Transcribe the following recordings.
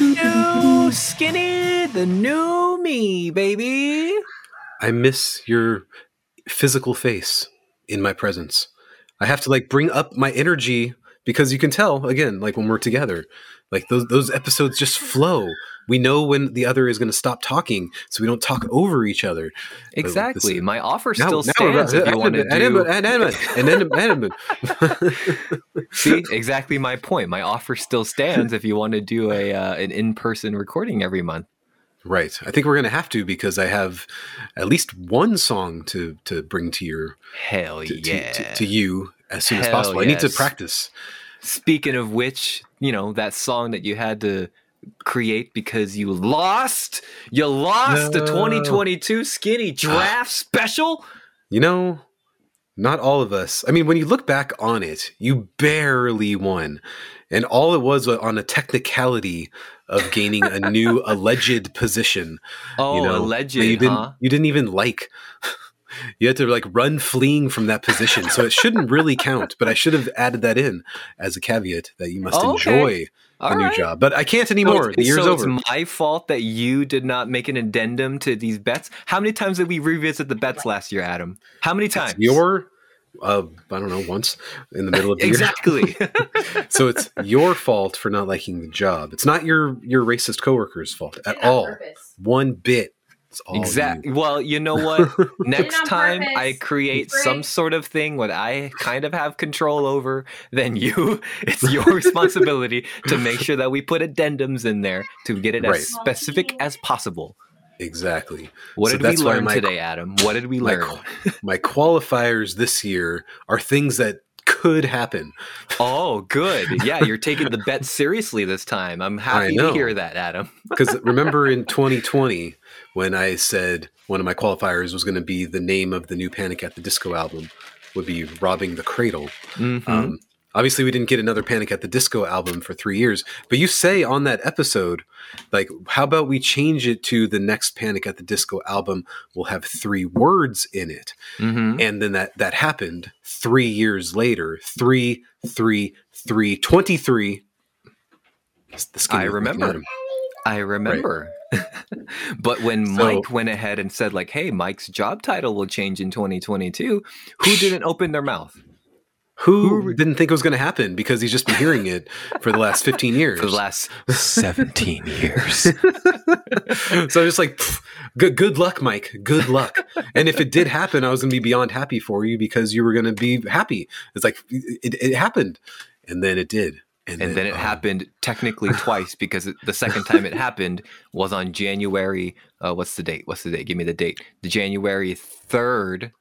New skinny, the new me, baby. I miss your physical face in my presence. I have to like bring up my energy because you can tell again, like when we're together, like those those episodes just flow. We know when the other is going to stop talking, so we don't talk over each other. Exactly. This- My offer Now- still now stands if you want to do. animate. See, exactly my point. My offer still stands if you want to do a uh, an in person recording every month. Right. I think we're going to have to because I have at least one song to to bring to your Hell to, to- yeah! to, to you as soon as Hell possible. I need to practice. Speaking of which, you know that song that you had to create because you lost, you lost the 2022 Skinny Draft Special. You know, not all of us. I mean, when you look back on it, you barely won. And all it was uh, on a technicality of gaining a new alleged position. Oh, you know, alleged, you didn't huh? you didn't even like. You had to like run fleeing from that position. So it shouldn't really count, but I should have added that in as a caveat that you must Oh, okay. enjoy the All new right. job. But I can't So anymore. it's- the year's so over. It's my fault that you did not make an addendum to these bets. How many times did we revisit the bets last year, Adam? How many times? your uh, I don't know, once in the middle of the year. exactly. So it's your fault for not liking the job. It's not your your racist coworkers' fault at Did it on all. purpose. One bit. It's all Exactly. you. Well, you know what? Next time purpose. I create Great. some sort of thing what I kind of have control over, then you, it's your responsibility to make sure that we put addendums in there to get it Right. as specific as possible. Exactly. What So did we that's why learn my- today, Adam? What did we learn? qu- my qualifiers this year are things that could happen. Oh, good. Yeah, you're taking the bet seriously this time. I'm happy to hear that, Adam. Because remember in 2020 when I said one of my qualifiers was going to be the name of the new Panic at the Disco album would be "Robbing the Cradle." Mhm. Um, obviously, we didn't get another Panic at the Disco album for three years, but you say on that episode, like, how about we change it to the next Panic at the Disco album will have three words in it, Mhm. and then that that happened three years later. Three, three, three, 23. The I remember. I remember. But when So- Mike went ahead and said, like, hey, Mike's job title will change in 2022, who didn't open their mouth? Who, Who- didn't think it was going to happen because he's just been hearing it for the last 15 years. For the last 17 years. so I'm just like, "Pff, good, good luck, Mike. Good luck. and if it did happen, I was going to be beyond happy for you because you were going to be happy. It's like it, it happened, and then it did, And then it um, happened technically twice because the second time it happened was on January. Uh, what's the date? What's the date? Give me the date. The January 3rd.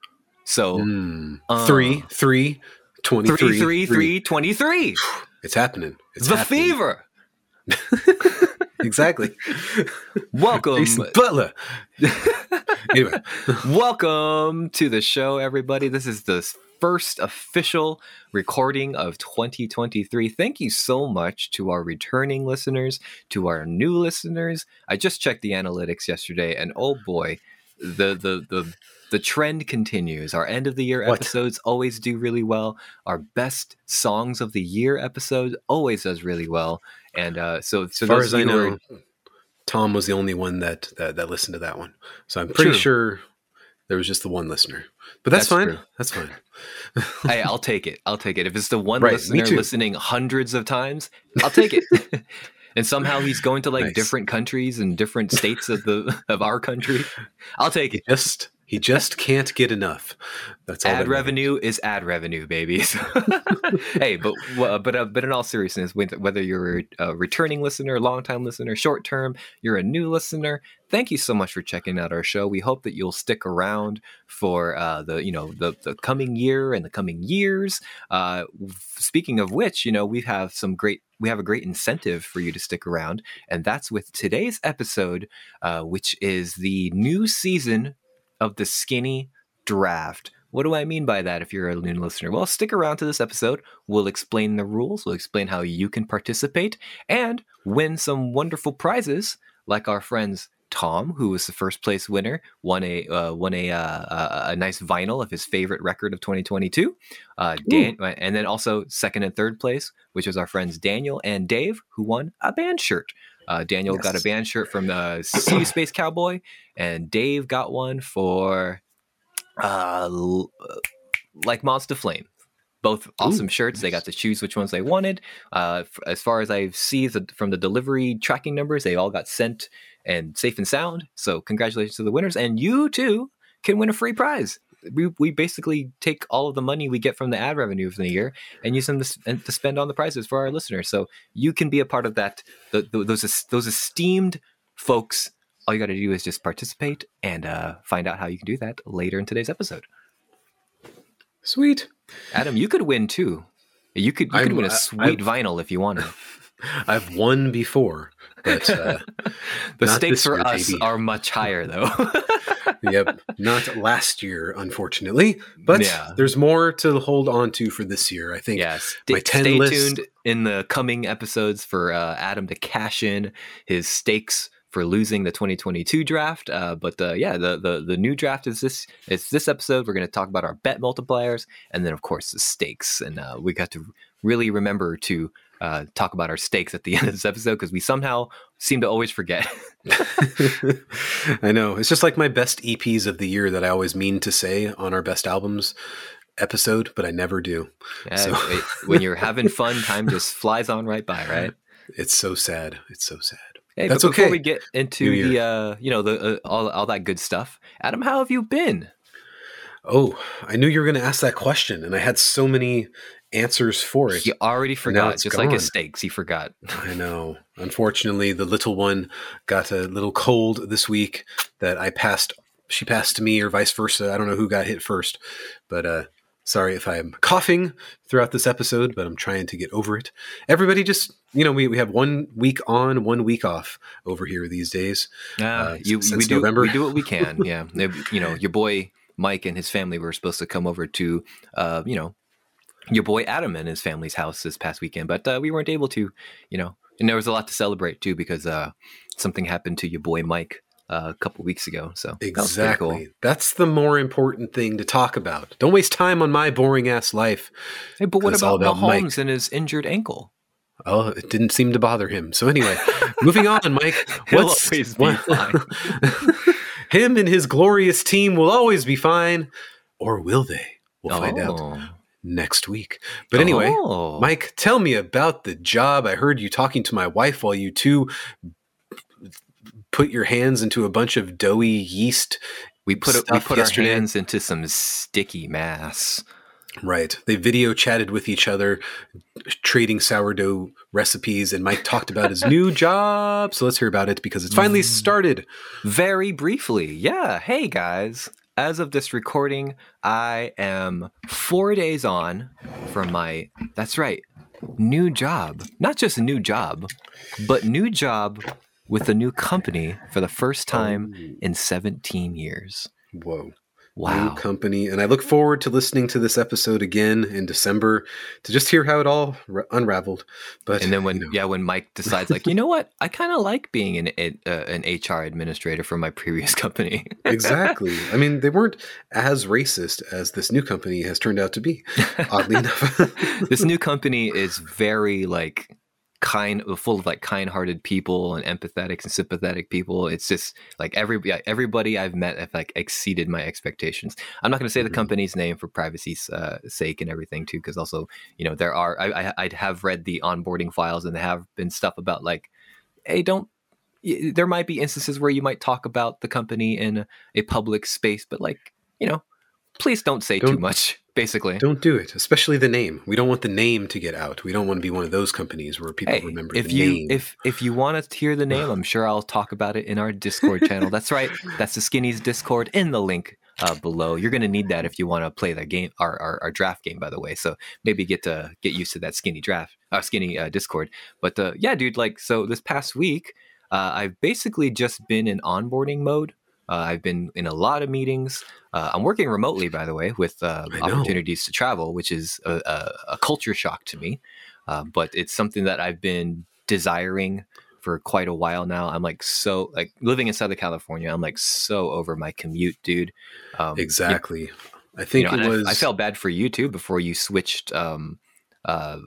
So mm, Uh, three, three, 23, 3 3 3 23. It's happening. It's The happening. fever. Exactly. Welcome. Jason Butler. anyway, Welcome to the show, everybody. This is the first official recording of 2023. Thank you so much to our returning listeners, to our new listeners. I just checked the analytics yesterday, and oh boy, the the the the trend continues. Our end of the year What? episodes always do really well. Our best songs of the year episode always does really well. And uh, so, so as far as I who are- know, Tom was the only one that, that that listened to that one. So I'm pretty True. sure there was just the one listener. But that's, That's fine. true. That's fine. hey, I'll take it. I'll take it. If it's the one Right, listener listening hundreds of times, I'll take it. and somehow he's going to like Nice. different countries and different states of the of our country. I'll take it. Just he just can't get enough. That's all. Ad that matters. revenue is ad revenue, baby. So- hey, but but uh, but in all seriousness, whether whether you're a returning listener, long time listener, short term, you're a new listener. Thank you so much for checking out our show. We hope that you'll stick around for uh, the you know the the coming year and the coming years. Uh, speaking of which, you know we have some great we have a great incentive for you to stick around, and that's with today's episode, uh, which is the new season of the Skinny Draft. What do I mean by that if you're a new listener? Well, stick around to this episode. We'll explain the rules, we'll explain how you can participate and win some wonderful prizes like our friends Tom, who was the first place winner, won a uh, won a, uh, a nice vinyl of his favorite record of 2022. Uh, Dan, and then also second and third place, which was our friends Daniel and Dave, who won a band shirt. Uh, Daniel got a band shirt from the You Space Cowboy, and Dave got one for uh, l- like Monster Flame. Both awesome shirts. They got to choose which ones they wanted. Uh, f- as far as I see the, from the delivery tracking numbers, they all got sent and safe and sound. So congratulations to the winners, and you too can win a free prize. We, we basically take all of the money we get from the ad revenue from the year and use them to, to spend on the prizes for our listeners. So you can be a part of that. The, the, those those esteemed folks. All you got to do is just participate and uh, find out how you can do that later in today's episode. Sweet. Adam, you could win too. You could you could I'm- win a sweet I've- vinyl if you wanted. I've won before, but uh, The stakes for year, us baby. are much higher though. yep, not last year, unfortunately. But Yeah. there's more to hold on to for this year. I think. yeah, sta- my 10 stay list- tuned in the coming episodes for uh, Adam to cash in his stakes for losing the 2022 draft. Uh, but uh, yeah, the, the the new draft is this. It's this episode. We're going to talk about our bet multipliers, and then of course the stakes. And uh, we got to really remember to uh, talk about our stakes at the end of this episode because we somehow seem to always forget. I know. It's just like my best EPs of the year that I always mean to say on our best albums episode, but I never do. Yeah, So- it- when you're having fun, time just flies on right by, right? It's so sad. It's so sad. Hey, That's before okay. we get into the uh, you know the uh, all all that good stuff, Adam, how have you been? Oh, I knew you were going to ask that question, and I had so many answers for it. He already forgot, it's just like his gone. steaks. He forgot. I know. Unfortunately, the little one got a little cold this week that I passed. She passed to me, or vice versa. I don't know who got hit first, but uh, sorry if I'm coughing throughout this episode, but I'm trying to get over it. Everybody just, you know, we, we have one week on, one week off over here these days. Uh, you, since we do November. we do what we can. Yeah, you know your boy Mike and his family were supposed to come over to uh, you know your boy Adam and his family's house this past weekend, but uh, we weren't able to. You know, and there was a lot to celebrate too because uh, something happened to your boy Mike uh, a couple weeks ago. So Exactly. cool. That's the more important thing to talk about. Don't waste time on my boring ass life. Hey, but what about about Mike. And his injured ankle? Oh, it didn't seem to bother him. So anyway, moving on, Mike. He'll What's always be what- fine. him and his glorious team will always be fine, or will they? We'll find out Oh. Next week. But anyway, Oh. Mike, tell me about the job. I heard you talking to my wife while you two put your hands into a bunch of doughy yeast. we put we put yesterday. our hands into some sticky mass. Right. They video chatted with each other, trading sourdough recipes, and Mike talked about his new job. So let's hear about it because it's finally mm. started. Very briefly, yeah. Hey guys, as of this recording, I am four days on from my. That's right, new job. Not just a new job, but new job with a new company for the first time oh. in 17 years. Whoa. Wow. New company. And I look forward to listening to this episode again in December to just hear how it all r- unraveled. But And then when you know, yeah, when Mike decides like, you know what, I kind of like being an an- uh, an HR administrator for my previous company. exactly. I mean, they weren't as racist as this new company has turned out to be, oddly enough. this new company is very like kind full of like kind-hearted people and empathetic and sympathetic people. It's just like every everybody i've met have like exceeded my expectations. I'm not going to say the Mhm. company's name for privacy's uh, sake and everything too because also you know there are I, I i have read the onboarding files and there have been stuff about like hey don't there might be instances where you might talk about the company in a public space but like you know please don't say too Don't- much basically don't do it, especially the name. We don't want the name to get out. We don't want to be one of those companies where people Hey, remember if the you name. if if you want to hear the name, I'm sure I'll talk about it in our Discord channel. That's right. That's the Skinnies Discord in the link uh, below. You're going to need that if you want to play that game, our, our our draft game, by the way. So maybe get to get used to that skinny draft, uh, skinny uh, Discord. But uh, yeah, dude, like so this past week, uh, I've basically just been in onboarding mode. Uh, I've been in a lot of meetings. Uh, I'm working remotely, by the way, with uh, opportunities to travel, which is a, a, a culture shock to me. Uh, but it's something that I've been desiring for quite a while now. I'm like so like living in Southern California. I'm like so over my commute, dude. Um, exactly. You, I think you know, it was. I, I, felt bad for you too before you switched um, uh,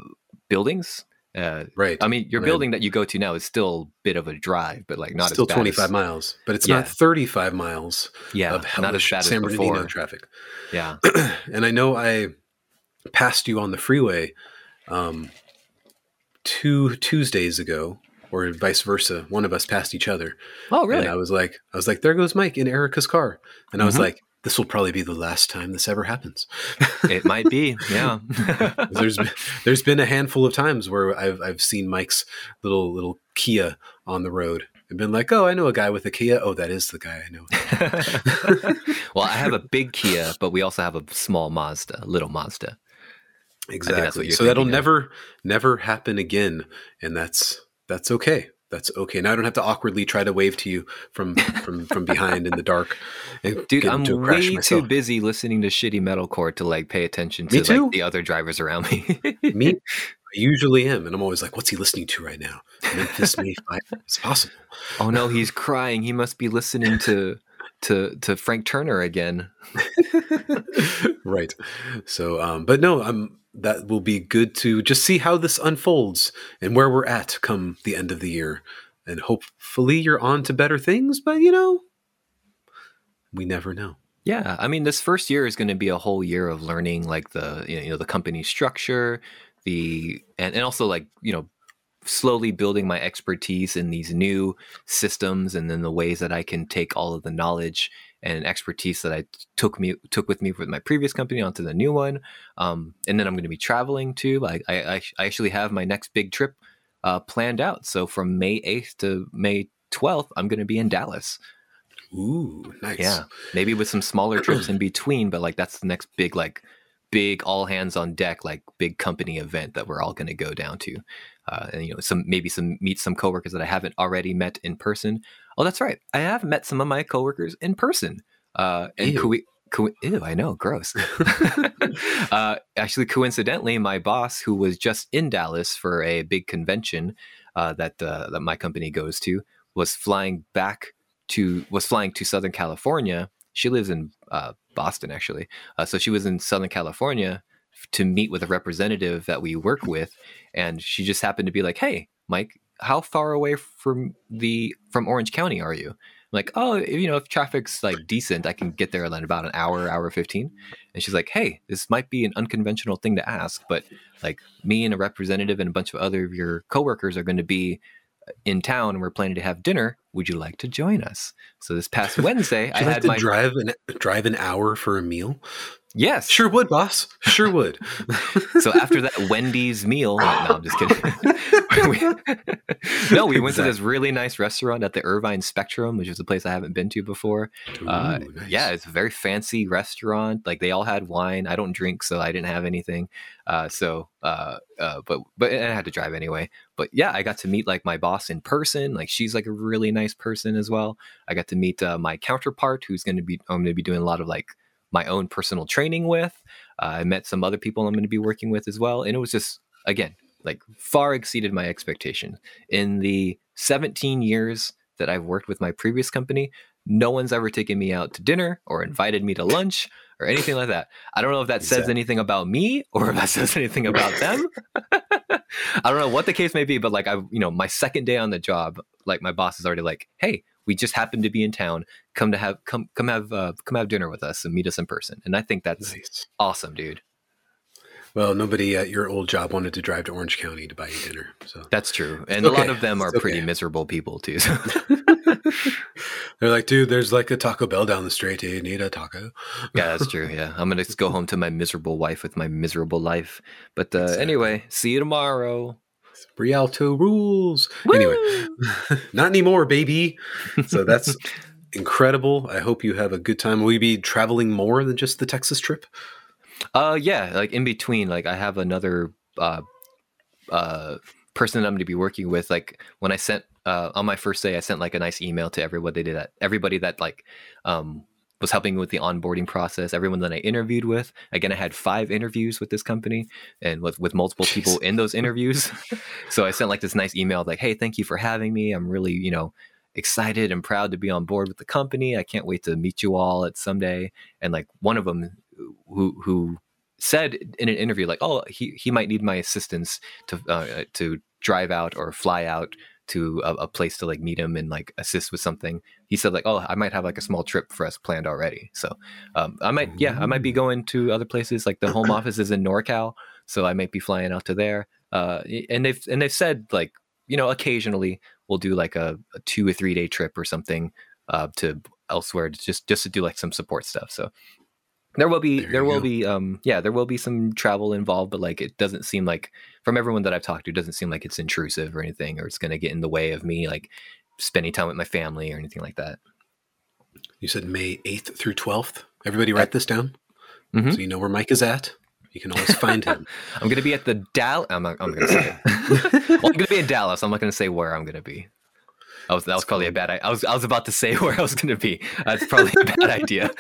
buildings. Uh, right. I mean, your building that you go to now is still a bit of a drive, but like not still 25 as, miles, but it's Yeah. not 35 miles Yeah, of not as hellish San Bernardino before. traffic. Yeah. and I know I passed you on the freeway um, two Tuesdays ago, or vice versa. One of us passed each other, Oh, really? and I was like, I was like, there goes Mike in Erica's car, and I was Mhm. like, this will probably be the last time this ever happens. it might be. Yeah. there's been, there's been a handful of times where I've I've seen Mike's little little Kia on the road and been like, oh, I know a guy with a Kia. Oh, that is the guy I know. well, I have a big Kia, but we also have a small Mazda, little Mazda. Exactly. So that'll of. never never happen again, and that's that's okay. That's okay. Now I don't have to awkwardly try to wave to you from from from behind in the dark. Dude, I'm into a crash way too busy listening to shitty metalcore to like pay attention to like the other drivers around me. Me, I usually am, and I'm always like, "What's he listening to right now?" Memphis May Fire. It's possible. oh no, he's crying. He must be listening to to to Frank Turner again. right. So, um, but no, um, that will be good to just see how this unfolds and where we're at come the end of the year, and hopefully you're on to better things. But you know, we never know. Yeah, I mean, this first year is going to be a whole year of learning, like the you know the company structure, the and, and also like you know slowly building my expertise in these new systems, and then the ways that I can take all of the knowledge and expertise that I took me took with me with my previous company onto the new one. Um, and then I'm going to be traveling too. Like I, I, I actually have my next big trip uh, planned out. So from May 8th to May 12th, I'm going to be in Dallas. Ooh, nice. Yeah, maybe with some smaller trips in between, but like that's the next big like big all hands on deck like big company event that we're all going to go down to. Uh, and you know some maybe some meet some coworkers that I haven't already met in person. Oh, that's right, I have met some of my coworkers in person. Uh, and Ew. ew, I know, gross. uh, actually, coincidentally, my boss, who was just in Dallas for a big convention uh, that uh, that my company goes to, was flying back to was flying to Southern California. She lives in uh, Boston, actually. Uh, so she was in Southern California to meet with a representative that we work with, and she just happened to be like, "Hey, Mike, how far away from the from Orange County are you?" I'm like, "Oh, you know, if traffic's like decent, I can get there in about an hour, hour fifteen. And she's like, "Hey, this might be an unconventional thing to ask, but like me and a representative and a bunch of other of your coworkers are going to be uh, in town and we're planning to have dinner. Would you like to join us?" So this past Wednesday, I had to my drive an drive an hour for a meal? Yes, Sure would, boss. Sure would. so after that Wendy's meal, no, I'm just kidding. We- no, we went to this really nice restaurant at the Irvine Spectrum, which is a place I haven't been to before. Uh, nice. Yeah, it's a very fancy restaurant. Like they all had wine. I don't drink, so I didn't have anything. Uh, so, uh, uh, but but and I had to drive anyway. But yeah, I got to meet like my boss in person. Like she's like a really nice person as well. I got to meet uh, my counterpart, who's going to be I'm going to be doing a lot of like my own personal training with. Uh, I met some other people I'm going to be working with as well, and it was just again like far exceeded my expectation. In the 17 years that I've worked with my previous company, no one's ever taken me out to dinner or invited me to lunch or anything like that. I don't know if that says anything about me or if that says anything about them. I don't know what the case may be, but like I, you know, my second day on the job, like my boss is already like, "Hey, we just happened to be in town. Come to have come come have uh, come have dinner with us and meet us in person." And I think that's Nice. awesome, dude. Well, nobody at your old job wanted to drive to Orange County to buy you dinner. So That's true, and a lot of them are It's pretty miserable people too. they're like, dude, there's like a Taco Bell down the street. Do you need a taco? yeah, that's true. Yeah, I'm gonna just go home to my miserable wife with my miserable life. But uh, Exactly. anyway, see you tomorrow. Rialto rules. Anyway, not anymore, baby. So that's incredible. I hope you have a good time. Will you be traveling more than just the Texas trip? Uh, yeah, like in between, like I have another uh, uh, person that I'm going to be working with. Like when I sent uh, on my first day, I sent like a nice email to everybody that everybody that like um was helping with the onboarding process. Everyone that I interviewed with, again, I had five interviews with this company and with with multiple Jeez. people in those interviews. so I sent like this nice email like, "Hey, thank you for having me. I'm really you know excited and proud to be on board with the company. I can't wait to meet you all at someday." And like one of them who who said in an interview like, "Oh, he he might need my assistance to uh, to drive out or fly out to a, a, place to like meet him and like assist with something. He said like, "Oh, I might have like a small trip for us planned already." So um, I might, yeah, I might be going to other places. Like the home office is in NorCal, so I might be flying out to there. Uh, and they've and they've said like, you know, occasionally we'll do like a, a two or three day trip or something uh, to elsewhere to just just to do like some support stuff. So there will be there, there will go. be um yeah there will be some travel involved but like it doesn't seem like from everyone that i've talked to it doesn't seem like it's intrusive or anything or it's going to get in the way of me like spending time with my family or anything like that you said may 8th through 12th everybody write this down mm-hmm. so you know where mike is at you can always find him i'm going to be at the dallas i'm, not, I'm going to say it well, i'm going to be in dallas i'm not going to say where i'm going to be I was that was probably a bad. I was I was about to say where I was going to be. That's probably a bad idea.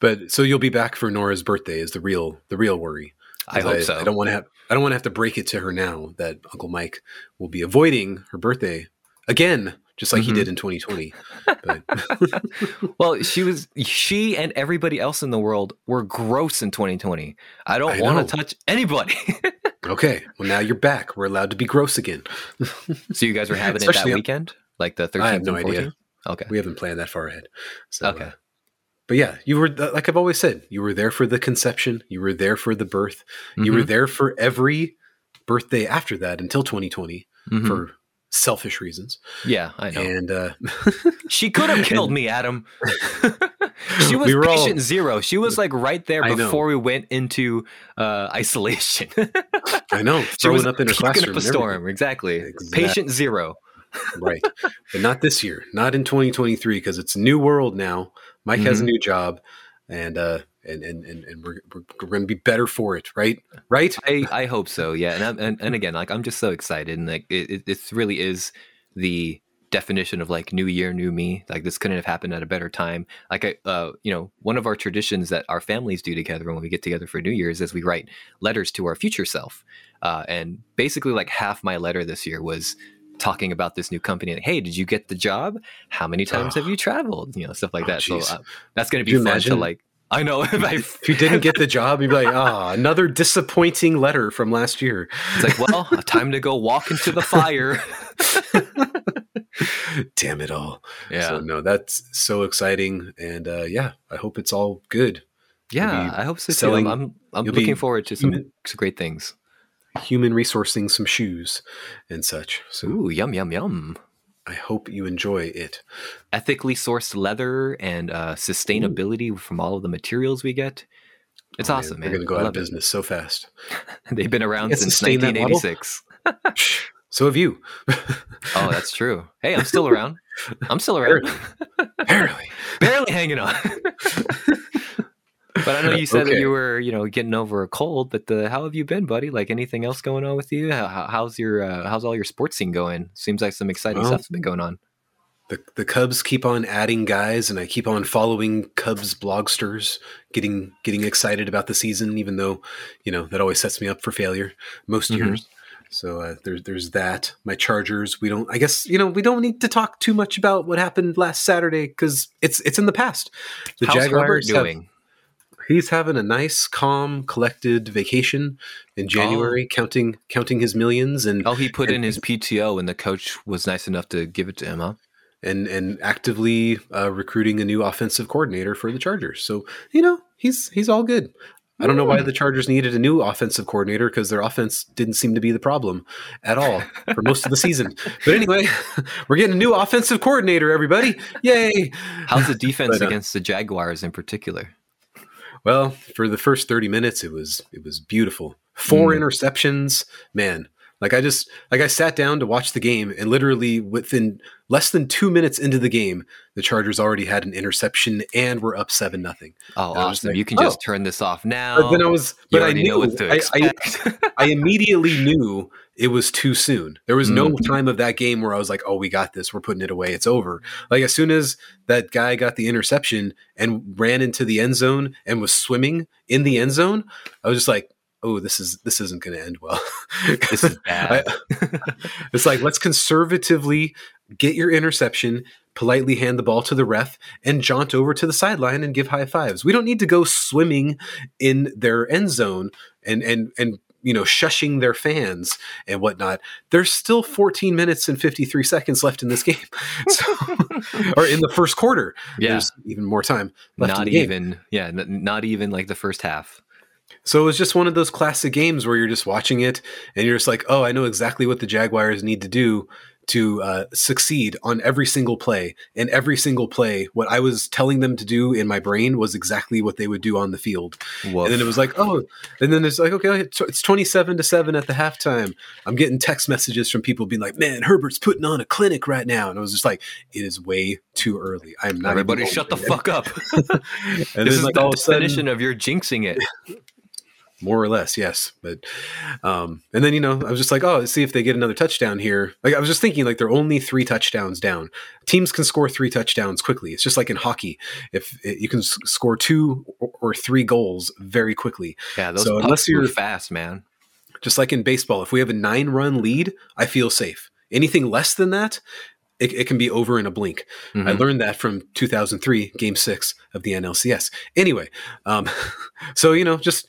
but so you'll be back for Nora's birthday is the real the real worry. I hope I, so. I don't want to have I don't want to have to break it to her now that Uncle Mike will be avoiding her birthday again, just like mm-hmm. he did in 2020. well, she was she and everybody else in the world were gross in 2020. I don't want to touch anybody. Okay. Well, now you're back. We're allowed to be gross again. so you guys were having it that weekend, like the 13th. I have no idea. Okay. We haven't planned that far ahead. So, okay. Uh, but yeah, you were like I've always said, you were there for the conception, you were there for the birth, mm-hmm. you were mm-hmm. there for every birthday after that until 2020 mm-hmm. for selfish reasons. Yeah, I know. And uh, she could have killed me, Adam. she was we patient all, zero. She was like right there before we went into uh, isolation. I know. She was up in her classroom. Up a storm. Exactly. exactly. Patient zero. right. But not this year. Not in 2023 because it's new world now. Mike mm-hmm. has a mm-hmm. new job and uh and and and, and we're, we're, we're going to be better for it, right? Right? I, I hope so. Yeah, and, I'm, and and again, like I'm just so excited, and like it, it, it really is the definition of like new year new me like this couldn't have happened at a better time like i uh you know one of our traditions that our families do together when we get together for new year's is we write letters to our future self uh and basically like half my letter this year was talking about this new company and hey did you get the job how many times oh. have you traveled you know stuff like oh, that geez. so uh, that's going to be fun imagine? to like I know. If, I, if you didn't get the job, you'd be like, ah, oh, another disappointing letter from last year. It's like, well, time to go walk into the fire. Damn it all. Yeah. So, no, that's so exciting. And uh, yeah, I hope it's all good. Yeah, I hope so selling, too. I'm, I'm, I'm looking forward to some, some great things. Human resourcing some shoes and such. So, Ooh, yum, yum, yum. I hope you enjoy it. Ethically sourced leather and uh, sustainability Ooh. from all of the materials we get. It's oh, awesome, man. They're going to go out of business it. so fast. They've been around since 1986. so have you. oh, that's true. Hey, I'm still around. I'm still around. Barely, barely, barely hanging on. But I know you said okay. that you were, you know, getting over a cold. But the, how have you been, buddy? Like anything else going on with you? How, how's your uh, how's all your sports scene going? Seems like some exciting well, stuff's been going on. The the Cubs keep on adding guys, and I keep on following Cubs blogsters, getting getting excited about the season, even though you know that always sets me up for failure most mm-hmm. years. So uh, there's there's that. My Chargers. We don't. I guess you know we don't need to talk too much about what happened last Saturday because it's it's in the past. The How's Jaguars doing? He's having a nice, calm, collected vacation in January, oh. counting counting his millions. And oh, he put and, in his PTO, and the coach was nice enough to give it to him, huh? And and actively uh, recruiting a new offensive coordinator for the Chargers. So you know he's he's all good. I don't know why hmm. the Chargers needed a new offensive coordinator because their offense didn't seem to be the problem at all for most of the season. But anyway, we're getting a new offensive coordinator, everybody. Yay. How's the defense but, uh, against the Jaguars in particular? Well, for the first 30 minutes, it was it was beautiful. Four mm. interceptions, man. Like I just like I sat down to watch the game, and literally within less than two minutes into the game, the Chargers already had an interception and were up seven nothing. Oh, awesome! like, you can oh. just turn this off now. But then I was, You but I knew I, I. I immediately knew it was too soon. There was no Mm. time of that game where I was like, "Oh, we got this. We're putting it away. It's over." Like as soon as that guy got the interception and ran into the end zone and was swimming in the end zone, I was just like, "Oh, this is this isn't going to end well." this is bad. it's like let's conservatively get your interception, politely hand the ball to the ref, and jaunt over to the sideline and give high fives. We don't need to go swimming in their end zone and and and you know shushing their fans and whatnot. There's still 14 minutes and 53 seconds left in this game, so, or in the first quarter. yeah, There's even more time not the game. even. Yeah, n- not even like the first half. So it was just one of those classic games where you're just watching it and you're just like, oh, I know exactly what the Jaguars need to do to uh, succeed on every single play. And every single play, what I was telling them to do in my brain was exactly what they would do on the field. Woof. And then it was like, oh, and then it's like, okay, it's it's 27 to 7 at the halftime. I'm getting text messages from people being like, man, Herbert's putting on a clinic right now. And I was just like, it is way too early. I'm not. Everybody, shut the yet." fuck up. And this is like the of sudden, definition of you're jinxing it. More or less yes. But um and then you know i was just like oh let's see if they get another touchdown here. Like i was just thinking like they're only three touchdowns down. Teams can score three touchdowns quickly. It's just like in hockey. If it, you can s- score two or, three goals very quickly. Yeah, those So unless you're- fast, man. just like in baseball if we have a nine run lead i feel safe. Anything less than that it, it can be over in a blink. I Mhm. learned that from 2003, Game Six of the NLCS. Anyway, um, so you know, just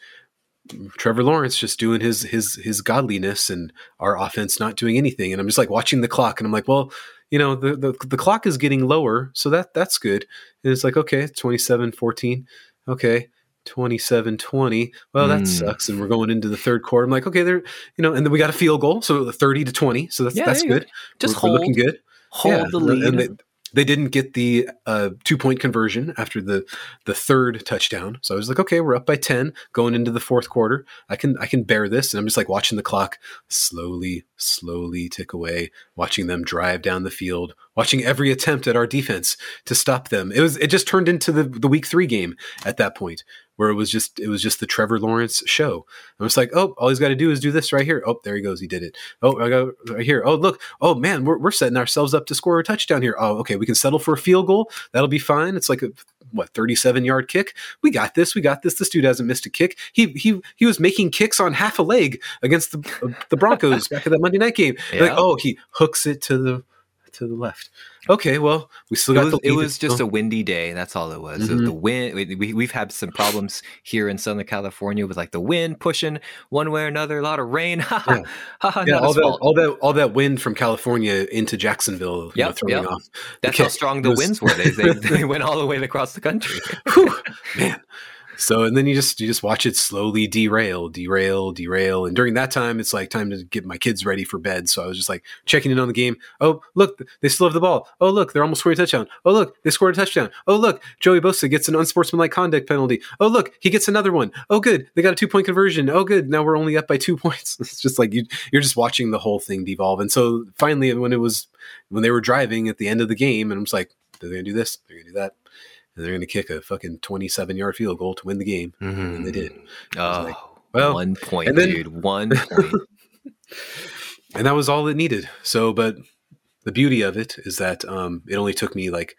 Trevor Lawrence just doing his his his godliness, and our offense not doing anything. And I'm just like watching the clock, and I'm like, well, you know, the the, the clock is getting lower, so that that's good. And it's like, okay, 27-14. okay. 27 20 well that Mm. sucks and we're going into the third quarter i'm like okay there you know and then we got a field goal so 30 to 20 so that's Yeah, that's you go. good Just we're, we're looking good hold yeah, the lead. And they, they didn't get the uh, two point conversion after the the third touchdown. So I was like, okay, we're up by ten going into the fourth quarter. I can I can bear this. And I'm just like watching the clock slowly, slowly tick away, watching them drive down the field, watching every attempt at our defense to stop them. It was it just turned into the the week three game at that point where it was just it was just the Trevor Lawrence show. I was like, oh, all he's got to do is do this right here. Oh, there he goes, he did it. Oh, I got right here. Oh, look. Oh man, we're we're setting ourselves up to score a touchdown here. Oh, okay, we can settle for a field goal. That'll be fine. It's like a what 37 yard kick. We got this. We got this. This dude hasn't missed a kick. He he he was making kicks on half a leg against the the Broncos back at that Monday night game. Yeah. Like, oh, he hooks it to the to the left. Okay, well, we still it got was, the it was just a windy day. That's all it was. It was Mhm. the wind. We, we- we've had some problems here in Southern California with like the wind pushing one way or another. A lot of rain. Ha ha. Yeah. yeah, all that, all that, all that wind from California into Jacksonville, know, Yep, throwing yep. off. That's Okay, how strong the was- winds were. They, they, they went all the way across the country. Whew, man. So and then you just you just watch it slowly derail, derail, derail, and during that time, it's like time to get my kids ready for bed. So I was just like checking in on the game. Oh, look, they still have the ball. Oh, look, they're almost scoring a touchdown. Oh, look, they scored a touchdown. Oh, look, Joey Bosa gets an unsportsmanlike conduct penalty. Oh, look, he gets another one. Oh, good, they got a two point conversion. Oh, good, now we're only up by two points. It's just like you you're just watching the whole thing devolve. And so finally, when it was when they were driving at the end of the game, and I'm just like, they're gonna do this, they're gonna do that. They're going to kick a fucking 27 yard field goal to win the game. And they did. Oh, like, well, one point, point, then- dude. One point. And that was all it needed. So, but the beauty of it is that um, it only took me like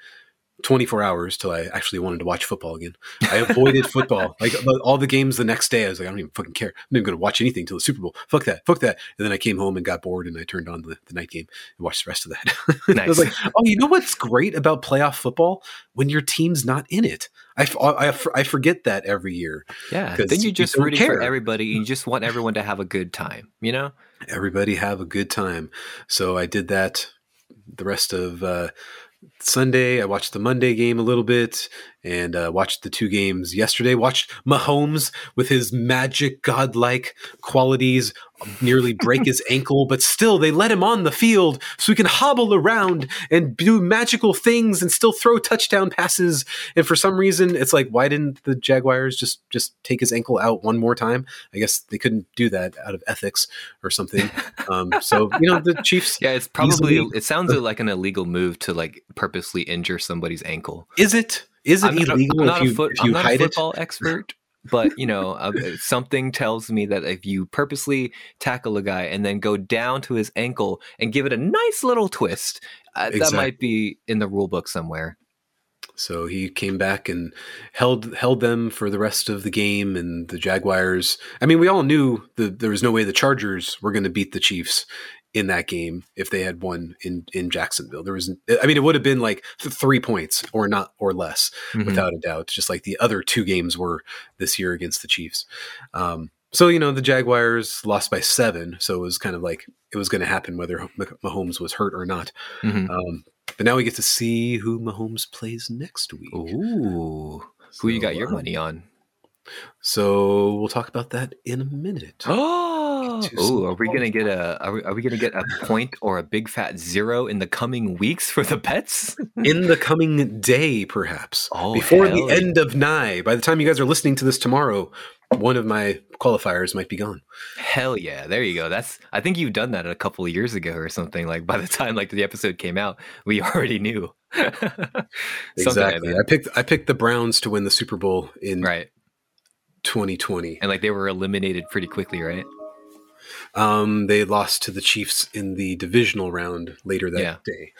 24 hours till I actually wanted to watch football again. I avoided football. Like all the games the next day, I was like, I don't even fucking care. I'm not even going to watch anything till the Super Bowl. Fuck that. Fuck that. And then I came home and got bored and I turned on the, the night game and watched the rest of that. I was like, oh, you know what's great about playoff football? When your team's not in it. I, I, I forget that every year. Yeah. Then you just don't rooting care. for everybody. You just want everyone to have a good time. You know? everybody have a good time. So I did that the rest of uh, Sunday. I watched the Monday game a little bit, and uh, watched the two games yesterday. Watched Mahomes with his magic, godlike qualities nearly break his ankle, but still they let him on the field so he can hobble around and do magical things and still throw touchdown passes. And for some reason, it's like, why didn't the Jaguars just just take his ankle out one more time? I guess they couldn't do that out of ethics or something. Um, so you know, the Chiefs. Yeah, it's probably. Easily, it sounds like an illegal move to like purposely injure somebody's ankle. Is it? Is it I'm illegal not, I'm if you, foot, if you I'm hide not a football it? expert, but you know, uh, something tells me that if you purposely tackle a guy and then go down to his ankle and give it a nice little twist, uh, exactly. that might be in the rule book somewhere. So he came back and held held them for the rest of the game, and the Jaguars. I mean, we all knew that there was no way the Chargers were going to beat the Chiefs in that game if they had won in in Jacksonville. There was, I mean, it would have been like three points or not or less, mm-hmm. without a doubt. Just like the other two games were this year against the Chiefs. Um, so you know the Jaguars lost by seven, so it was kind of like it was going to happen whether Mahomes was hurt or not. Mm-hmm. Um, but now we get to see who Mahomes plays next week. Ooh, so, who you got your um, money on? So we'll talk about that in a minute. Oh, Ooh, are we gonna get a are we, are we gonna get a point or a big fat zero in the coming weeks for the pets? in the coming day, perhaps. Oh, before the yeah. end of Nye. By the time you guys are listening to this tomorrow, one of my qualifiers might be gone. Hell yeah, there you go. That's I think you've done that a couple of years ago or something. Like by the time like the episode came out, we already knew. exactly. Like I picked I picked the Browns to win the Super Bowl in right 2020. And like they were eliminated pretty quickly, right? Um, they lost to the Chiefs in the divisional round later that yeah. day.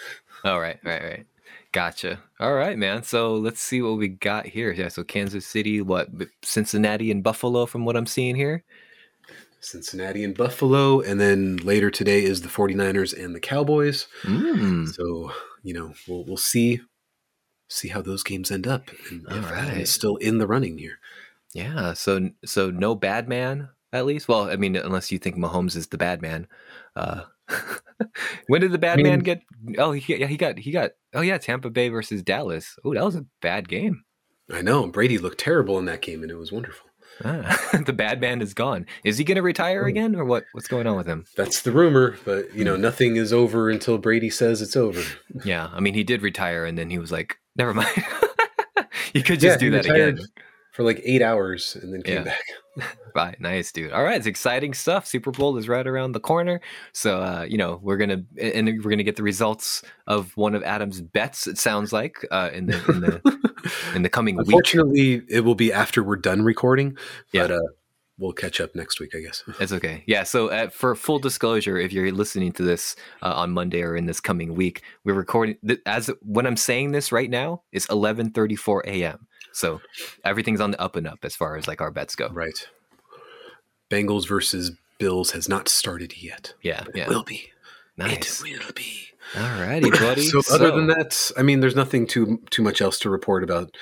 All right, right, right. Gotcha. All right, man. So let's see what we got here. Yeah, so Kansas City, what Cincinnati and Buffalo from what I'm seeing here. Cincinnati and Buffalo, and then later today is the 49ers and the Cowboys. Mm. So, you know, we'll we'll see see how those games end up and All if right. is still in the running here. Yeah. So so no bad man at least. Well, I mean, unless you think Mahomes is the bad man. Uh, when did the bad I mean, man get? Oh, he yeah he got he got. Oh yeah, Tampa Bay versus Dallas. Oh, that was a bad game. I know Brady looked terrible in that game, and it was wonderful. Ah, the bad man is gone. Is he going to retire hmm. again, or what? What's going on with him? That's the rumor, but you know, hmm. nothing is over until Brady says it's over. Yeah, I mean, he did retire, and then he was like, "Never mind." you could just yeah, do that retired, again for like eight hours and then came yeah. back. right, nice, dude. All right, it's exciting stuff. Super Bowl is right around the corner, so uh, you know we're gonna and we're gonna get the results of one of Adam's bets. It sounds like uh, in the in the in the coming week. Unfortunately, it will be after we're done recording. But, yeah. Uh, we'll catch up next week, I guess. That's okay. Yeah. So, uh, for full disclosure, if you're listening to this uh, on Monday or in this coming week, we're recording. Th- as when I'm saying this right now, it's 11:34 a.m. So everything's on the up and up as far as like our bets go. Right. Bengals versus Bills has not started yet. Yeah, yeah. It will be. Nice. It will be. All righty, buddy. so, so, other than that, I mean, there's nothing too too much else to report about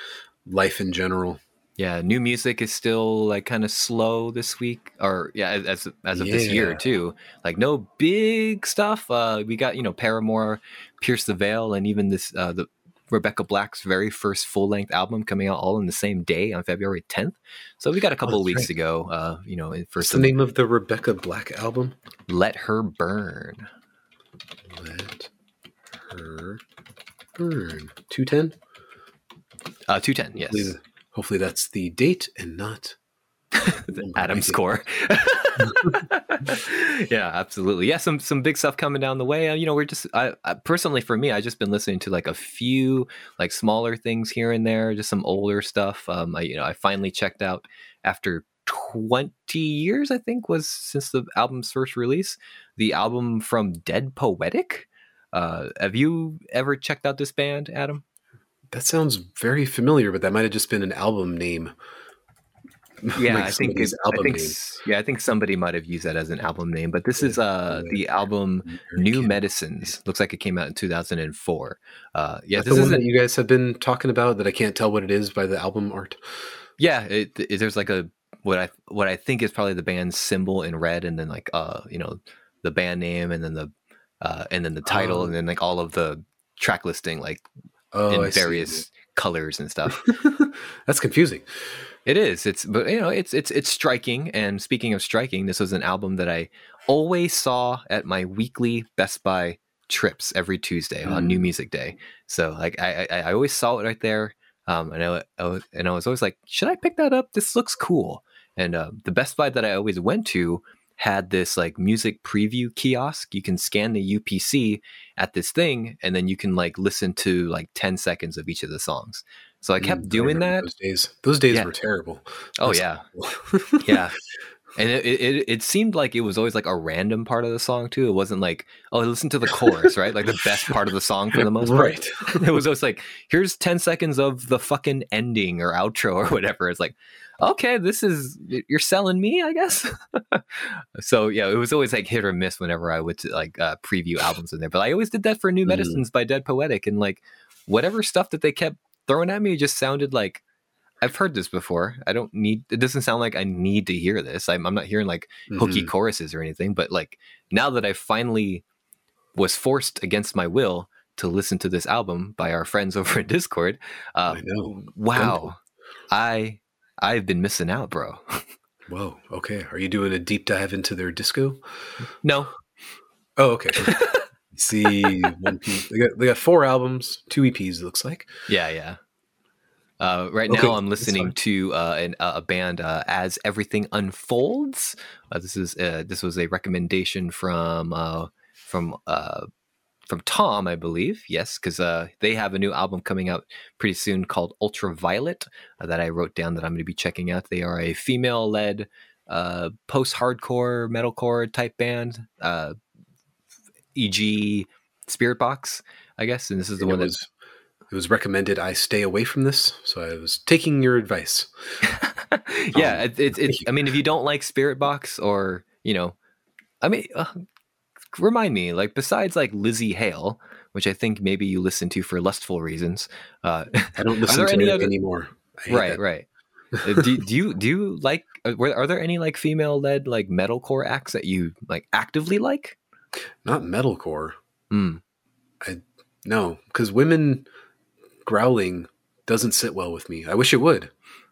life in general. Yeah, new music is still like kind of slow this week, or yeah, as as of yeah. this year too. Like no big stuff. Uh, we got you know Paramore, Pierce the Veil, and even this uh, the Rebecca Black's very first full length album coming out all in the same day on February 10th. So we got a couple oh, of weeks right. to go. Uh, you know, for What's some, the name of the Rebecca Black album? Let Her Burn. Let Her Burn. 210? Uh, 210, yes. Hopefully, hopefully that's the date and not Adam score. yeah, absolutely. Yeah, some some big stuff coming down the way. Uh, you know, we're just I, I, personally for me, I just been listening to like a few like smaller things here and there, just some older stuff. Um, I you know I finally checked out after 20 years, I think, was since the album's first release. The album from Dead Poetic. Uh, have you ever checked out this band, Adam? That sounds very familiar, but that might have just been an album name. Yeah, like I think it, I think, yeah, I think somebody might have used that as an album name, but this is uh the album New Medicines. Looks like it came out in 2004. Uh yeah, That's this is that you guys have been talking about that I can't tell what it is by the album art. Yeah, it, it, there's like a what I what I think is probably the band's symbol in red and then like uh you know the band name and then the uh and then the title and then like all of the track listing like oh, in I various see colors and stuff. That's confusing. It is. It's but you know it's it's it's striking. And speaking of striking, this was an album that I always saw at my weekly Best Buy trips every Tuesday on New Mm. Music Day. So like I I, I always saw it right there. Um, and I, I was, and I was always like, should I pick that up? This looks cool. And uh, the Best Buy that I always went to had this like music preview kiosk. You can scan the UPC at this thing, and then you can like listen to like ten seconds of each of the songs. So I kept Mm, doing that. Those days, those days Yeah. were terrible. Oh That's yeah, horrible. yeah. And it, it it seemed like it was always like a random part of the song too. It wasn't like oh listen to the chorus right, like the best part of the song for the most part. right. It was always like here's ten seconds of the fucking ending or outro or whatever. It's like okay, this is you're selling me, I guess. so yeah, it was always like hit or miss whenever I would like uh, preview albums in there. But I always did that for New Mhm. Medicines by Dead Poetic, and like whatever stuff that they kept throwing at me just sounded like I've heard this before. I don't need. It doesn't sound like I need to hear this. I'm, I'm not hearing like hooky Mhm. choruses or anything. But like now that I finally was forced against my will to listen to this album by our friends over in Discord, uh, I wow, I I've been missing out, bro. Whoa. Okay. Are you doing a deep dive into their disco? no, Oh, okay. See, one piece. They got they got four albums, two EPs. It looks like. yeah, yeah. Uh, right Okay, now, I'm listening to uh, an, uh, a band uh, as everything unfolds. Uh, this is uh, this was a recommendation from uh, from uh, from Tom, I believe. Yes, because uh, they have a new album coming out pretty soon called Ultraviolet uh, that I wrote down that I'm going to be checking out. They are a female-led uh, post-hardcore metalcore type band, uh, e.g. Spiritbox, I guess. And this is the And one that was it was recommended I stay away from this, so I was taking your advice. yeah, Um, it, it, it's. I mean, if you don't like Spiritbox, or you know, I mean, uh, remind me, like besides like Lzzy Hale, which I think maybe you listen to for lustful reasons. Uh, I don't listen to any it other- anymore. Right, that. right. Uh, do, do you do you like? uh, Were, are there any like female led like metalcore acts that you like actively like? Not metalcore. Hmm. No, because women growling doesn't sit well with me. I wish it would,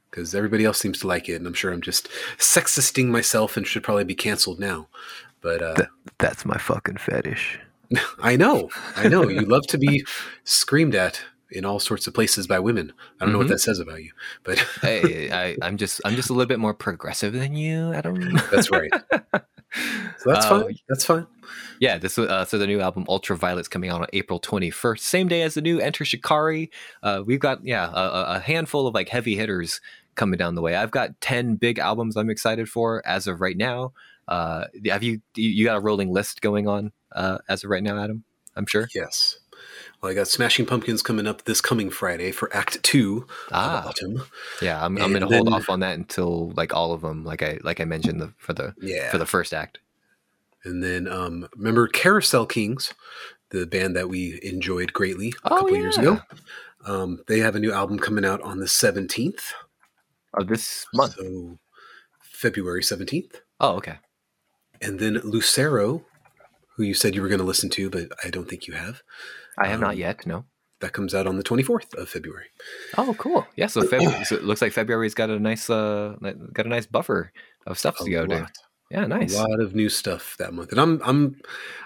because everybody else seems to like it, and I'm sure I'm just sexisting myself and should probably be canceled now. But uh, That's my fucking fetish. I know, I know, you love to be screamed at in all sorts of places by women. I don't know Mhm. what that says about you, but hey, I, I'm just I'm just a little bit more progressive than you, Adam. that's right. So that's Uh, fine. That's fine. Yeah, this uh, so the new album Ultraviolet's coming out on April 21st, same day as the new Enter Shikari. Uh, we've got yeah a, a- handful of like heavy hitters coming down the way. I've got 10 big albums I'm excited for as of right now. Uh, have you you you got a rolling list going on uh, as of right now, Adam? I'm sure. Yes. Well, I got Smashing Pumpkins coming up this coming Friday for Act Two Ah, Autumn. yeah, I'm, I'm gonna hold off on that until like all of them, like I like I mentioned the, for the Yeah. for the first act. And then um, remember Carousel Kings, the band that we enjoyed greatly a Oh, couple years ago. Um, they have a new album coming out on the 17th. Of this month. So February 17th. Oh, okay. And then Lucero, who you said you were going to listen to, but I don't think you have. I have not Um, yet. No. That comes out on the 24th of February. Oh, cool. Yeah. So, February, so it looks like February's got a nice, uh, got a nice buffer of stuff A to go to. Yeah, nice. a lot of new stuff that month. And I'm I'm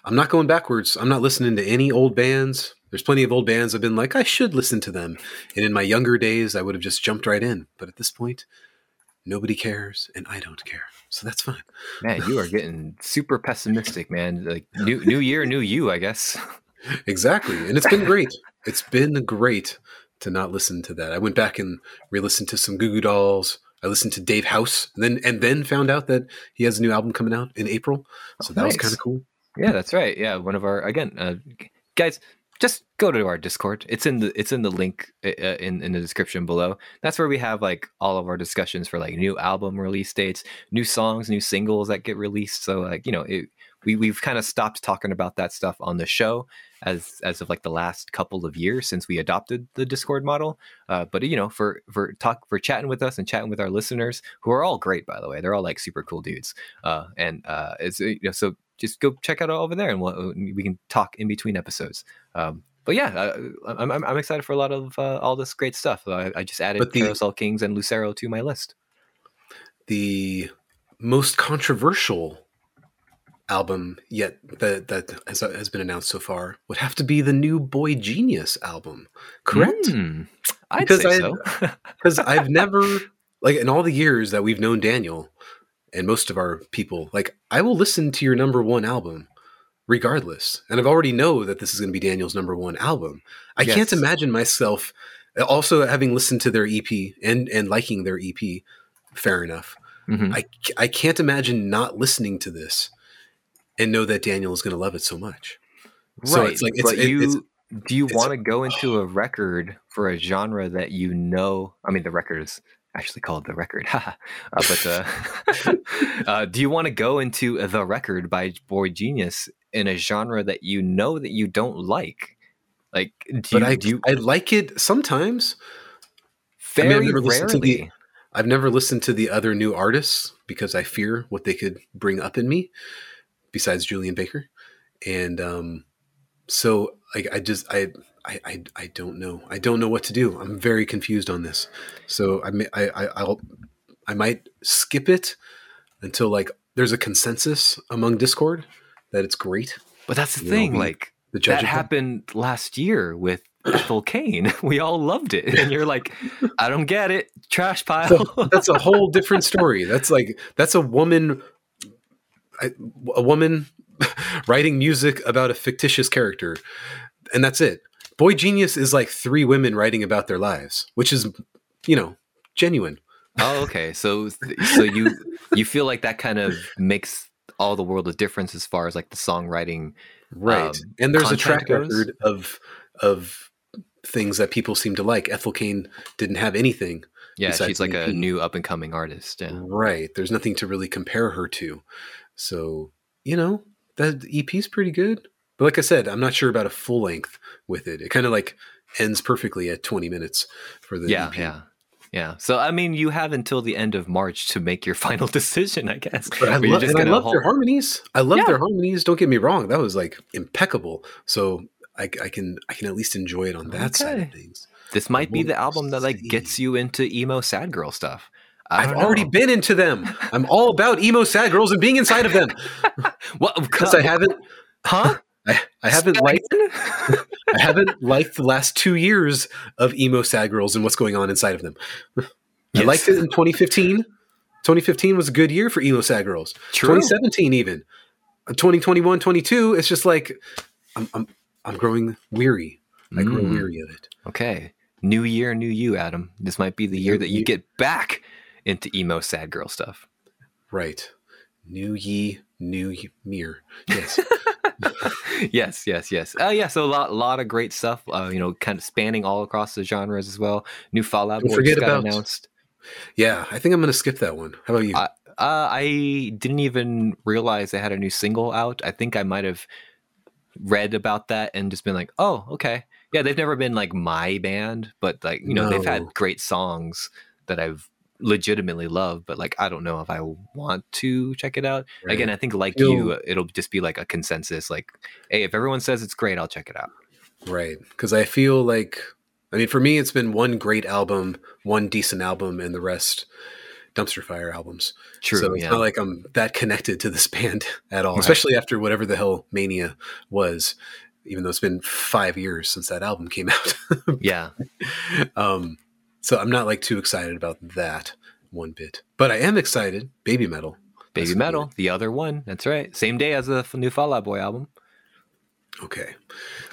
I'm not going backwards. I'm not listening to any old bands. There's plenty of old bands I've been like, I should listen to them. And in my younger days, I would have just jumped right in. But at this point, nobody cares and I don't care. So that's fine. Man, you are getting super pessimistic, man. Like new new year, new you, I guess. Exactly. And it's been great. It's been great to not listen to that. I went back and re-listened to some Goo Goo Dolls. I listened to Dave House, and then and then found out that he has a new album coming out in April. So Oh, that was kind of cool. Yeah, that's right. Yeah, one of our again, uh, guys. Just go to our Discord. It's in the it's in the link uh, uh, in in the description below. That's where we have like all of our discussions for like new album release dates, new songs, new singles that get released. So like you know, it, we we've kind of stopped talking about that stuff on the show as as of like the last couple of years since we adopted the Discord model. Uh, but you know, for for talk for chatting with us and chatting with our listeners, who are all great by the way, they're all like super cool dudes. Uh, and uh, it's you know, so just go check out over there, and we'll, we can talk in between episodes. Um, but yeah, uh, I'm, I'm I'm excited for a lot of uh, all this great stuff. I, I just added the- Carousel Kings and Lucero to my list. the most controversial album yet that that has, has been announced so far would have to be the new Boy Genius album. Correct? Mm, I'd Because say I- so. Because I've never like in all the years that we've known Daniel and most of our people, like I will listen to your number one album regardless. And I've already know that this is going to be Daniel's number one album. I can't imagine myself also having listened to their EP and and liking their EP. Fair enough. Mhm. I, I can't imagine not listening to this and know that Daniel is going to love it so much. So right, it's like- it's- but it- you it's- do you want to go into a record for a genre that you know? I mean, the record is actually called the record, uh, but uh, uh, do you want to go into the record by Boy Genius in a genre that you know that you don't like? Like, do you, I, do you I like it sometimes. I mean, I've very to the- rarely? I've never listened to the other new artists because I fear what they could bring up in me, besides Julien Baker, and um, so I, I just I, I I I don't know. I don't know what to do. I'm very confused on this. So I may, I, I I'll I might skip it until like there's a consensus among Discord that it's great. But that's the you thing, we- like The judge that happened last year with Ethel Cain. We all loved it, and you're like, I don't get it, trash pile. So that's a whole different story. That's like that's a woman, I- a woman writing music about a fictitious character, and that's it. Boy Genius is like three women writing about their lives, which is, you know, genuine. Oh, okay. So, so you you feel like that kind of makes all the world a difference as far as like the songwriting. Right. Um, and there's a track goes? record of of things that people seem to like. Ethel Cain didn't have anything. Yeah, she's like a new up and coming artist. Yeah. Right. There's nothing to really compare her to. So, you know, that EP's pretty good. But like I said, I'm not sure about a full length with it. It kind of like ends perfectly at 20 minutes for the Yeah, EP. yeah, yeah. So I mean, you have until the end of March to make your final decision, I guess. But I, But you're love, I gonna their harmonies. I love Yeah. their harmonies. Don't get me wrong. That was like impeccable. So I, I can I can at least enjoy it on that side of things. This might be the album that like see. gets you into emo sad girl stuff. I've already been into them. I'm all about emo sad girls and being inside of them What? because I haven't Huh? I, I haven't liked I haven't liked the last two years of emo sad girls and what's going on inside of them. I liked it in 2015. 2015 was a good year for emo sad girls. True. 2017 even. Uh, 2021, 22, it's just like I'm I'm I'm growing weary. I grow Mm. weary of it. Okay. New year, new you, Adam. This might be the year that you get back into emo sad girl stuff. Right. New ye, new ye, mirror. Yes. yes, yes, yes. Uh, yeah, so a lot, lot of great stuff. Uh, you know, kind of spanning all across the genres as well. New Fallout Don't Boy forget got about- announced. yeah, I think I'm gonna skip that one. How about you? I- Uh, I didn't even realize they had a new single out. I think I might have read about that and just been like, oh, okay. Yeah, they've never been like my band, but like, you know, they've had great songs that I've legitimately love, but like, I don't know if I want to check it out. Right. Again, I think like You'll- you, it'll just be like a consensus. Like, hey, if everyone says it's great, I'll check it out. Right. Because I feel like, I mean, for me, it's been one great album, one decent album, and the rest dumpster fire albums. True. So it's yeah. not like I'm that connected to this band at all, Right. especially after whatever the hell Mania was, even though it's been five years since that album came out. yeah. um, so I'm not like too excited about that one bit. But I am excited. Baby Metal. Baby That's Metal, the other one. That's right. Same day as the new Fall Out Boy album. Okay.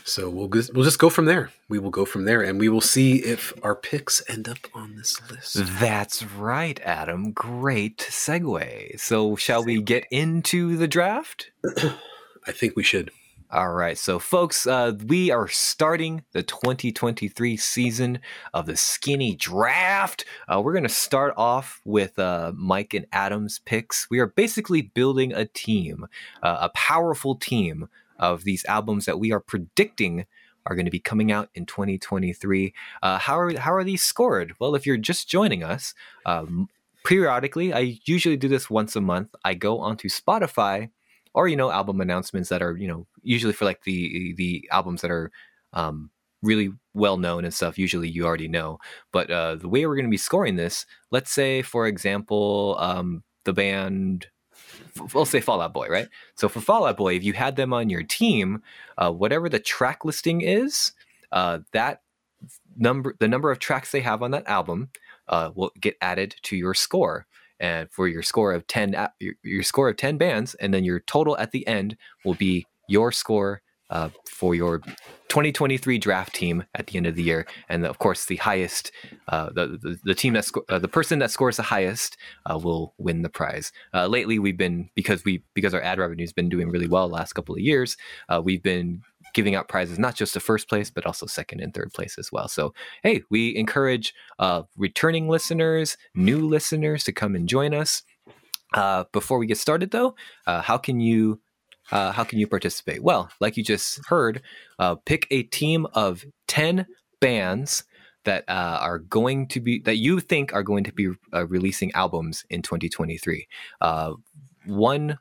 So we'll just, we'll just go from there. We will go from there and we will see if our picks end up on this list. That's right, Adam. Great segue. So, shall we get into the draft? I think we should. All right. So, folks, uh, we are starting the 2023 season of the Skinny Draft. Uh, we're going to start off with uh, Mike and Adam's picks. We are basically building a team, uh, a powerful team of these albums that we are predicting are going to be coming out in 2023. Uh, how are how are these scored? Well, if you're just joining us, um, periodically, I usually do this once a month. I go onto Spotify or you know album announcements that are you know usually for like the the albums that are um, really well known and stuff, usually you already know. But uh, the way we're going to be scoring this, let's say, for example, um, the band, we'll say Fall Out Boy, right? So for Fall Out Boy, if you had them on your team, uh, whatever the track listing is, uh, that number, the number of tracks they have on that album, uh, will get added to your score. And for your score of ten, your, your score of ten bands, and then your total at the end will be your score uh, for your 2023 draft team at the end of the year, and of course, the highest, uh, the, the, the team that sco- uh, the person that scores the highest uh, will win the prize. Uh, lately, we've been because we because our ad revenue has been doing really well last couple of years. Uh, we've been giving out prizes not just to first place but also second and third place as well. So hey, we encourage returning listeners, new listeners to come and join us. before we get started, though, how can you uh, how can you participate? Well, like you just heard, uh, pick a team of 10 bands that uh, are going to be, that you think are going to be uh, releasing albums in 2023. Uh, one,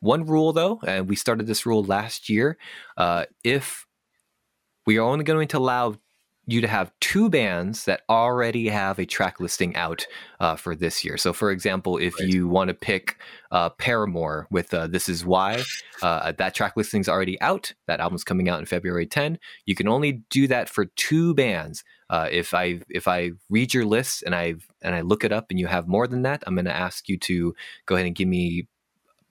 one rule though, and we started this rule last year, uh, if we are only going to allow you to have two bands that already have a track listing out uh, for this year. So, for example, if right. you want to pick uh, Paramore with uh, "This Is Why," uh, that track listing is already out. That album's coming out in February 10. You can only do that for two bands. Uh, if I if I read your list and I and I look it up and you have more than that, I'm going to ask you to go ahead and give me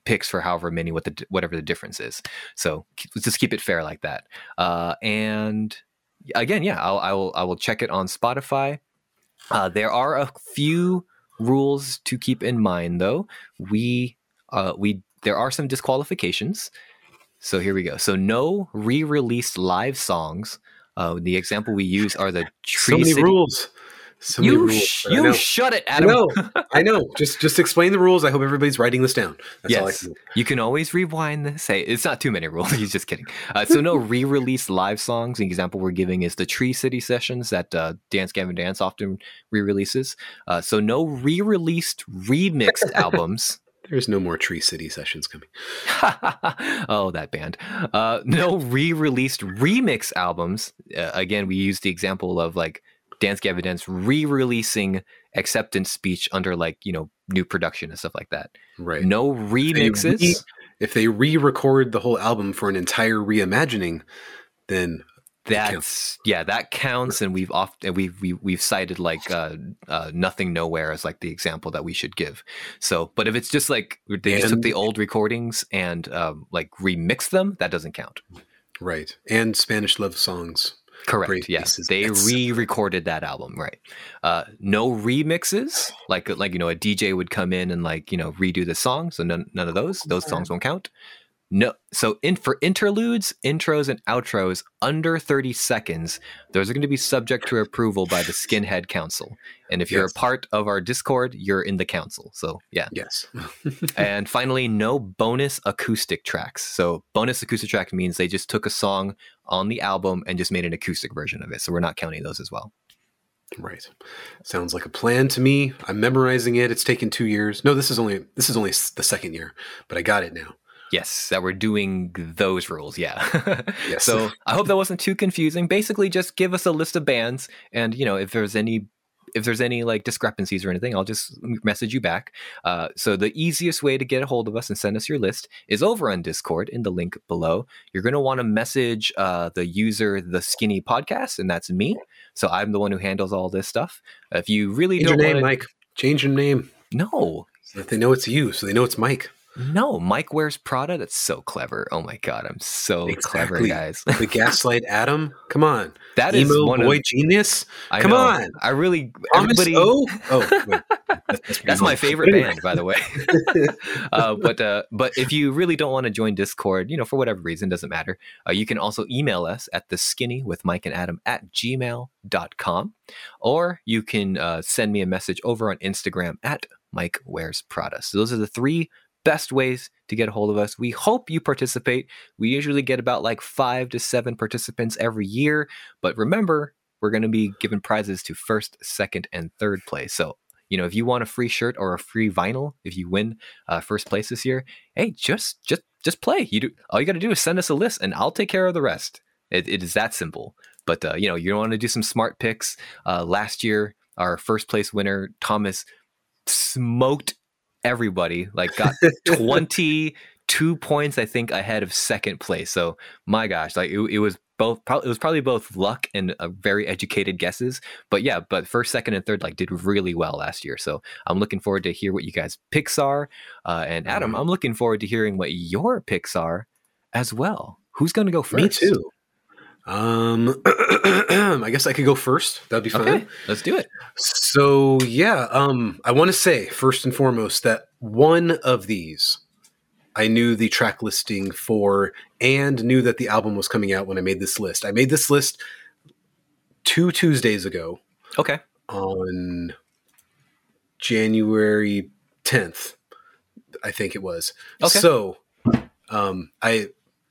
picks for however many what the whatever the difference is. So let's just keep it fair like that. Uh, and again, yeah, I'll, I will I will check it on Spotify. Uh, there are a few rules to keep in mind, though. We uh, we there are some disqualifications. So here we go. So no re-released live songs. Uh, the example we use are the Tree so many City- rules. So you sh- you shut it, Adam. I know. I know. Just just explain the rules. I hope everybody's writing this down. That's yes. Can you can always rewind this. Hey, it's not too many rules. He's just kidding. Uh, so no re-release live songs. The example we're giving is the Tree City sessions that uh, Dance Gavin Dance often re-releases. Uh, so no re-released remixed albums. There's no more Tree City sessions coming. oh, that band. Uh, no re-released remix albums. Uh, again, we use the example of like Dance Gavin Dance re-releasing acceptance speech under like you know new production and stuff like that. Right. No remixes. If they, re- if they re-record the whole album for an entire reimagining, then that's yeah that counts and we've often we've we, have we have cited like uh, uh, nothing nowhere as like the example that we should give so but if it's just like they and, just took the old recordings and um, like remixed them that doesn't count right and spanish love songs Correct. Yes, they re-recorded that album, right? Uh, no remixes, like like you know a DJ would come in and like you know redo the song. So none none of those those songs won't count. No, so in for interludes, intros, and outros under 30 seconds, those are going to be subject to approval by the Skinhead Council. And if yes. you're a part of our Discord, you're in the council. So yeah. Yes. and finally, no bonus acoustic tracks. So bonus acoustic track means they just took a song on the album and just made an acoustic version of it. So we're not counting those as well. Right. Sounds like a plan to me. I'm memorizing it. It's taken 2 years. No, this is only this is only the second year, but I got it now. Yes, that we're doing those rules. Yeah. yes. So I hope that wasn't too confusing. Basically, just give us a list of bands, and you know, if there's any if there's any like discrepancies or anything, I'll just message you back. Uh, so the easiest way to get a hold of us and send us your list is over on Discord in the link below. You're going to want to message uh, the user the Skinny Podcast, and that's me. So I'm the one who handles all this stuff. If you really Change don't your name, wanna... Mike. Change your name. No. So that they know it's you, so they know it's Mike. No, Mike wears Prada. That's so clever. Oh my god, I'm so exactly. clever, guys. the Gaslight Adam. Come on, that Emo is one boy of, genius. I Come know. on, I really everybody. Oh, oh, wait. That's, that's my favorite band, by the way. uh, but uh, but if you really don't want to join Discord, you know, for whatever reason, doesn't matter. Uh, you can also email us at the skinny with Mike and Adam at gmail.com. Or you can uh, send me a message over on Instagram at Mike Wears Prada. So those are the three best ways to get a hold of us. We hope you participate. We usually get about like five to seven participants every year. But remember, we're going to be giving prizes to first, second, and third place. So, you know, if you want a free shirt or a free vinyl, if you win uh, first place this year, hey, just just just play. You do all you got to do is send us a list, and I'll take care of the rest. It, it is that simple. But uh, you know, you want to do some smart picks. Uh, last year, our first place winner Thomas smoked everybody. Like got twenty two points, I think, ahead of second place. So my gosh, like it, it was both. It was probably both luck and uh, very educated guesses. But yeah, but first, second, and third like did really well last year. So I'm looking forward to hear what you guys picks are. Uh, and Adam, Mhm. I'm looking forward to hearing what your picks are as well. Who's going to go first? Me too. Um, I guess I could go first. That'd be fine. Okay, let's do it. So yeah, um, I want to say first and foremost that one of these I knew the track listing for and knew that the album was coming out when I made this list. I made this list two Tuesdays ago Okay. on January 10th, I think it was. Okay. So um, I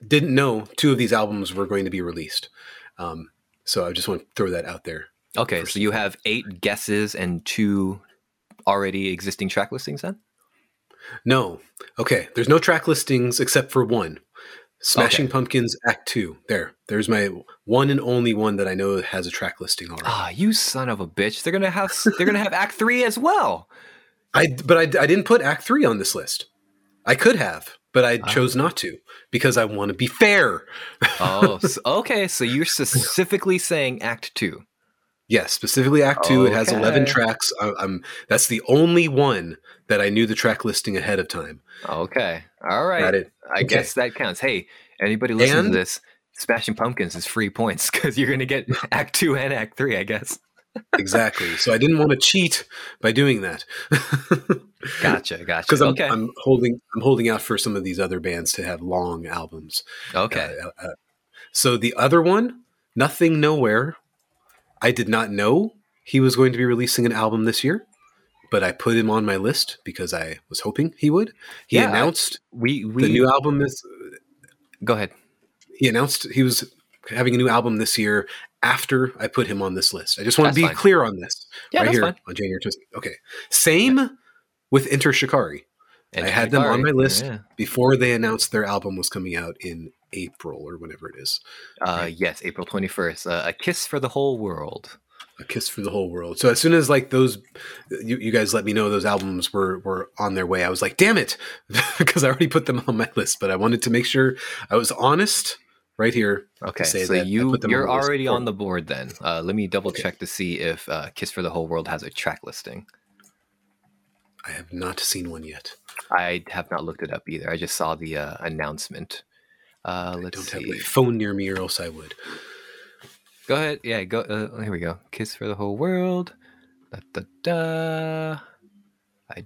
didn't know two of these albums were going to be released. Um, so I just want to throw that out there. Okay, First so you have eight guesses and two already existing track listings then? No. Okay. There's no track listings except for one. Smashing Okay. Pumpkins Act 2. There. There's my one and only one that I know has a track listing already. Ah, you son of a bitch. They're gonna have they're gonna have Act Three as well. I but I, I didn't put Act 3 on this list. I could have, but I Ah. chose not to because I want to be fair. Oh, so, okay. So you're specifically saying Act Two. Yes, specifically Act 2. It has 11 tracks. I, I'm that's the only one that I knew the track listing ahead of time. Okay. All right. Got it. I Okay. guess that counts. Hey, anybody listening And- to this, Smashing Pumpkins is free points because you're gonna get Act Two and Act Three, I guess. Exactly. so I didn't want to cheat by doing that. Gotcha. Gotcha. because I'm, okay. I'm holding I'm holding out for some of these other bands to have long albums. okay. Uh, uh, so the other one, Nothing Nowhere, I did not know he was going to be releasing an album this year, but I put him on my list because I was hoping he would. He Yeah, I- announced we we the new album is go ahead. he announced he was having a new album this year after I put him on this list. I just want That's to be fine. clear on this Yeah, right that's here fine. on January 20th. Okay. Same with Enter Shikari. And I had them on my list. yeah. before they announced their album was coming out in April or whenever it is. Uh, yes, April 21st. Uh, a kiss for the whole world. A Kiss for the Whole World. So as soon as like those, you, you guys let me know those albums were were on their way. I was like, damn it, because I already put them on my list. But I wanted to make sure I was honest right here. Okay, say so that you put them you're list already before. on the board then. Uh, let me double Okay. check to see if uh, Kiss for the Whole World has a track listing. I have not seen one yet. I have not looked it up either. I just saw the uh, announcement. Uh, let's don't have my phone near me, or else I would. Go ahead. Yeah, go. Uh, here we go. Kiss for the Whole World. Da, da, da. I,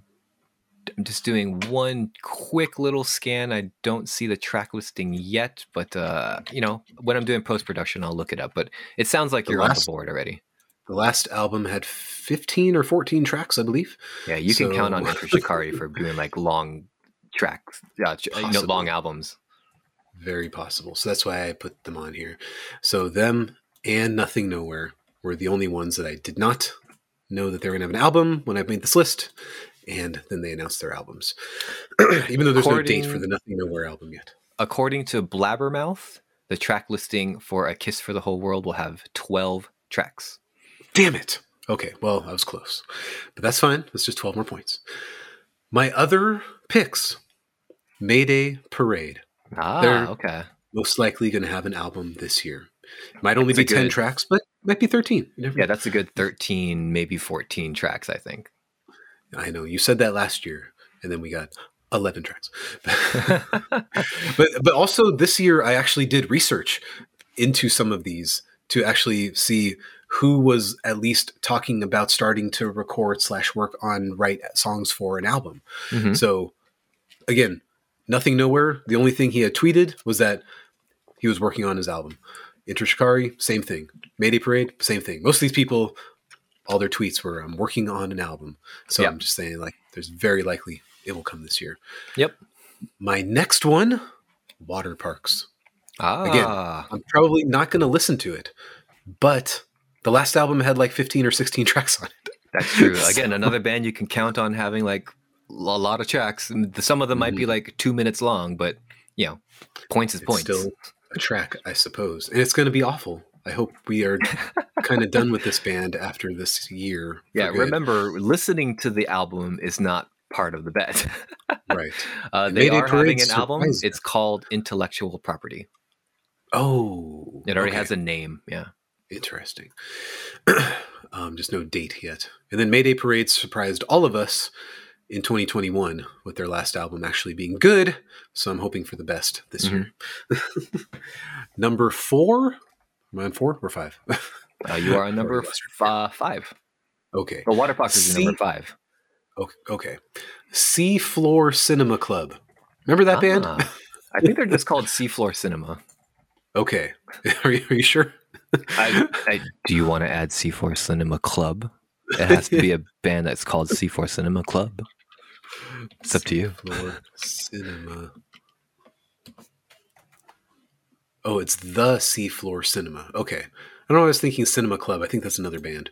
I'm just doing one quick little scan. I don't see the track listing yet, but uh, you know, when I'm doing post production, I'll look it up. But it sounds like The you're on the board already. The last album had fifteen or fourteen tracks, I believe. Yeah, you can count on So- Enter Shikari for doing like long tracks, uh, ch- you know, long albums. Very possible. So that's why I put them on here. So them and Nothing Nowhere were the only ones that I did not know that they were going to have an album when I made this list. And then they announced their albums, even though there's no date for the Nothing Nowhere album yet. According to Blabbermouth, the track listing for A Kiss for the Whole World will have 12 tracks. Damn it. Okay, well, I was close, but that's fine. That's just 12 more points. My other picks Mayday Parade. Ah, They're- okay. Most likely going to have an album this year. Might only That's be 10 good- tracks, but might be 13. Never Yeah, know. that's a good 13, maybe 14 tracks, I think. I know you said that last year, and then we got eleven tracks. but but also this year, I actually did research into some of these to actually see who was at least talking about starting to record slash work on write songs for an album. Mhm. So again, nothing nowhere. The only thing he had tweeted was that he was working on his album. Enter Shikari, same thing. Mayday Parade, same thing. Most of these people, all their tweets were, "I'm working on an album." So Yeah. I'm just saying, like, there's very likely it will come this year. Yep. My next one, Water Parks. Ah, Again, I'm probably not going to listen to it, but the last album had like 15 or 16 tracks on it. that's true. So- Again, another band you can count on having like a lot of tracks. Some of them might be like two minutes long, but you know, points is It's points. still a track, I suppose, and it's going to be awful. I hope we are kind of done with this band after this year. Yeah, remember, listening to the album is not part of the bet. right? uh, they Mayday are having Parade an album. surprised It's called Intellectual Property. Oh, It already okay. has a name. Yeah. Interesting. um, just no date yet. And then Mayday Parade surprised all of us in 2021 with their last album actually being good. So I'm hoping for the best this year. number four. Am I on four or five? Uh, you are on number f- uh, five. okay. The Waterfox is See- number five. Okay. Okay. Seafloor Cinema Club. Remember that band? Ah, I think they're just called Seafloor Cinema. Okay. Are you, are you sure? I, I, do you want to add Seafloor Cinema Club? It has to be a band that's called Seafloor Cinema Club. It's up to you. Cinema. Oh, it's the Seafloor Cinema. Okay. I don't know. I was thinking Cinema Club. I think that's another band.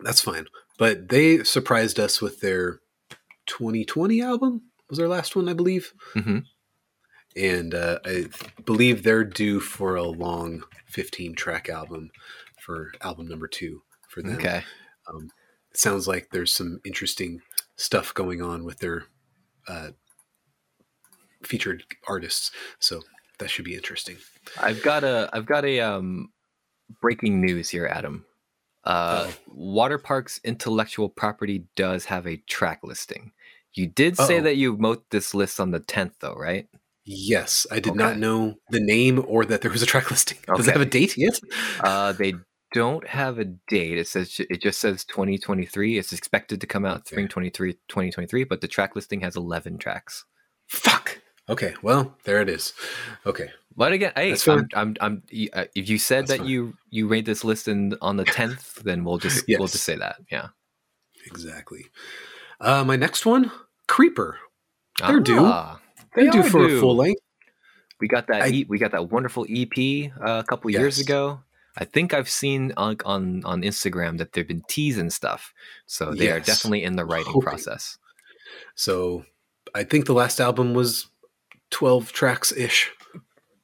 That's fine. But they surprised us with their 2020 album. Was their last one, I believe. hmm And uh, I believe they're due for a long 15 track album for album number two for them. Okay. Um, it sounds like there's some interesting stuff going on with their uh, featured artists, so that should be interesting. I've got a I've got a um breaking news here, Adam. Uh, Water Park's intellectual property does have a track listing. You did say Uh-oh. that you wrote this list on the tenth, though, right? Yes, I did Okay. not know the name or that there was a track listing. Does it have a date yet? Uh, they don't have a date. It says it just says 2023. It's expected to come out Okay. spring 23, 2023, but the track listing has 11 tracks. Fuck. Okay, well, there it is. Okay, But again, hey, I'm. I'm, I'm, uh, if you said That's that fine. you you rate this list in on the 10th, then we'll just we'll just say that. Yeah. exactly. Uh, my next one, Creeper. They're due. They're due for due. a full length. We got that. I- e- we got that wonderful EP uh, a couple years ago. I think I've seen on, on on Instagram that they've been teasing stuff, so they are definitely in the writing Hoping. process. So I think the last album was 12 tracks ish.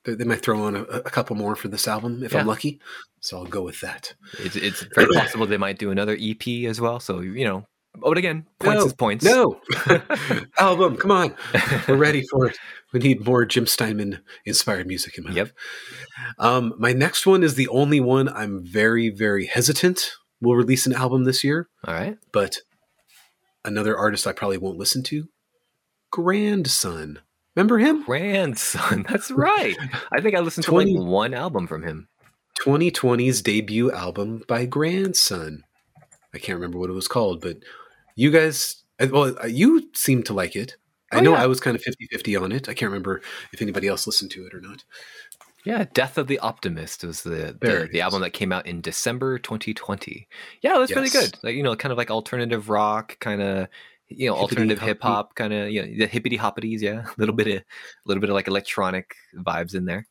They, they might throw on a, a couple more for this album if Yeah. I'm lucky. So I'll go with that. It's, it's very possible they might do another EP as well. So you know, but again, points No, is points. No, album, come on. We're ready for it. We need more Jim Steinman inspired music in my Yep. life. Um, my next one is the only one I'm very, very hesitant will release an album this year, All right. but another artist I probably won't listen to, Grandson. Remember him? Grandson. That's right. I think I listened to 20 like one album from him. 2020's debut album by Grandson. I can't remember what it was called, but you guys, uh, well, uh, you seem to like it. I Oh, know yeah. I was kind of 50 50 on it. I can't remember if anybody else listened to it or not. Yeah, Death of the Optimist was the the, the album that came out in December 2020. Yeah, it was really good. Like you know, kind of like alternative rock, kind of you know, alternative hip hop, kind of you know, the hippity hoppities. Yeah, a little bit of a little bit of like electronic vibes in there.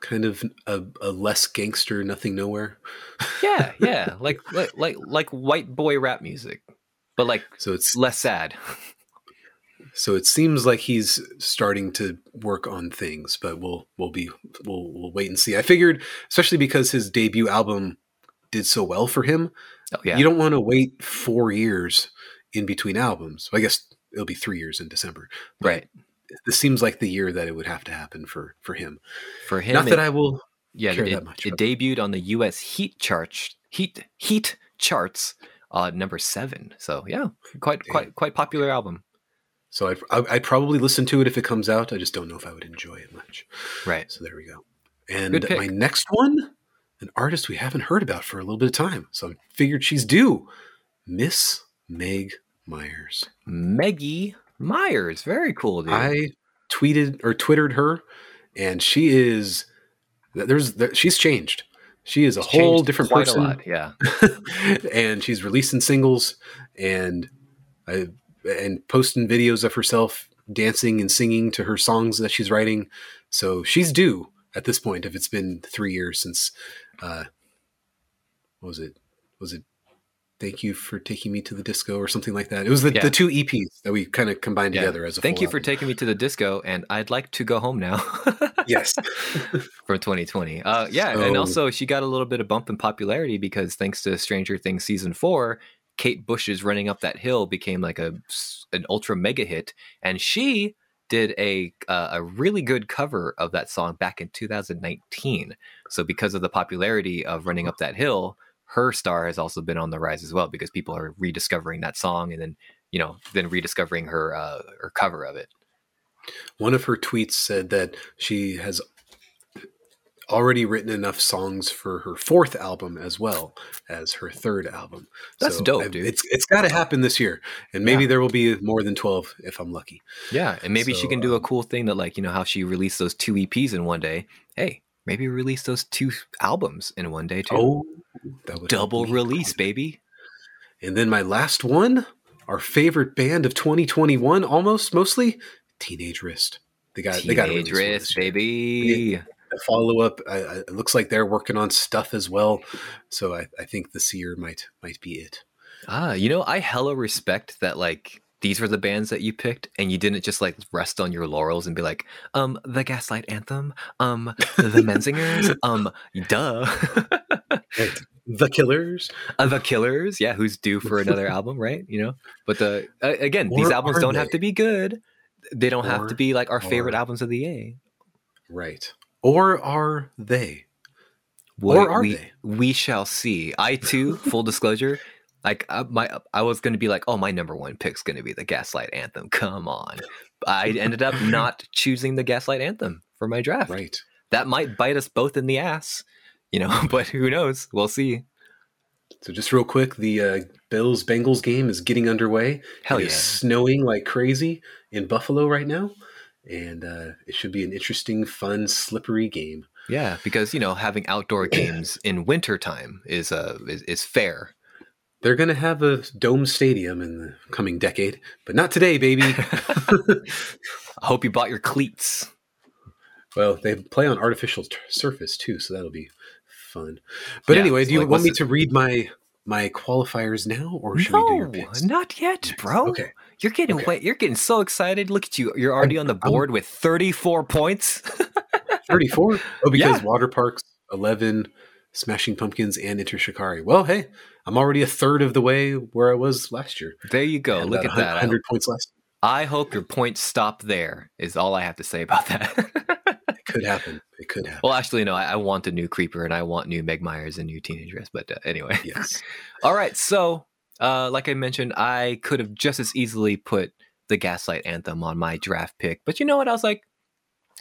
Kind of a, a less gangster, nothing nowhere. Yeah, yeah, like like like like white boy rap music, but like So it's less sad. so it seems like he's starting to work on things, but we'll we'll be we'll we'll wait and see. I figured, especially because his debut album did so well for him, Oh yeah, you don't want to wait four years in between albums. I guess it'll be three years in December. Right. This seems like the year that it would have to happen for for him. For him, Not it- that I will. Yeah, care it, that much it debuted on the U.S. Heat charts, Heat Heat charts, uh, number seven. So yeah, quite Damn. quite quite popular album. So I'd, I- I'd probably listen to it if it comes out. I just don't know if I would enjoy it much. Right. So there we go. And my next one, an artist we haven't heard about for a little bit of time. So I figured she's due. Miss Meg Myers. Meggie Myers, very cool, dude. I tweeted or twittered her, and she is there's there, she's changed. She is a She's whole different quite person. a lot. Yeah, and she's releasing singles and I, and posting videos of herself dancing and singing to her songs that she's writing. So she's due at this point. If it's been three years since, uh, what was it? Was it thank you for taking me to the disco or something like that. It was the, Yeah. the two EPs that we kind of combined Yeah. together as a Thank you for taking me to the disco, and I'd like to go home now. Yes. from 2020. Uh, yeah, and also she got a little bit of bump in popularity because thanks to Stranger Things season four, Kate Bush's "Running Up That Hill" became like a an ultra mega hit, and she did a uh, a really good cover of that song back in 2019. So because of the popularity of "Running Up That Hill," her star has also been on the rise as well because people are rediscovering that song and then you know then rediscovering her uh, her cover of it. One of her tweets said that she has already written enough songs for her fourth album as well as her third album. That's dope, I- dude. It's it's got to happen this year, and maybe Yeah. there will be more than twelve if I'm lucky. Yeah, and maybe she can do a um, cool thing that, like, you know, how she released those two EPs in one day. Hey, maybe release those two albums in one day too. Oh, double release, awesome. baby. And then my last one, our favorite band of 2021, almost mostly Teenage Wrist. They got they got Teenage Wrist, baby. follow up. I, I, it looks like they're working on stuff as well. So I, I think the Seer might might be it. Ah, you know, I hella respect that. Like, these were the bands that you picked, and you didn't just like rest on your laurels and be like, um, the Gaslight Anthem, um, the Menzingers, um, duh, Right. The Killers. Uh, the Killers, yeah, who's due for another album, right? You know, but the uh, again, these albums don't have to be good. They don't have to be like our favorite albums of the year. Right. Or are they? What Or are we, they? We shall see. I too, full disclosure, like uh, my I was going to be like, oh, my number one pick's going to be the Gaslight Anthem. Come on, I ended up not choosing the Gaslight Anthem for my draft. Right. That might bite us both in the ass, you know. But who knows? We'll see. So just real quick, the uh, Bills Bengals game is getting underway. Hell yeah! is snowing like crazy in Buffalo right now, and uh, it should be an interesting, fun, slippery game. Yeah, because you know having outdoor games in wintertime is uh is, is fair. They're going to have a dome stadium in the coming decade, but not today, baby. I hope you bought your cleats. well, they play on artificial t- surface too, so that'll be fun. But Yeah, anyway, do you like, want me it- to read my my qualifiers now, or should we do your No, picks? not yet, bro. Okay. You're getting Okay. wait, you're getting so excited. Look at you. You're already on the I'm- board with 34 points. 34? Oh, because Yeah. Water Parks, 11, Smashing Pumpkins, and Enter Shikari. Well, hey, I'm already a third of the way where I was last year. there you go. And Look at that. 100 points less. I hope your points stop there. Is all I have to say about that. It could happen. It could happen. well, actually, no. I, I want a new creeper and I want new Meg Myers and new Teenage Wrist. But uh, anyway, yes. All right, so uh, like I mentioned, I could have just as easily put the Gaslight Anthem on my draft pick, but you know what? I was like,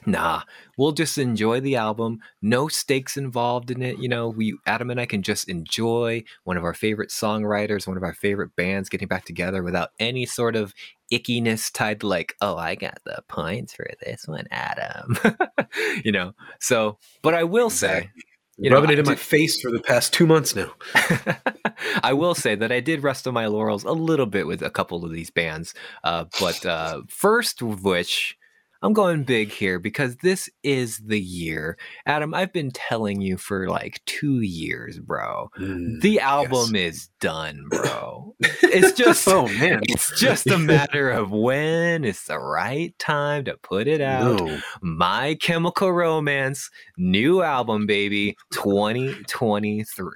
nah, we'll just enjoy the album. No stakes involved in it. You know, we Adam and I can just enjoy one of our favorite songwriters, one of our favorite bands getting back together without any sort of ickiness tied to like, oh, I got the points for this one, Adam. you know, so but I will say. You know, Rubbing it I in my face for the past two months now. I will say that I did rest on my laurels a little bit with a couple of these bands. Uh, but uh, first of which, I'm going big here because this is the year. Adam, I've been telling you for like two years, bro. Mm, The album is done, bro. It's just. oh, man. It's just a matter of when it's the right time to put it out. No. My Chemical Romance, new album, baby, 2023.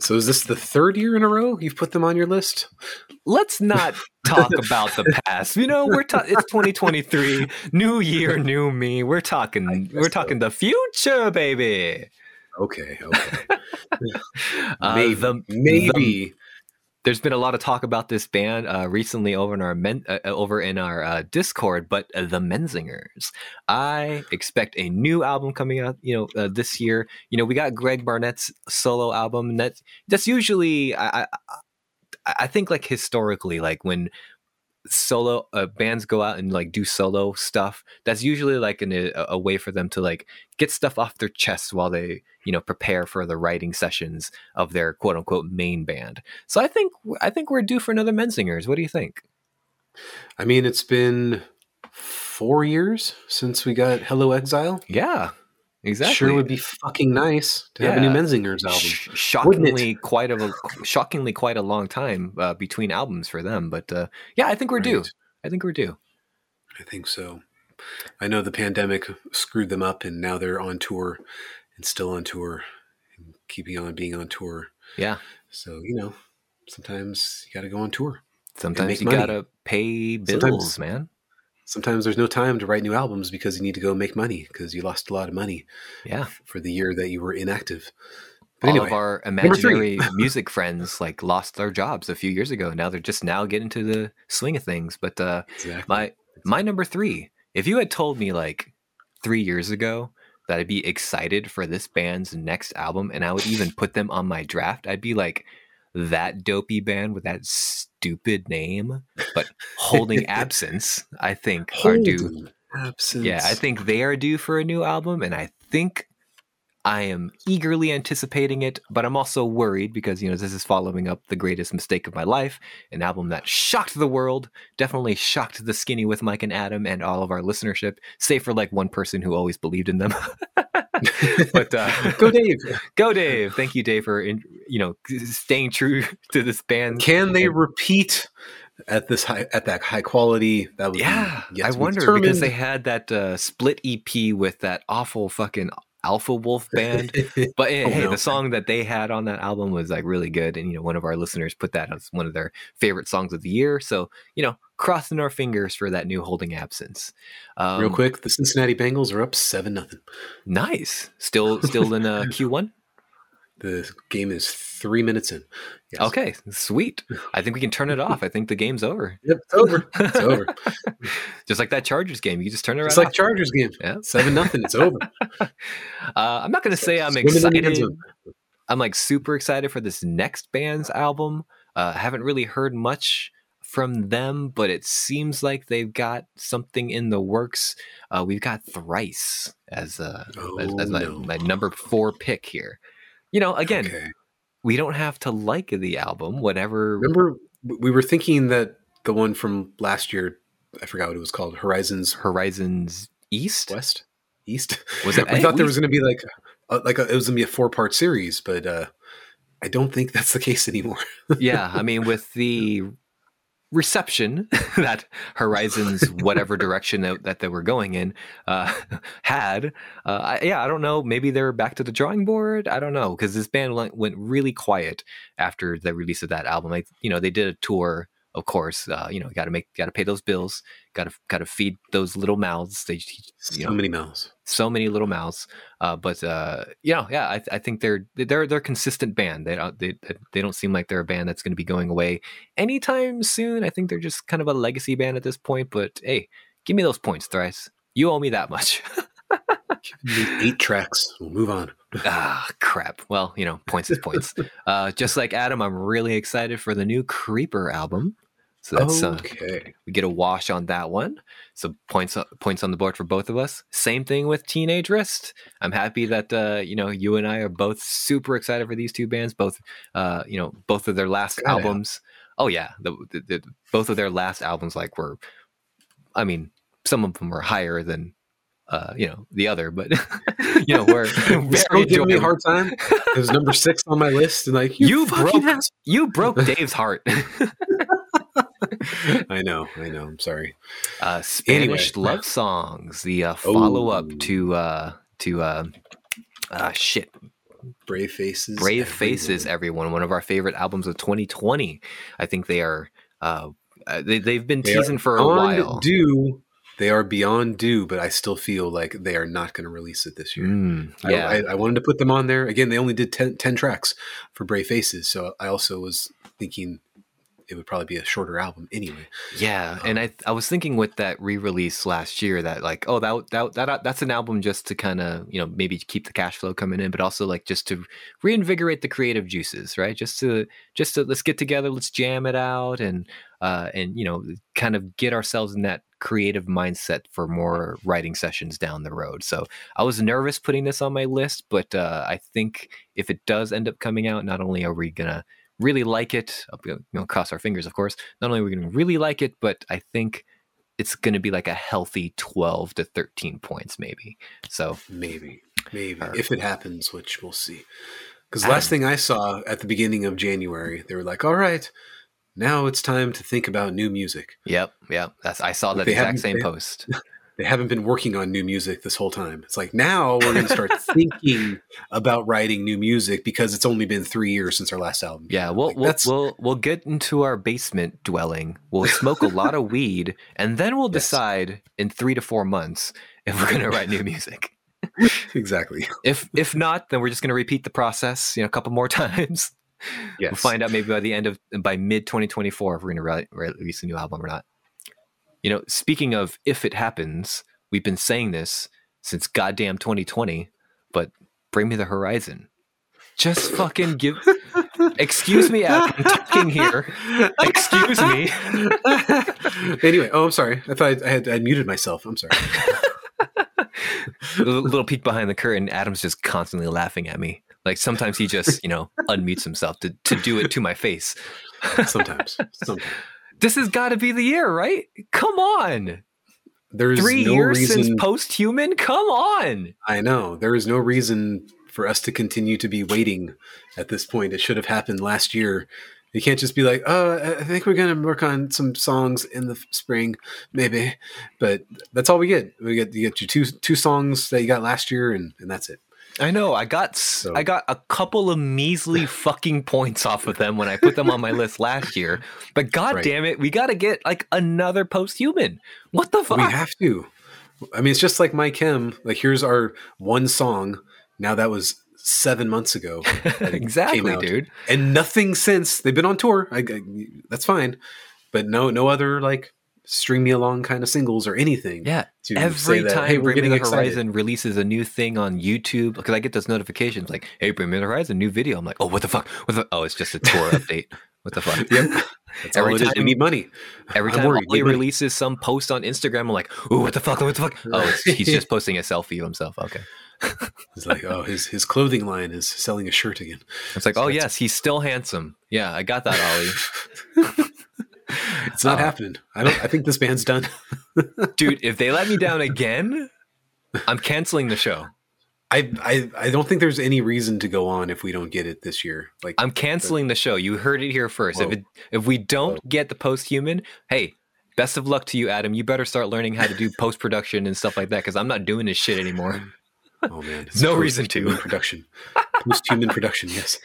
So is this the third year in a row you've put them on your list? let's not talk about the past. You know, we're ta- it's 2023, new year, new me. We're talking we're so. talking the future, baby. Okay, okay. Uh, maybe, the- maybe. There's been a lot of talk about this band uh, recently over in our men, uh, over in our uh, Discord, but uh, the Menzingers. I expect a new album coming out, you know, uh, this year. You know, we got Greg Barnett's solo album, and that's that's usually I, I I think like historically, like when solo uh, bands go out and like do solo stuff, that's usually like an, a, a way for them to like get stuff off their chest while they you know prepare for the writing sessions of their quote unquote main band. So I think I think we're due for another Menzingers. What do you think? I mean, it's been four years since we got Hello Exile. Yeah, exactly. Sure would be fucking nice to have a new Menzingers album. Sh- shockingly quite a shockingly quite a long time uh, between albums for them but uh, yeah i think we're due i think we're due I think so. I know the pandemic screwed them up, and now they're on tour and still on tour and keeping on being on tour. yeah So you know, sometimes you got to go on tour. sometimes you gotta pay bills Sometimes- man Sometimes there's no time to write new albums because you need to go make money because you lost a lot of money yeah for the year that you were inactive. But all anyway, of our imaginary music friends like lost their jobs a few years ago now they're just now getting to the swing of things but uh exactly. my my number three if you had told me like three years ago that i'd be excited for this band's next album and i would even put them on my draft i'd be like that dopey band with that stupid name but holding absence i think are due absence. yeah i think they are due for a new album and i think I am eagerly anticipating it, but I'm also worried because, you know, this is following up the greatest mistake of my life, an album that shocked the world, definitely shocked the Skinny with Mike and Adam and all of our listenership, save for like one person who always believed in them. but uh, go Dave. go Dave. Thank you, Dave, for, in, you know, staying true to this band. Can they repeat at this high at that high quality? That would Yeah, I wonder because they had that uh, split EP with that awful fucking Alpha Wolf band. But hey, Oh, hey, no. the song that they had on that album was like really good, and you know, one of our listeners put that as one of their favorite songs of the year. So you know, crossing our fingers for that new holding absence. Um, Real quick, the Cincinnati Bengals are up seven nothing. nice. Still, still in uh, Q one. The game is three minutes in. Yes. Okay, sweet. I think we can turn it off. I think the game's over. Yep, it's over. It's over. Just like that Chargers game, you just turn it right It's like off. Chargers game. Yeah. Seven nothing. It's over. Uh, I'm not gonna say I'm Swim in the end excited. I'm like super excited for this next band's album. Uh, I haven't really heard much from them, but it seems like they've got something in the works. Uh, we've got Thrice as, uh, as, Oh, as my, no. my number four pick here. You know, again, Okay. we don't have to like the album, whatever. Remember, we were thinking that the one from last year, I forgot what it was called, Horizons Horizons East. West, East. Was it- I thought there was going to be like, a, like a, it was going to be a four part series, but uh, I don't think that's the case anymore. yeah, I mean, with the reception that Horizons, whatever direction that, that they were going in, uh, had, uh, I, yeah, I don't know. Maybe they're back to the drawing board. I don't know because this band went, went really quiet after the release of that album. Like, you know, they did a tour. Of course, uh, you know, got to make, got to pay those bills, got to, got to feed those little mouths. They, so know, many mouths. so many little mouths. Uh, but uh, you know, yeah, I, I think they're they're they're a consistent band. They don't they they don't seem like they're a band that's going to be going away anytime soon. I think they're just kind of a legacy band at this point. But hey, give me those points, Thrice. You owe me that much. Eight tracks. We'll move on. ah, crap. Well, you know, points is points. Uh, just like Adam, I'm really excited for the new Creeper album. So that's uh, okay. we get a wash on that one. So points points on the board for both of us. Same thing with Teenage Wrist. I'm happy that uh, you know you and I are both super excited for these two bands. Both uh, you know both of their last Gotta. albums. Oh yeah, the, the, the, both of their last albums like were. I mean, some of them were higher than uh, you know the other, but you know we're very giving me a hard time. It was number six on my list, and like you, You broke- You broke Dave's heart. I know, I know. I'm sorry. uh, Spanish Anyway. love songs, the uh, follow up Oh. to uh, to uh, uh, shit, Brave faces. Brave everyone. Faces, everyone. One of our favorite albums of 2020. I think they are. Uh, uh, they they've been They teasing for a beyond while. Due. They are beyond due, but I still feel like they are not going to release it this year. Mm, I- yeah, I, I wanted to put them on there. Again, they only did 10, 10 tracks for Brave Faces, so I also was thinking it would probably be a shorter album anyway. Yeah, and I I was thinking with that re-release last year that like oh that that, that that's an album just to kind of you know maybe keep the cash flow coming in, but also like just to reinvigorate the creative juices, right? Just to just to let's get together, let's jam it out, and uh and you know kind of get ourselves in that creative mindset for more writing sessions down the road. So I was nervous putting this on my list, but uh, I think if it does end up coming out, not only are we gonna really like it. You know, cross our fingers, of course. Not only are we going to really like it, but I think it's going to be like a healthy 12 to 13 points, maybe. So Maybe. maybe Or- if it happens, which we'll see. Because last thing I saw at the beginning of January, they were like, "All right, now it's time to think about new music." Yep, yep. That's I saw that They exact same they- post. They haven't been working on new music this whole time. It's like now we're going to start thinking about writing new music because it's only been three years since our last album. Yeah, we'll Like, we'll, we'll we'll get into our basement dwelling. We'll smoke a lot of weed, and then we'll Yes. decide in three to four months if we're gonna write new music. exactly. If if not, then we're just gonna repeat the process, you know, a couple more times. Yes. We'll find out maybe by the end of by mid 2024 if we're gonna re- release a new album or not. You know, speaking of if it happens, we've been saying this since goddamn 2020, but bring me the horizon. Just fucking give. Excuse me, Adam, I'm talking here. Excuse me. anyway, oh, I'm sorry. I thought I had I muted myself. I'm sorry. A little little peek behind the curtain. Adam's just constantly laughing at me. Like sometimes he just, you know, unmutes himself to, to do it to my face. Sometimes. Sometimes. This has got to be the year, right? Come on. There's Three no years reason. since post human? Come on. I know there is no reason for us to continue to be waiting at this point. It should have happened last year. You can't just be like, "Oh, I think we're gonna work on some songs in the spring, maybe," but that's all we get. We get you get your two two songs that you got last year, and and that's it. I know. I got So- I got a couple of measly fucking points off of them when I put them on my list last year. But god Right. damn it, we got to get like another post human. What the fuck? We have to. I mean, it's just like My Chem. Like, here's our one song. Now that was seven months ago, exactly, dude. and nothing since. They've been on tour. I, I- that's fine, but no, no other like string me along kind of singles or anything. Yeah. Every that, time hey, we're getting. Horizon releases a new thing on YouTube, because I get those notifications like, "Hey, Bring Me the Horizon, new video." I'm like, "Oh, what the fuck? What the? Oh, it's just a tour update. What the fuck?" Yep. That's Every all it is. They time- need money. Every time worried. Money. releases some post on Instagram, I'm like, "Ooh, what the fuck? What the fuck?" Oh, he's just posting a selfie of himself. Okay, It's like, oh, his his clothing line is selling a shirt again. it's like, So "Oh yes, he's still handsome." Yeah, I got that, Oli. It's not Oh. happening. I don't. I think this band's done. Dude, if they let me down again, I'm canceling the show. I, I I don't think there's any reason to go on if we don't get it this year. Like I'm canceling the show. You heard it here first. If it, if we don't get the post human, hey, best of luck to you, Adam. You better start learning how to do post production and stuff like that because I'm not doing this shit anymore. oh man, No reason to. Production. Post-human production. Yes.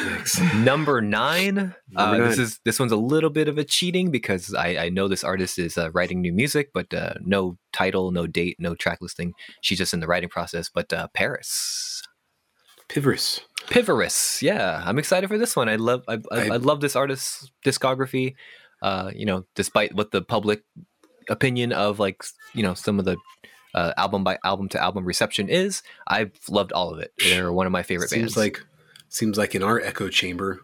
Yikes. Number nine. uh, Number This is this one's a little bit of a cheating because I, I know this artist is uh, writing new music, but uh, no title, no date, no track listing. She's just in the writing process. But uh, PVRIS. Pivorous. Pivorous, yeah, I'm excited for this one. I love, I, I, I- I love this artist's discography. Uh, you know, despite what the public opinion of like, you know, some of the uh, album by album to album reception is, I've loved all of it. They're one of my favorite seems bands. like seems like in our echo chamber,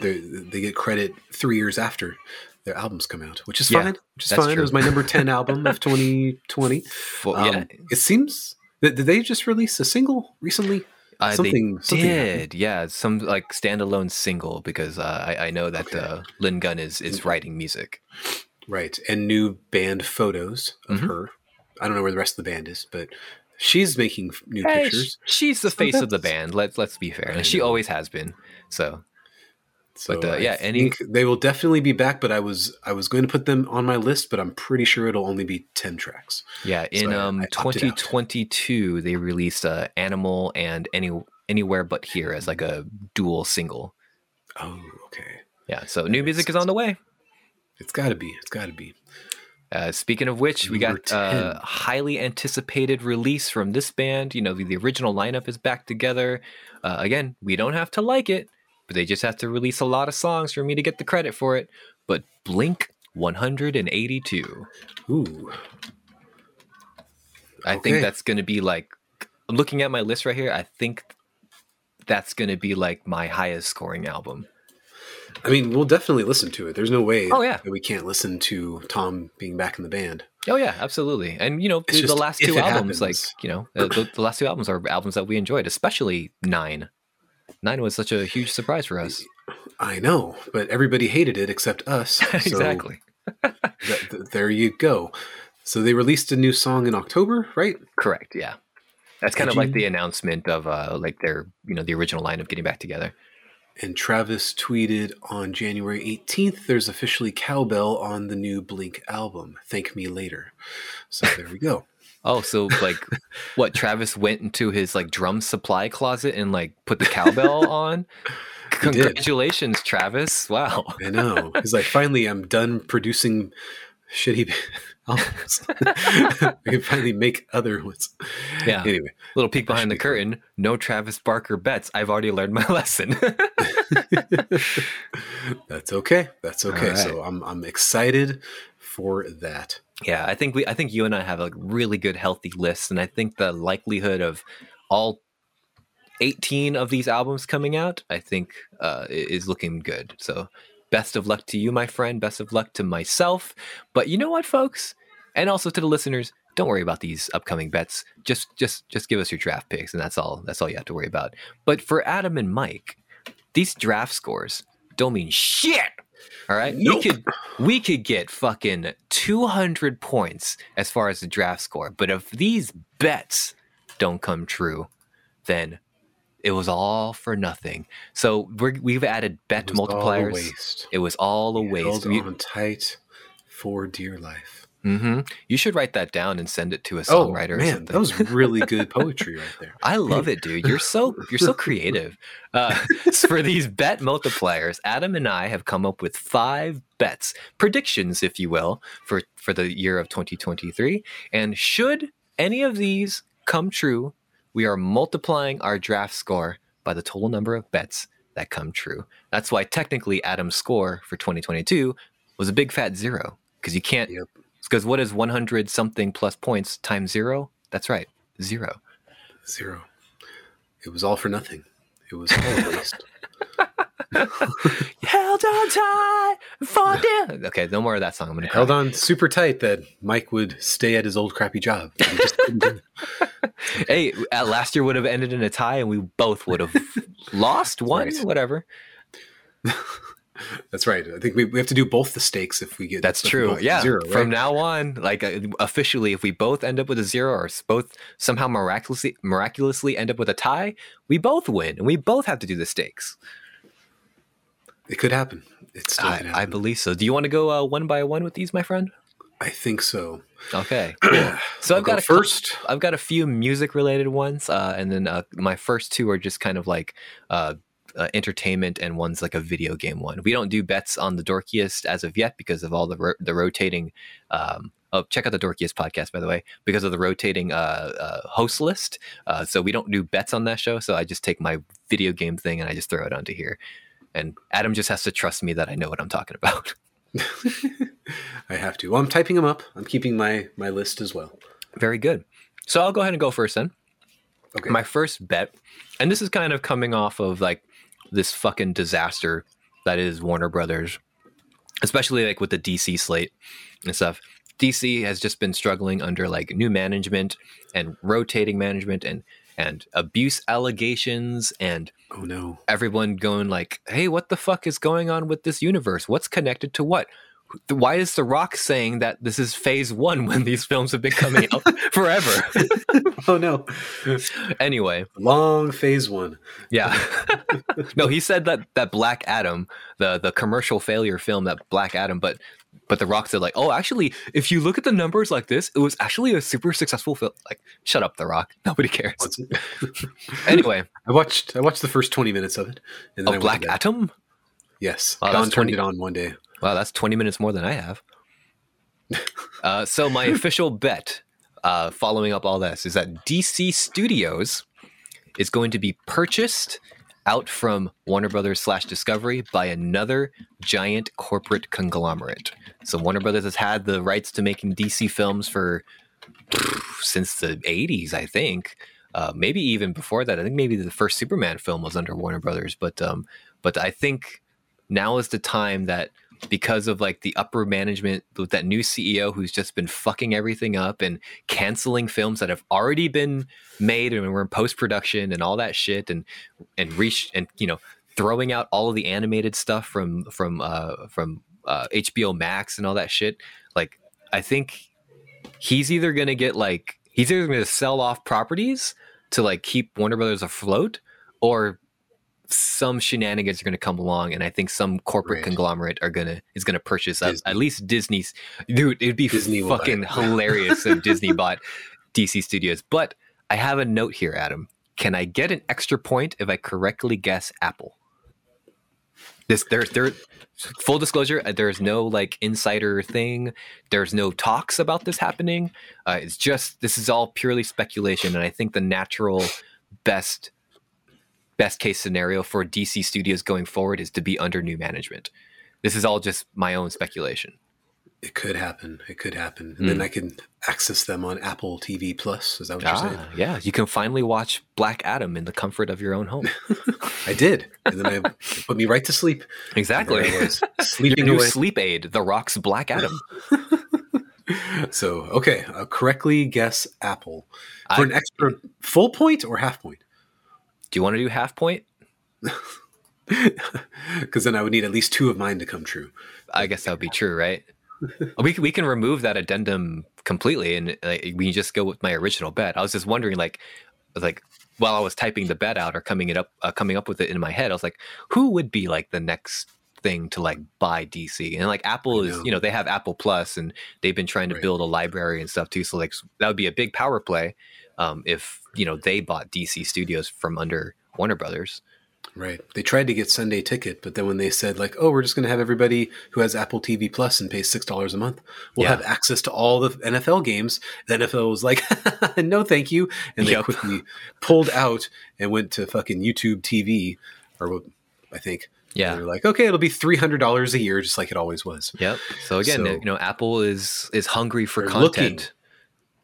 they they get credit three years after their albums come out, which is Yeah, fine. Which is fine. true. It was my number ten album of 2020. Fo- Um, yeah, It seems. Did they just release a single recently? uh, something- they something happened. did. Yeah, some like standalone single because uh, I, I know that Okay. uh, Lynn Gunn is is writing music. Right, and new band photos of Mhm. her. I don't know where the rest of the band is, but she's making new Hey, pictures. she's the So face of the band. Let's let's be fair, and she always has been. So So but, uh, yeah, any- they will definitely be back. But I was I was going to put them on my list, but I'm pretty sure it'll only be ten tracks. Yeah, So in I- um I opted 2022 they released uh, Animal and Any Anywhere But Here as like a dual single. Oh, okay. Yeah, so new music is on the way. It's got to be. It's got to be. Uh, speaking of which, we Number got uh, 10. highly anticipated release from this band. You know, the, the original lineup is back together. Uh, again, we don't have to like it, but they just have to release a lot of songs for me to get the credit for it. But Blink 182. Ooh, I Okay. think that's going to be like I'm looking at my list right here. I think that's going to be like my highest scoring album. I mean, we'll definitely listen to it. There's no way Oh, yeah. that we can't listen to Tom being back in the band. Oh yeah, absolutely. And you know, the, last two albums, like you know, the, the, last two albums are albums that we enjoyed, especially Nine. Nine was such a huge surprise for us. I know, but everybody hated it except us. so exactly. th- th- there you go. So they released a new song in October, right? Correct. Yeah. That's kind Did of like the announcement of uh like their you know the original line of getting back together. And Travis tweeted on January 18th, there's officially cowbell on the new Blink album. Thank me later. So there we go. Oh, so like what? Travis went into his like drum supply closet and like put the cowbell on. Congratulations, Travis! Wow. I know. He's like, finally, I'm done producing shitty albums. I can finally make other ones. Yeah. Anyway, Little peek behind the curtain. No Travis Barker bets. I've already learned my lesson. that's okay. That's okay. All So I'm I'm excited for that. yeah, I think we. I think you and I have a really good, healthy list, and I think the likelihood of all 18 of these albums coming out, I think, uh, is looking good. So, best of luck to you, my friend. Best of luck to myself. But you know what, folks, and also to the listeners, don't worry about these upcoming bets. Just, just, just give us your draft picks, and that's all. That's all you have to worry about. But for Adam and Mike, these draft scores don't mean shit. All right, Nope. we could we could get fucking 200 points as far as the draft score, but if these bets don't come true, then it was all for nothing. So we're, we've added bet It was all a multipliers. waste. It was all a waste. Held on tight for dear life. hmm You should write that down and send it to a Oh songwriter or man, that was really good poetry right there. I love it, dude. You're so you're so creative. Uh, for these bet multipliers, Adam and I have come up with five bets, predictions, if you will, for for the year of 2023. And should any of these come true, we are multiplying our draft score by the total number of bets that come true. That's why technically Adam's score for 2022 was a big fat zero because you can't. Yep. Because what is 100 something plus points times zero? That's right, zero. Zero. It was all for nothing. It was all waste. held on tight for dear. Okay, no more of that song. I'm gonna cry. Held on super tight that Mike would stay at his old crappy job. Just couldn't do it. Hey, uh, last year would have ended in a tie, and we both would have lost one, Right. whatever. That's right. I think we, we have to do both the stakes if we get. That's true. Yeah. Zero. From now on, like uh, officially, if we both end up with a zero, or both somehow miraculously miraculously end up with a tie, we both win, and we both have to do the stakes. It could happen. It's still I, can I believe so. Do you want to go uh, one by one with these, my friend? I think so. Okay. Cool. So I'll I've got go a first. I've got a few music related ones, uh, and then uh, my first two are just kind of like uh, uh, entertainment, and one's like a video game one. We don't do bets on the dorkiest as of yet because of all the ro- the rotating. Um, oh, check out the dorkiest podcast by the way, because of the rotating uh, uh, host list. Uh, so we don't do bets on that show. So I just take my video game thing and I just throw it onto here. And Adam just has to trust me that I know what I'm talking about. I have to. Well, I'm typing them up. I'm keeping my my list as well. Very good. So I'll go ahead and go first then. Okay. my first bet, and this is kind of coming off of like this fucking disaster that is Warner Brothers, especially like with the DC slate and stuff. DC has just been struggling under like new management and rotating management and and abuse allegations and oh no. everyone going like, "Hey, what the fuck is going on with this universe? What's connected to what?" Why is The Rock saying that this is phase one when these films have been coming out forever? Oh no. anyway, Long phase one. Yeah. no, he said that that Black Adam, the the commercial failure film that Black Adam, but but the Rock said like, "Oh, actually, if you look at the numbers like this, it was actually a super successful film." Like, shut up, The Rock. Nobody cares. Anyway, I watched I watched the first 20 minutes of it. And oh, I Black. Adam. Yes. Wow, Don turned 20 it on one day. Wow, that's twenty minutes more than I have. Uh, so my official bet, uh, following up all this, is that DC Studios is going to be purchased out from Warner Brothers slash Discovery by another giant corporate conglomerate. So Warner Brothers has had the rights to making DC films for since the '80s, I think. Uh, maybe even before that. I think maybe the first Superman film was under Warner Brothers, but um, but I think now is the time that because of like the upper management with that new CEO who's just been fucking everything up and canceling films that have already been made and we're in post production and all that shit and and reach and you know throwing out all of the animated stuff from from uh from uh HBO Max and all that shit like I think he's either to get like he's either to sell off properties to like keep Warner Brothers afloat, or some shenanigans are going to come along, and I think some corporate Right. conglomerate are gonna is going to purchase at, Disney. at least Disney's. Dude, it'd be Disney fucking hilarious if Disney bought DC Studios. But I have a note here, Adam. Can I get an extra point if I correctly guess Apple? This there there full disclosure, uh, there's no like insider thing. There's no talks about this happening. Uh, it's just this is all purely speculation, and I think the natural best best case scenario for DC Studios going forward is to be under new management. This is all just my own speculation. It could happen. It could happen, and then I can access them on Apple TV Plus. Is that what you're saying? Ah, yeah, you can finally watch Black Adam in the comfort of your own home. I did, and then I put me right to sleep. Exactly. Was, Your new away. sleep aid, The Rock's Black Adam. So okay, uh, correctly guess Apple for I- an extra full point or half point, Do you want to do half point? because then I would need at least two of mine to come true. I guess that would be true, right? we can, we can remove that addendum completely, and like, we just go with my original bet. I was just wondering, like, like while I was typing the bet out or coming it up, uh, coming up with it in my head, I was like, who would be like the next thing to like buy DC? And like Apple is, you know, they have Apple Plus, and they've been trying to Right. build a library and stuff too. So like that would be a big power play um, if you know they bought DC Studios from under Warner Brothers. Right. They tried to get Sunday Ticket, but then when they said like, "Oh, we're just going to have everybody who has Apple TV Plus and pays six dollars a month, we'll Yeah. have access to all the NFL games," the NFL was like, "No, thank you," and they Yep. quickly pulled out and went to fucking YouTube TV, or what I think. Yeah. They're like, "Okay, it'll be three hundred dollars a year, just like it always was." Yep. So again, So- you know, Apple is is hungry for content. looking.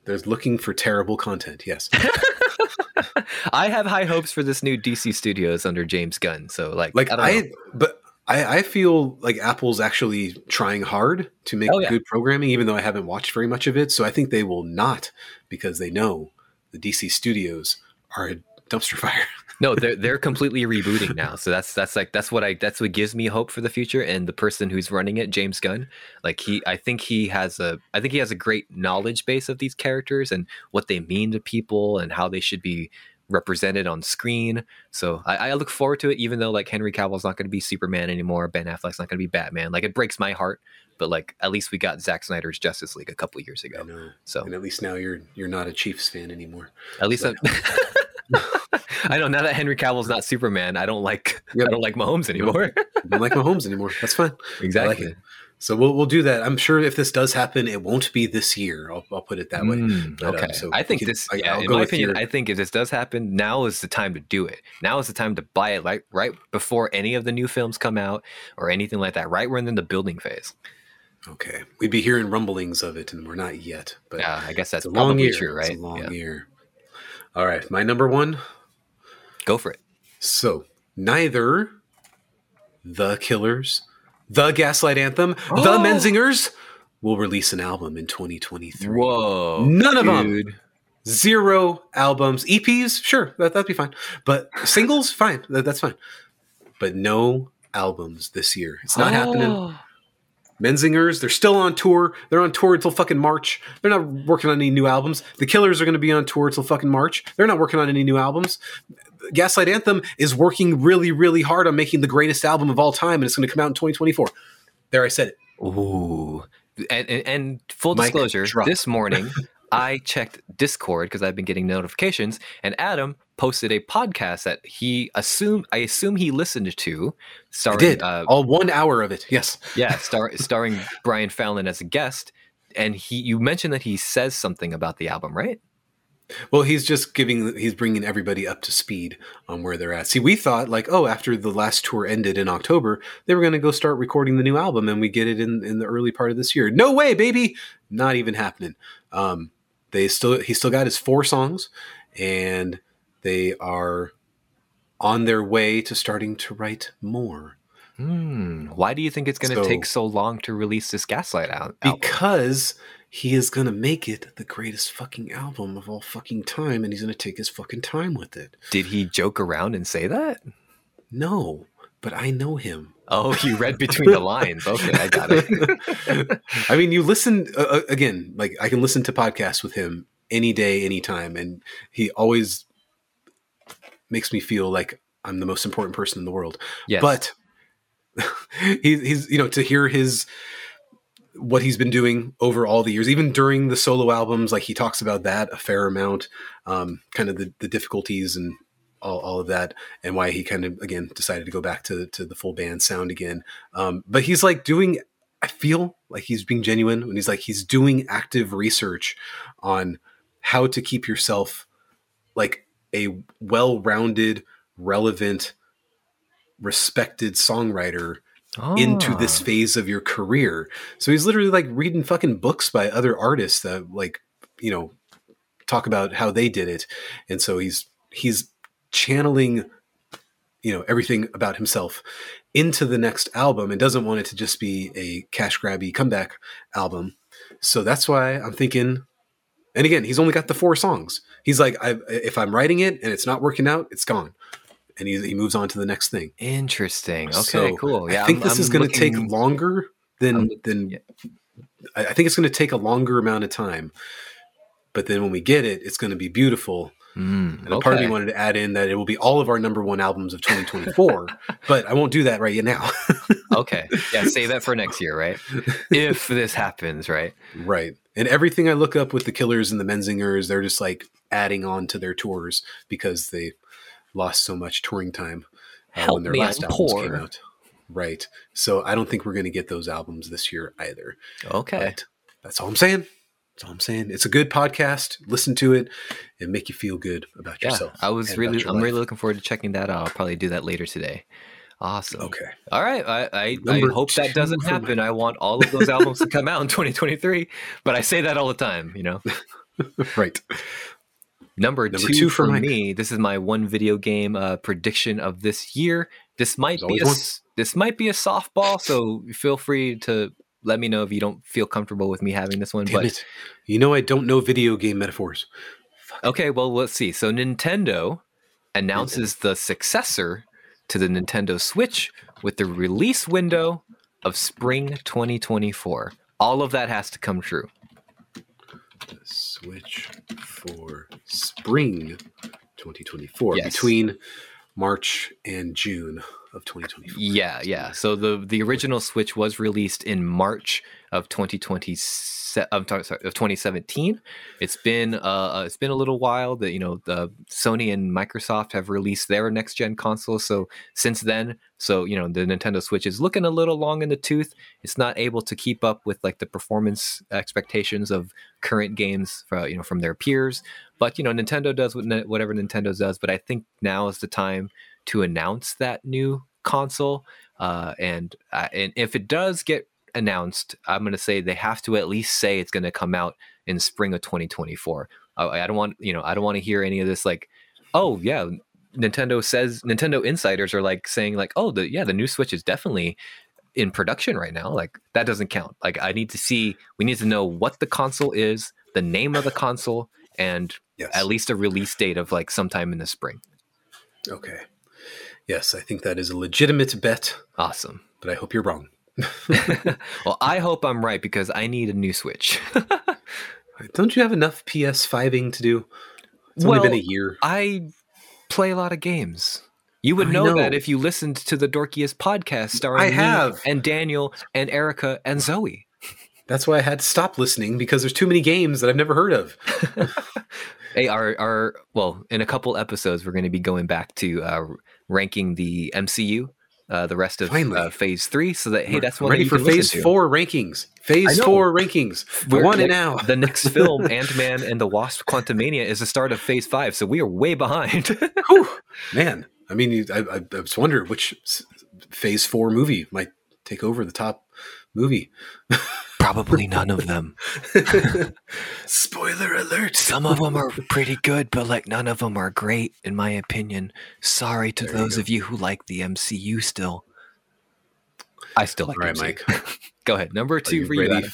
They're looking for terrible content. Yes. I have high hopes for this new DC Studios under James Gunn. So like, like I don't I, know. but I, I feel like Apple's actually trying hard to make Oh, yeah. good programming, even though I haven't watched very much of it. So I think they will not because they know the DC studios are a dumpster fire. no, they're they're completely rebooting now. So that's that's like that's what I that's what gives me hope for the future. And the person who's running it, James Gunn, like he, I think he has a I think he has a great knowledge base of these characters and what they mean to people and how they should be represented on screen. So I, I look forward to it, even though like Henry Cavill's not going to be Superman anymore, Ben Affleck's not going to be Batman. Like it breaks my heart, but like at least we got Zack Snyder's Justice League a couple years I ago. know. So And at least now you're you're not a Chiefs fan anymore. At least I, I know now that Henry Cavill's not Superman, I don't like Yep. I don't like Mahomes anymore. I don't like Mahomes anymore. That's fine. exactly. it. So we'll we'll do that. I'm sure if this does happen, it won't be this year. I'll, I'll put it that way. Mm, But, um, okay. so I think can- this. I- yeah, I'll in my opinion, your- I think if this does happen, now is the time to do it. Now is the time to buy it, like right before any of the new films come out or anything like that. Right when they're in the building phase. Okay, we'd be hearing rumblings of it, and we're not yet. But Yeah, I guess that's a long year. true, right? It's a long Yeah. year. All right, my number one. Go for it. So neither the Killers, the Gaslight Anthem, the Oh! Menzingers will release an album in 2023. Whoa, None of them. Zero albums, EPs, sure, that, that'd be fine. But singles, fine, that, that's fine. But no albums this year. It's not happening. Oh. Menzingers, they're still on tour. They're on tour until fucking March. They're not working on any new albums. The Killers are going to be on tour until fucking March. They're not working on any new albums. Gaslight Anthem is working really, really hard on making the greatest album of all time, and it's going to come out in 2024. There, I said it. Ooh. And, and, and full Mic disclosure, this morning I checked Discord because I've been getting notifications, and Adam posted a podcast that he assumed I assume he listened to, I did. uh, all one hour of it. Yes. yeah, star, starring Brian Fallon as a guest. And he, you mentioned that he says something about the album, right? Well, he's just giving, he's bringing everybody up to speed on where they're at. See, we thought like, oh, after the last tour ended in October, they were going to go start recording the new album, and we get it in in the early part of this year. No way, baby, not even happening. Um, they still, he still got his four songs, and they are on their way to starting to write more. Hmm. Why do you think it's going to So- take so long to release this Gaslight out? album? Because he is going to make it the greatest fucking album of all fucking time, and he's going to take his fucking time with it. Did he joke around and say that? No, but I know him. Oh, you read between the lines. Okay, I got it. I mean, you listen uh, uh, again. Like I can listen to podcasts with him any day, anytime, and he always makes me feel like I'm the most important person in the world. Yes. But he, he's you know to hear his what he's been doing over all the years, even during the solo albums, like he talks about that a fair amount, um, kind of the, the difficulties and all, all of that, and why he kind of again decided to go back to to the full band sound again. Um, but he's like doing, I feel like he's being genuine when he's like he's doing active research on how to keep yourself like a well-rounded, relevant, respected songwriter into this Ah. phase of your career. So he's literally like reading fucking books by other artists that like, you know, talk about how they did it. And so he's he's channeling you know everything about himself into the next album and doesn't want it to just be a cash grabby comeback album. So that's why I'm thinking and again, he's only got the four songs. He's like I if I'm writing it and it's not working out, it's gone. And he, he moves on to the next thing. Interesting. Okay, So, cool. Yeah, I think I'm- this I'm is going to take longer than I'm- than. yeah. I, I think it's going to take a longer amount of time, but then when we get it, it's going to be beautiful. Mm, And a part of me wanted to add in that it will be all of our number one albums of 2024, but I won't do that right now. okay. Yeah, save that for next year, right? If this happens, right? right. And everything I look up with the Killers and the Menzingers, they're just like adding on to their tours because they lost so much touring time uh, when their last I'm albums poor. came out. Right. So I don't think we're going to get those albums this year either. Okay. But that's all I'm saying. That's all I'm saying. It's a good podcast. Listen to it and make you feel good about Yeah, yourself. I was really, I'm life. really looking forward to checking that out. I'll probably do that later today. Awesome. okay. All right. I, I, I hope that doesn't happen. I want all of those albums to come out in 2023, but I say that all the time, you know? Right. Number, Number two, two for Mike. me. This is my one video game uh, prediction of this year. This might There's be a, this might be a softball, so feel free to let me know if you don't feel comfortable with me having this one. Damn but it. You know I don't know video game metaphors. okay, well let's see. So Nintendo announces the successor to the Nintendo Switch with the release window of spring 2024. All of that has to come true. The Switch for spring 2024 Yes. between March and June of 2024. Yeah, yeah. So the the original Switch was released in March of 2020. I'm talking sorry, of 2017. It's been uh, uh, it's been a little while that you know the Sony and Microsoft have released their next gen console. So since then, so you know the Nintendo Switch is looking a little long in the tooth. It's not able to keep up with like the performance expectations of current games, for, you know, from their peers. But you know, Nintendo does what, whatever Nintendo does. But I think now is the time to announce that new console. Uh, and uh, and if it does get announced, I'm going to say they have to at least say it's going to come out in spring of 2024. I, I don't want you know I don't want to hear any of this like, oh yeah, Nintendo says Nintendo insiders are like saying like, oh the yeah the new Switch is definitely in production right now. Like that doesn't count. Like I need to see we need to know what the console is, the name of the console, and Yes. at least a release date of like sometime in the spring. Okay. Yes, I think that is a legitimate bet, Awesome. but I hope you're wrong. well, I hope I'm right because I need a new Switch. Don't you have enough PS5ing to do? It's only been a year. I play a lot of games. You would I know, that if you listened to the Dorkiest podcast starring I me have. and Daniel and Erica and Zoe. That's why I had to stop listening because there's too many games that I've never heard of. Hey, our our well, in a couple episodes, we're going to be going back to uh, ranking the MCU, uh, the rest of uh, Phase Three, so that hey, We're that's one ready that for Phase. Four rankings. Phase Four rankings. We're- We're on it now. The next film, Ant Man and the Wasp: Quantumania, is the start of Phase Five, so we are way behind. Man, I mean, I, I, I was wondering which Phase Four movie might take over the top movie. Probably none of them. Spoiler alert! Some of them are pretty good, but like none of them are great, in my opinion. Sorry to There those go. of you who like the MCU still. I still like All right, MCU. Mike. Go ahead. Number two you for you. ready? Adam.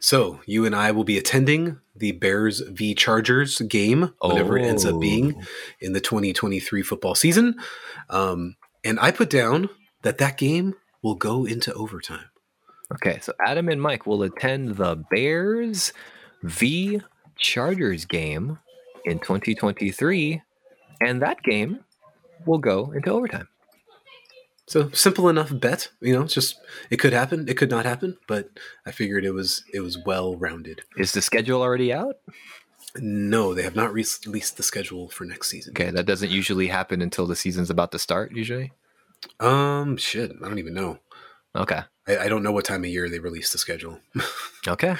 So you and I will be attending the Bears v Chargers game whenever it ends up being Oh. in the 2023 football season. Um, and I put down that that game will go into overtime. Okay, so Adam and Mike will attend the Bears v Chargers game in 2023 and that game will go into overtime. So simple enough bet, you know. It's just it could happen, it could not happen, but I figured it was it was well rounded. Is the schedule already out? No, they have not re- released the schedule for next season. Okay, that doesn't usually happen until the season's about to start. Usually. Um, shit, I don't even know. Okay. I, I don't know what time of year they release the schedule. Okay.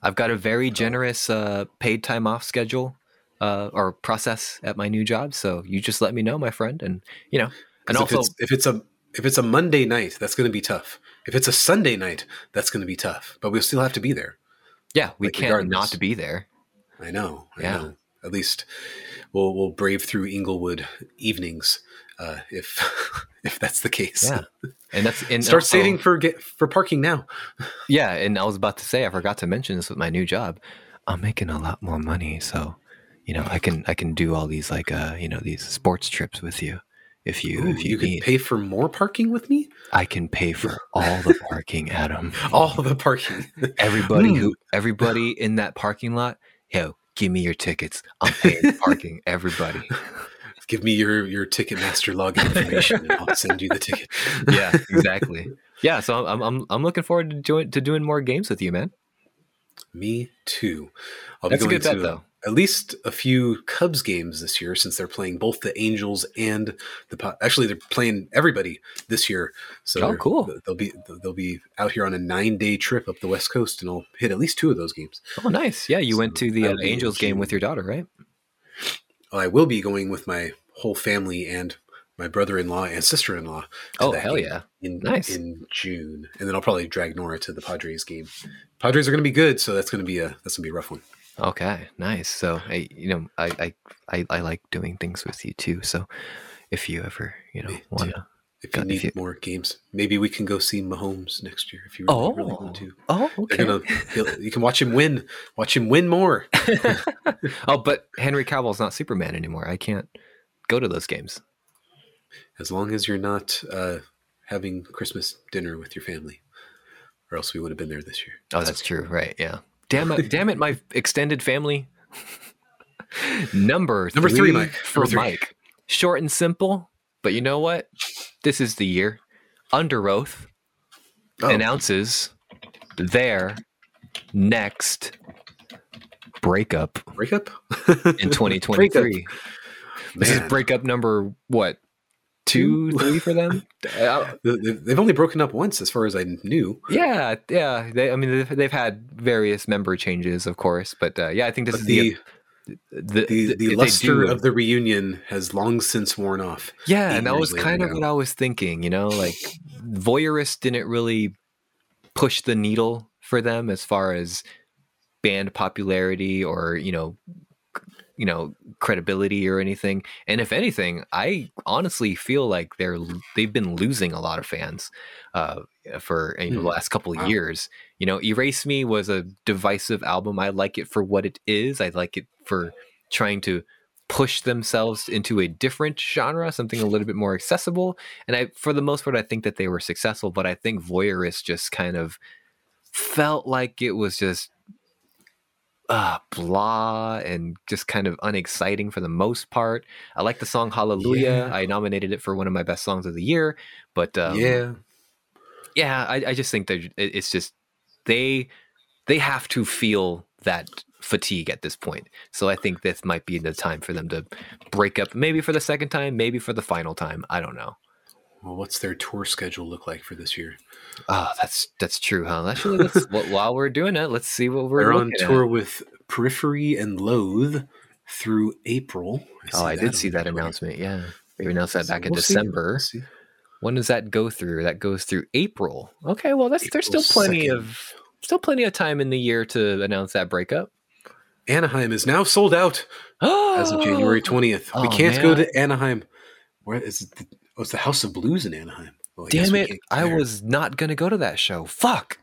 I've got a very generous uh, paid time off schedule uh, or process at my new job. So you just let me know, my friend, and you know, and 'Cause also if it's, if it's a if it's a Monday night, that's going to be tough. If it's a Sunday night, that's going to be tough. But we'll still have to be there. yeah, we like, can't regardless. not be there. I know. I Yeah. know. At least we'll we'll brave through Inglewood evenings uh, if if that's the case. Yeah. And that's and Start also- saving for get for parking now. Yeah, and I was about to say I forgot to mention this with my new job. I'm making a lot more money, so you know I can I can do all these like uh you know these sports trips with you if you Ooh, if you, you need. pay for more parking with me. I can pay for all the parking, Adam. All the parking. Everybody Hmm. who everybody in that parking lot, yo, give me your tickets. I'm paying parking. Everybody. Give me your your Ticketmaster login information, and I'll send you the ticket. Yeah, exactly. Yeah, so I'm I'm I'm looking forward to doing to doing more games with you, man. Me too. I'll That's be going good bet, though. at least a few Cubs games this year since they're playing both the Angels and the actually they're playing everybody this year. So Oh, cool. They'll be they'll be out here on a nine day trip up the West Coast, and I'll hit at least two of those games. Oh, nice. Yeah, you went to the uh, Angels game with your daughter, right? I will be going with my whole family and my brother in law and sister in law. Oh, hell yeah. In, Nice. in June, and then I'll probably drag Nora to the Padres game. Padres are going to be good, so that's going to be a that's going to be a rough one. Okay, nice. So, I, you know, I, I, I, I like doing things with you too. So, if you ever, you know, want to, If you if need you- more games, maybe we can go see Mahomes next year. If you really, really want to, oh, okay. gonna, you can watch him win. Watch him win more. oh, but Henry Cavill's not Superman anymore. I can't go to those games. As long as you're not uh, having Christmas dinner with your family, or else we would have been there this year. Oh, that's true. Right? Yeah. Damn it! Damn it! My extended family. Number Number three, Mike. for Number three. Mike. Short and simple, but you know what? This is the year. Underoath Oh, announces their next breakup breakup in 2023. This is breakup number what? Two, three for them? Uh, They- They've only broken up once, as far as I knew. yeah, yeah. They, I mean, they've, they've had various member changes, of course, but uh, yeah, I think this But is the the the, the they luster of the reunion has long since worn off. yeah, and that was kind of now. what I was thinking. You know, like voyeurist didn't really push the needle for them as far as band popularity or you know you know credibility or anything and if anything i honestly feel like they're they've been losing a lot of fans uh for you know, the Hmm. last couple of Wow. years you know erase me was a divisive album i like it for what it is i like it for trying to push themselves into a different genre something a little bit more accessible and i for the most part i think that they were successful but i think voyeurist just kind of felt like it was just uh, blah and just kind of unexciting for the most part. I like the song Hallelujah. Yeah. I nominated it for one of my best songs of the year, but um, yeah, yeah, I, I just think that it's just they they have to feel that fatigue at this point. So I think this might be the time for them to break up, maybe for the second time, maybe for the final time. I don't know. well, what's their tour schedule look like for this year? Oh, that's that's true, huh? Actually, let's, while we're doing it, let's see what we're They're on looking at. tour with Periphery and Loathe through April. Oh, I did see that tour. announcement. Yeah, they announced that back in we'll see. December. We'll. When does that go through? That goes through April. Okay, well, that's there's still plenty 2nd. of still plenty of time in the year to announce that breakup. Anaheim is now sold out as of January 20th. we Oh, can't go to Anaheim. Where is it? The, oh, it's the House of Blues in Anaheim. Well, I Damn we it! I was not gonna go to that show. Fuck.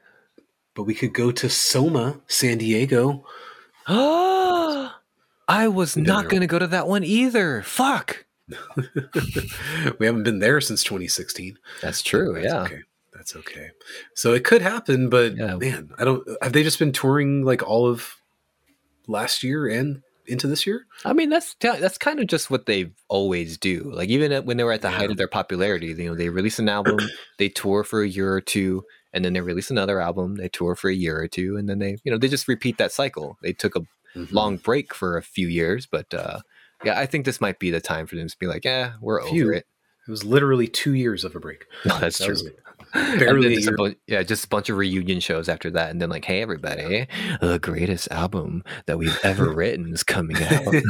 But we could go to Soma, San Diego. I was not gonna go to that one either. Fuck. we haven't been there since 2016. That's true. That's yeah. okay. That's okay. So it could happen, but Yeah. man, I don't. Have they just been touring like all of last year and into this year. I mean, that's that's kind of just what they always do. Like even when they were at the height of their popularity, you know, they release an album, they tour for a year or two, and then they release another album, they tour for a year or two, and then they, you know, they just repeat that cycle. They took a Mhm. long break for a few years, but uh, yeah, I think this might be the time for them to be like, yeah, we're over it. It was literally two years of a break. No, that's That true. was Barely just bu- yeah, just a bunch of reunion shows after that, and then like, hey everybody, the greatest album that we've ever written is coming out.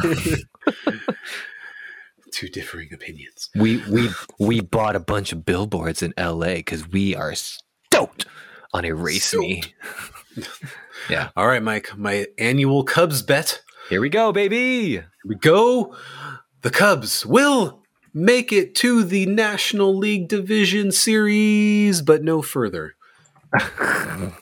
Two differing opinions. we we we bought a bunch of billboards in L.A. because we are stoked on Erase Me. yeah, All right, Mike. My annual Cubs bet. here we go, baby. Here we go. The Cubs will make it to the National League Division Series, but no further.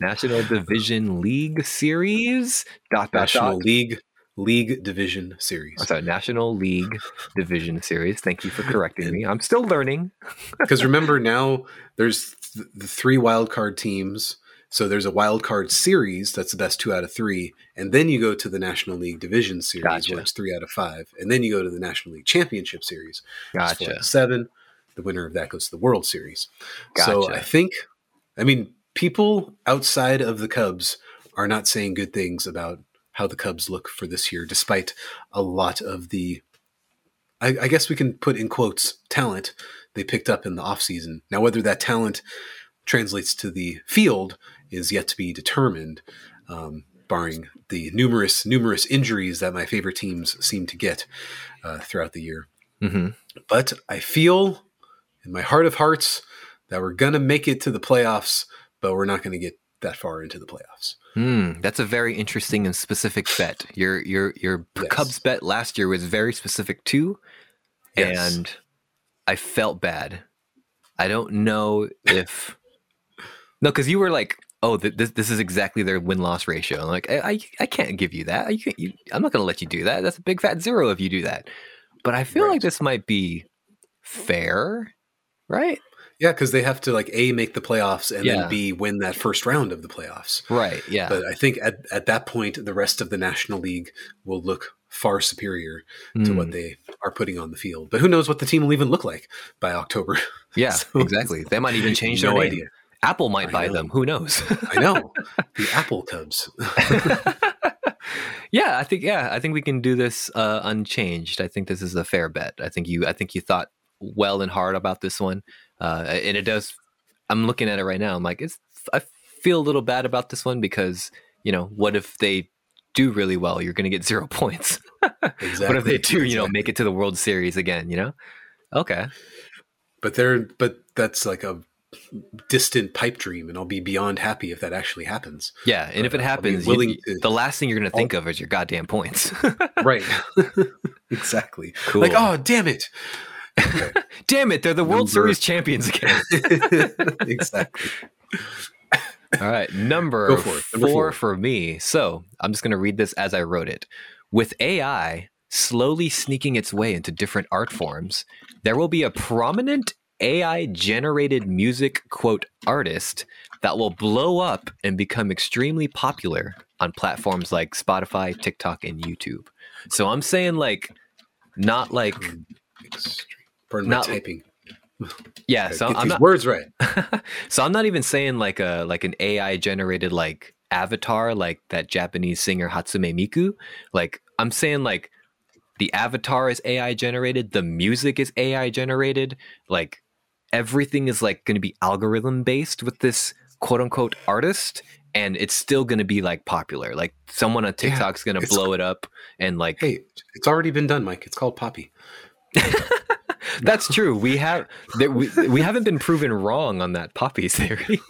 National Division League Series. Dot dot National dot. League League Division Series. I'm sorry, National League Division Series. Thank you for correcting me. I'm still learning. Because remember now, there's th- the three wild card teams. So there's a wild card series that's the best two out of three, and then you go to the National League Division Series Gotcha. where it's three out of five, and then you go to the National League Championship Series. is four out Gotcha. of seven. The winner of that goes to the World Series. Gotcha. So I think, I mean, people outside of the Cubs are not saying good things about how the Cubs look for this year, despite a lot of the, I, I guess we can put in quotes, talent they picked up in the offseason. Now, whether that talent translates to the field is yet to be determined, um, barring the numerous, numerous injuries that my favorite teams seem to get uh, throughout the year. hmm But I feel in my heart of hearts that we're going to make it to the playoffs, but we're not going to get that far into the playoffs. Hmm, that's a very interesting and specific bet. Your your your Yes. Cubs bet last year was very specific too, Yes. and I felt bad. I don't know if no, because you were like, "Oh, th- this this is exactly their win loss ratio." I'm like, I, I I can't give you that. You can't, you, I'm not going to let you do that. That's a big fat zero if you do that. But I feel Right. like this might be fair, right? Yeah, because they have to like A, make the playoffs and Yeah. then B, win that first round of the playoffs. Right. Yeah. But I think at, at that point, the rest of the National League will look far superior to Hmm. what they are putting on the field. But who knows what the team will even look like by October? Yeah. So- exactly. They might even change no their idea. Apple might I buy know. them. Who knows? I know. The Apple Cubs. yeah, I think yeah, I think we can do this uh, unchanged. I think this is a fair bet. I think you I think you thought well and hard about this one, uh, and it does. I'm looking at it right now. I'm like, it's. I feel a little bad about this one because you know, what if they do really well? You're going to get zero points. Exactly. What if they do, you know, Exactly. make it to the World Series again? You know, okay, But they're but that's like a distant pipe dream, and I'll be beyond happy if that actually happens. yeah. And if it Uh, I'll happens, willing you- to- the last thing you're going to think of is your goddamn points. Right. exactly. cool. Like, oh damn it. damn it, they're the World Number- Series champions again. exactly. All right, number, for. Number four four. for me. So I'm just going to read this as I wrote it. With AI slowly sneaking its way into different art forms, there will be a prominent AI generated music quote artist that will blow up and become extremely popular on platforms like Spotify, TikTok, and YouTube. So I'm saying like not like. Pardon Not- typing. yeah, so I'm not words right. so I'm not even saying like a like an AI generated like avatar like that Japanese singer Hatsune Miku. Like I'm saying like the avatar is AI generated, the music is AI generated, like everything is like going to be algorithm based with this quote unquote artist and it's still going to be like popular. Like someone on Yeah, TikTok's going to blow it up and like Hey, it's already been done, Mike. It's called Poppy. That's true. We have that we, we haven't been proven wrong on that poppy theory.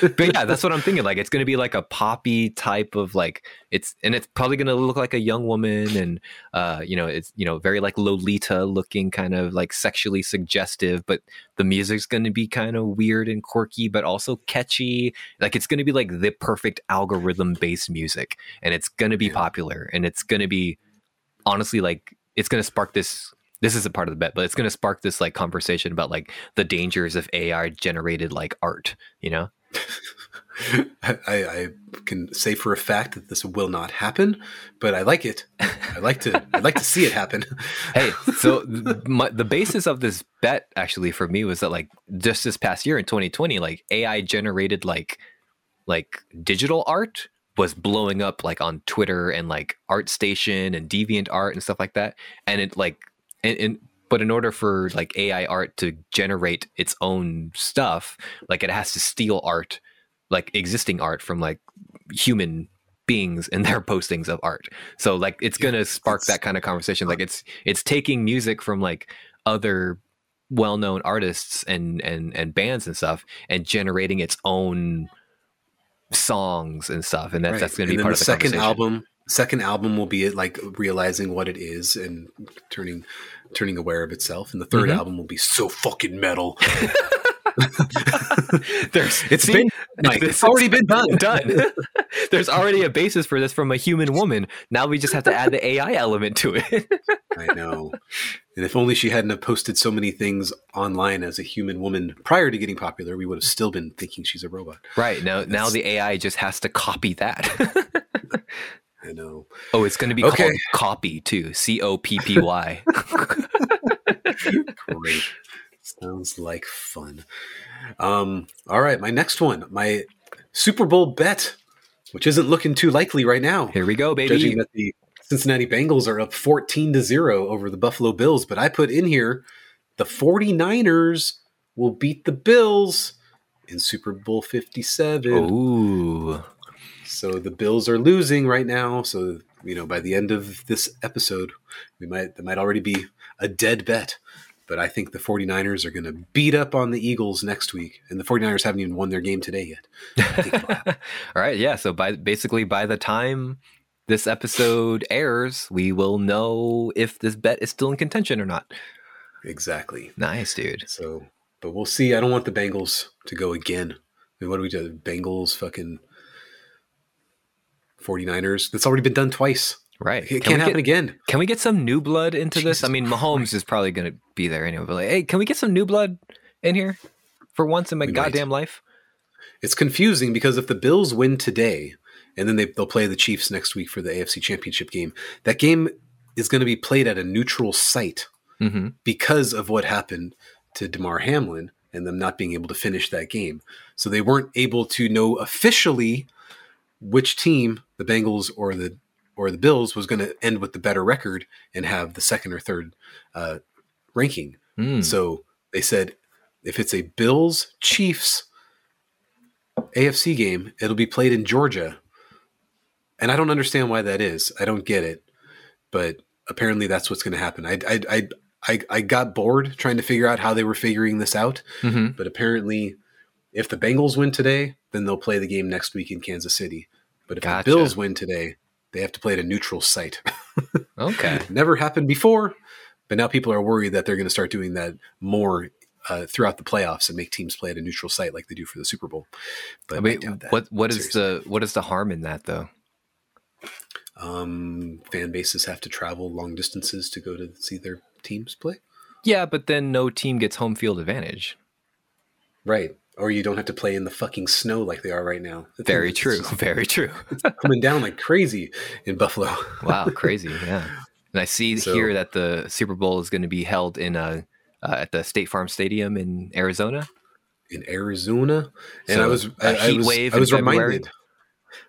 but yeah, that's what I'm thinking. Like it's going to be like a poppy type of like it's and it's probably going to look like a young woman and uh you know it's you know very like Lolita looking kind of like sexually suggestive, but the music's going to be kind of weird and quirky but also catchy. Like it's going to be like the perfect algorithm based music and it's going to be popular and it's going to be honestly like it's going to spark this this isn't part of the bet but it's going to spark this like conversation about like the dangers of ai generated like art you know I, I can say for a fact that this will not happen, but I like it. I like to. I'd like to see it happen. hey, so my, the basis of this bet actually for me was that like just this past year in 2020, like AI generated like like digital art was blowing up like on Twitter and like ArtStation and Deviant Art and stuff like that, and it like and, and but in order for like AI art to generate its own stuff, like it has to steal art, like existing art from like human beings and their postings of art. So like it's yeah, gonna spark that kind of conversation. Like it's it's taking music from like other well-known artists and and and bands and stuff and generating its own songs and stuff and that's right. that's going to be part of the second album second album will be like realizing what it is and turning turning aware of itself, and the 3rd mm-hmm. album will be so fucking metal. There's it's see, been like, it's already been done. Done. There's already a basis for this from a human woman. Now we just have to add the AI element to it. I know. And if only she hadn't have posted so many things online as a human woman prior to getting popular, we would have still been thinking she's a robot. Right. Now That's... now the AI just has to copy that. I know. Oh, it's going to be okay. called copy too. C O P P Y. Great. Sounds like fun. Um, all right, my next one, my Super Bowl bet, which isn't looking too likely right now. Here we go, baby. Judging that the Cincinnati Bengals are up 14 to 0 over the Buffalo Bills, but I put in here the 49ers will beat the Bills in Super Bowl 57. Ooh. So the Bills are losing right now. So you know, by the end of this episode, we might that might already be a dead bet. But I think the 49ers are going to beat up on the Eagles next week. And the 49ers haven't even won their game today yet. All right. Yeah. So by basically by the time this episode airs, we will know if this bet is still in contention or not. Exactly. Nice, dude. So, but we'll see. I don't want the Bengals to go again. I mean, what do we do? Bengals fucking 49ers. That's already been done twice. Right. It can can't happen get, again. Can we get some new blood into Jesus this? I mean, Mahomes Christ. is probably going to be there anyway. But like, hey, can we get some new blood in here for once in my we goddamn might. life? It's confusing because if the Bills win today and then they, they'll play the Chiefs next week for the AFC Championship game, that game is going to be played at a neutral site mm-hmm. because of what happened to Damar Hamlin and them not being able to finish that game. So they weren't able to know officially which team, the Bengals or the or the Bills, was going to end with the better record and have the second or third uh, ranking. Mm. So they said if it's a Bills Chiefs AFC game, it'll be played in Georgia. And I don't understand why that is. I don't get it, but apparently that's what's going to happen. I, I, I, I, I got bored trying to figure out how they were figuring this out, mm-hmm. but apparently if the Bengals win today, then they'll play the game next week in Kansas City. But if gotcha. the Bills win today, they have to play at a neutral site. okay. Never happened before, but now people are worried that they're going to start doing that more uh, throughout the playoffs and make teams play at a neutral site like they do for the Super Bowl. But I mean, what what is the what is the harm in that though? Um, fan bases have to travel long distances to go to see their teams play. Yeah, but then no team gets home field advantage. Right or you don't have to play in the fucking snow like they are right now. Very true. Very true. coming down like crazy in Buffalo. wow, crazy. Yeah. And I see so, here that the Super Bowl is going to be held in uh, uh, at the State Farm Stadium in Arizona. In Arizona, and so I was I, I was, I was reminded.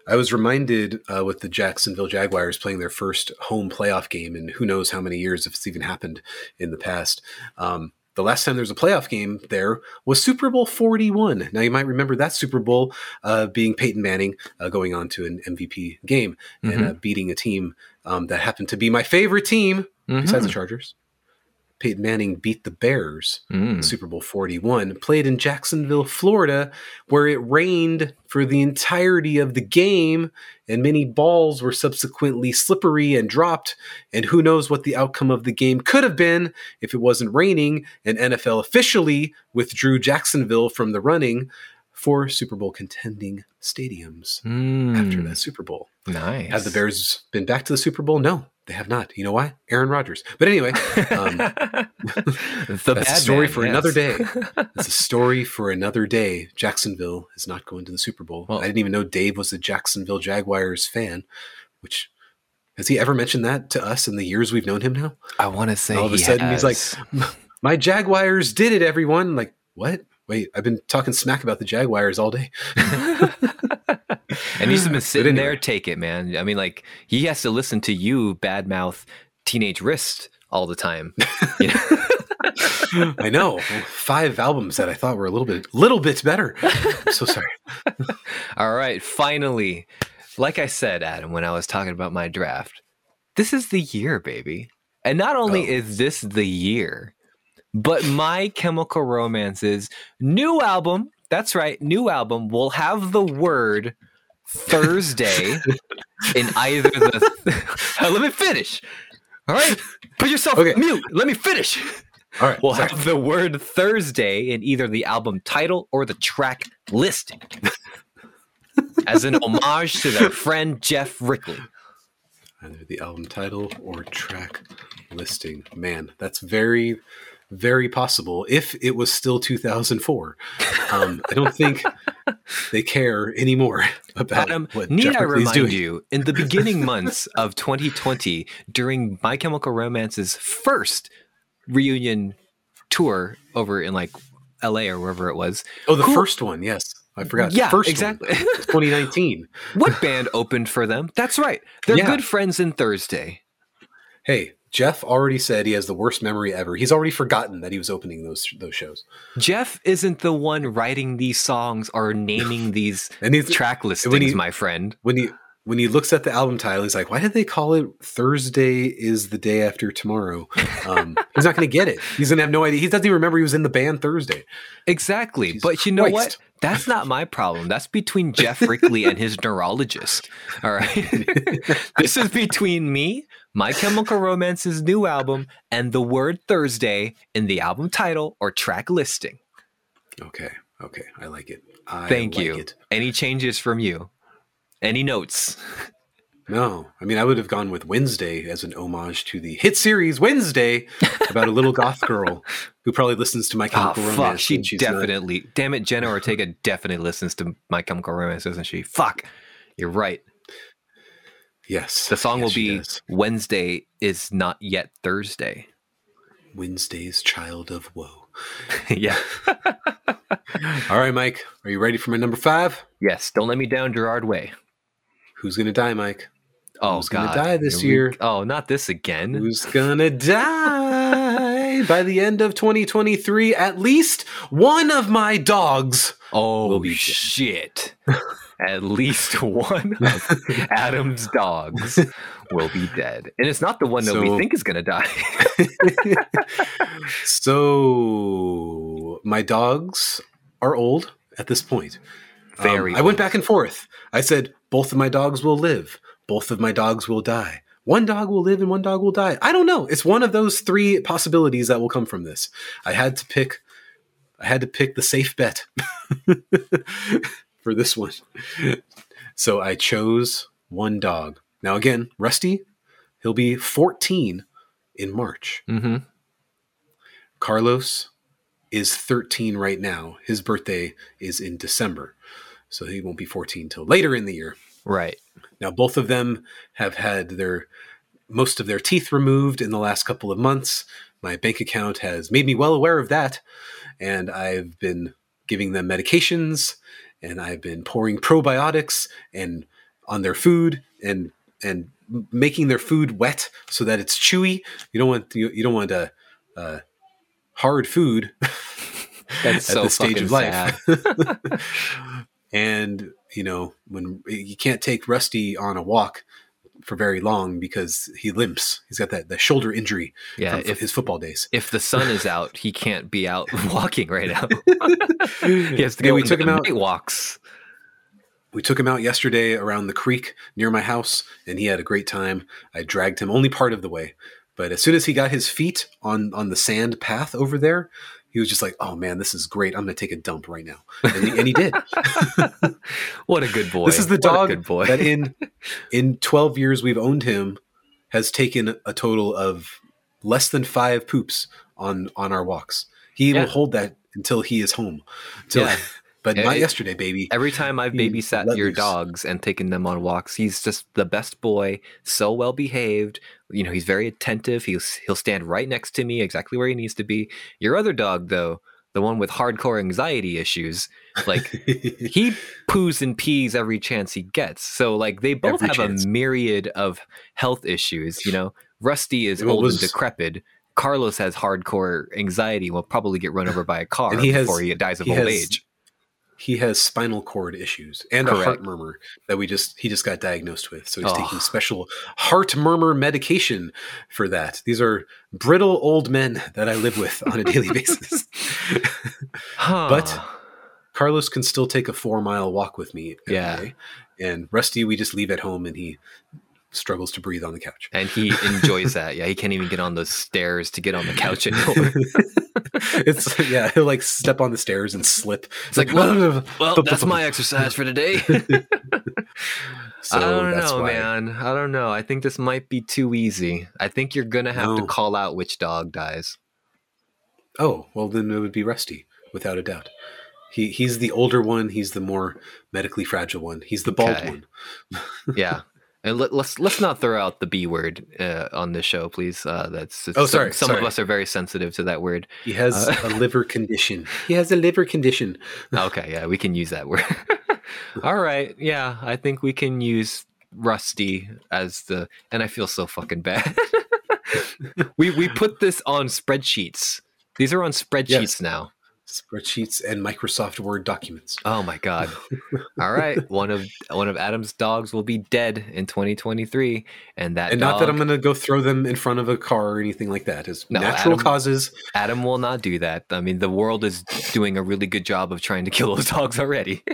I was reminded uh, with the Jacksonville Jaguars playing their first home playoff game, and who knows how many years if it's even happened in the past. Um, the last time there was a playoff game there was Super Bowl 41. Now, you might remember that Super Bowl uh, being Peyton Manning uh, going on to an MVP game mm-hmm. and uh, beating a team um, that happened to be my favorite team, mm-hmm. besides the Chargers. Peyton Manning beat the Bears mm. Super Bowl 41, played in Jacksonville, Florida, where it rained for the entirety of the game, and many balls were subsequently slippery and dropped. And who knows what the outcome of the game could have been if it wasn't raining, and NFL officially withdrew Jacksonville from the running for Super Bowl contending stadiums mm. after that Super Bowl. Nice. Have the Bears been back to the Super Bowl? No, They have not. You know why? Aaron Rodgers. But anyway, um, the that's a story man, for yes. another day. It's a story for another day. Jacksonville is not going to the Super Bowl. Well- I didn't even know Dave was a Jacksonville Jaguars fan. Which has he ever mentioned that to us in the years we've known him now? I want to say All of a sudden he's like. My Jaguars did it, everyone. Like, what? Wait, I've been talking smack about the Jaguars all day. and he's been sitting anyway. there. Take it, man. I mean, like he has to listen to you badmouth teenage wrist all the time. You know? I know. Five albums that I thought were a little bit little bit better. I'm so sorry. All right, finally. Like I said, Adam, when I was talking about my draft, this is the year, baby. And not only Oh. is this the year, but My Chemical Romance's new album, that's right, new album, will have the word Thursday in either the. Let me finish. All right, put yourself Okay. mute. Let me finish. All right. We'll sorry. have the word Thursday in either the album title or the track listing as an homage to their friend Geoff Rickly. either the album title or track listing. Man, that's very, very possible if it was still 2004. Um, I don't think they care anymore about Adam, what need Geoff I remind doing. you, in the beginning months of 2020, during My Chemical Romance's first reunion tour over in like LA or wherever it was, Oh, the first one, yes. I forgot. Yeah, first exactly. One, 2019. what band opened for them? That's right. They're Yeah. good friends in Thursday. Hey, Geoff already said he has the worst memory ever. He's already forgotten that he was opening those those shows. Geoff isn't the one writing these songs or naming these And he's track listings, he- my friend. when he when he looks at the album title, he's like, "Why did they call it Thursday? Is the day after tomorrow?" Um, he's not going to get it. He's going to have no idea. He doesn't even remember he was in the band Thursday. Exactly. Jesus but you know what? That's not my problem. That's between Geoff Rickly and his neurologist. All right. this is between me, My Chemical Romance's new album, and the word Thursday in the album title or track listing. Okay, okay, I like it. I Thank like you. It. Any changes from you? Any notes? No, I mean I would have gone with Wednesday as an homage to the hit series Wednesday about a little goth girl who probably listens to My Oh, Chemical fuck. Romance. She and she's not- definitely, damn it, Jenna Ortega definitely listens to My Chemical Romance, doesn't she? Fuck. You're right. Yes, The song yes, will be. Wednesday is not yet Thursday. Wednesday's Child of Woe. yeah. All right, Mike, are you ready for my number five? Yes. Don't let me down, Gerard Way. Who's gonna die, Mike? Oh, Who's gonna die this we- year? Oh, not this again. Who's gonna die by the end of 2023? At least one of my dogs. oh, will be shit. At least one of Adam's dogs will be dead. And it's not the one that we think is going to die. So my dogs are old at this point. Um, Very I went back and forth. I said both of my dogs will live. Both of my dogs will die. One dog will live and one dog will die. I don't know. It's one of those three possibilities that will come from this. I had to pick. I had to pick the safe bet for this one. So I chose one dog. Now again, Rusty, he'll be 14 in March. hmm Carlos is 13 right now. His birthday is in December. So he won't be 14 till later in the year. Right. Now both of them have had their most of their teeth removed in the last couple of months. My bank account has made me well aware of that and I've been giving them medications and I've been pouring probiotics and on their food and and making their food wet so that it's chewy. You don't want you, you don't want a, uh hard food That's at so this stage of life. and you know when you can't take Rusty on a walk for very long because he limps. He's got that, that shoulder injury Yeah. from If, his football days. if the sun is out, he can't be out walking right now. he has to Yeah, we took him out. walks. We took him out yesterday around the creek near my house, and he had a great time. I dragged him only part of the way, but as soon as he got his feet on on the sand path over there, he was just like, "Oh man, this is great! I'm going to take a dump right now," and he, and he did. What a good boy. This is the dog good boy. that in in 12 years we've owned him has taken a total of less than five poops on on our walks. He Yeah. will hold that until he is home. Till, Yeah. But Yeah, not yesterday, baby. Every time I've babysat let your loose. dogs and taken them on walks, he's just the best boy, so well behaved. You know, he's very attentive. He'll he'll stand right next to me, exactly where he needs to be. Your other dog, though, the one with hardcore anxiety issues, like he poos and pees every chance he gets. So like they both Every have chance. a myriad of health issues. You know, Rusty is it old was- and decrepit. Carlos has hardcore anxiety. Will probably get run over by a car And he has- before he dies of he old has- age. He has spinal cord issues and a heart murmur that we just he just got diagnosed with. So he's Oh. taking special heart murmur medication for that. These are brittle old men that I live with on a daily basis. Huh. Carlos can still take a four mile walk with me Yeah. day. And Rusty we just leave at home and he struggles to breathe on the couch. and he enjoys that. Yeah, he can't even get on those stairs to get on the couch anymore. it's yeah, he'll like step on the stairs and slip. It's like, well, well, that's my exercise for today. So I don't know, why- man. I don't know. I think this might be too easy. I think you're gonna have to call out which dog dies. Oh, well then it would be Rusty, without a doubt. He he's the older one, he's the more medically fragile one. He's the bald Okay. one. Yeah. And let, let's let's not throw out the B word uh, on this show, please. Uh, that's Oh, sorry, Some, of sorry. us are very sensitive to that word. He has Uh, a liver condition. He has a liver condition. Okay, yeah, we can use that word. All right, yeah, I think we can use Rusty as the, and I feel so fucking bad. we we put this on spreadsheets. These are on spreadsheets Yes. now. Spreadsheets and Microsoft Word documents. Oh my god! All right, one of one of Adam's dogs will be dead in 2023, and that and dog, not that I'm going to go throw them in front of a car or anything like that. It's No, natural Adam- causes. Adam will not do that. I mean, the world is doing a really good job of trying to kill those dogs already.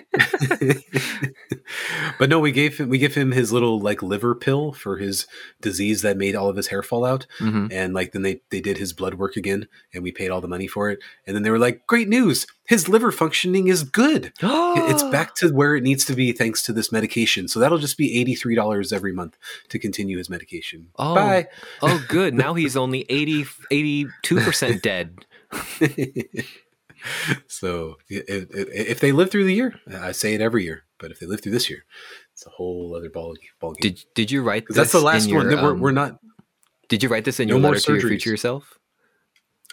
but no, we gave him we give him his little like liver pill for his disease that made all of his hair fall out. Mhm. and like then they they did his blood work again and we paid all the money for it and then they were like great news his liver functioning is good it's back to where it needs to be thanks to this medication so that'll just be $83 every month to continue his medication Oh. bye Oh, good. Now he's only 80, 82% dead. so i- i- i- if they live through the year i say it every year but if they live through this year it's a whole other ball, ball game Did Did you write this? that's the last your, one that we're, um, we're not Did you write this in no your more letter to your future self?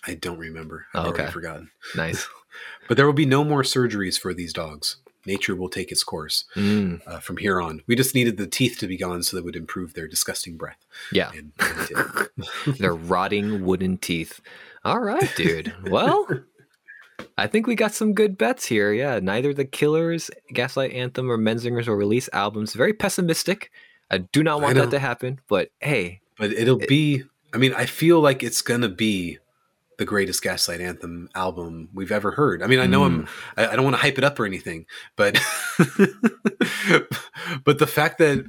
I don't remember Oh, i've already okay. forgotten Nice. but there will be no more surgeries for these dogs nature will take its course Mm, uh, from here on. We just needed the teeth to be gone so that would improve their disgusting breath. yeah, And, and it they're rotting wooden teeth. All right, dude. Well, I think we got some good bets here. Yeah, neither the Killers, Gaslight Anthem, or Menzingers will release albums. Very pessimistic. I do not want that to happen. But hey, but it'll be. I mean, I feel like it's gonna be the greatest Gaslight Anthem album we've ever heard. I mean, I know I'm. Mm. I, I don't want to hype it up or anything, but but the fact that,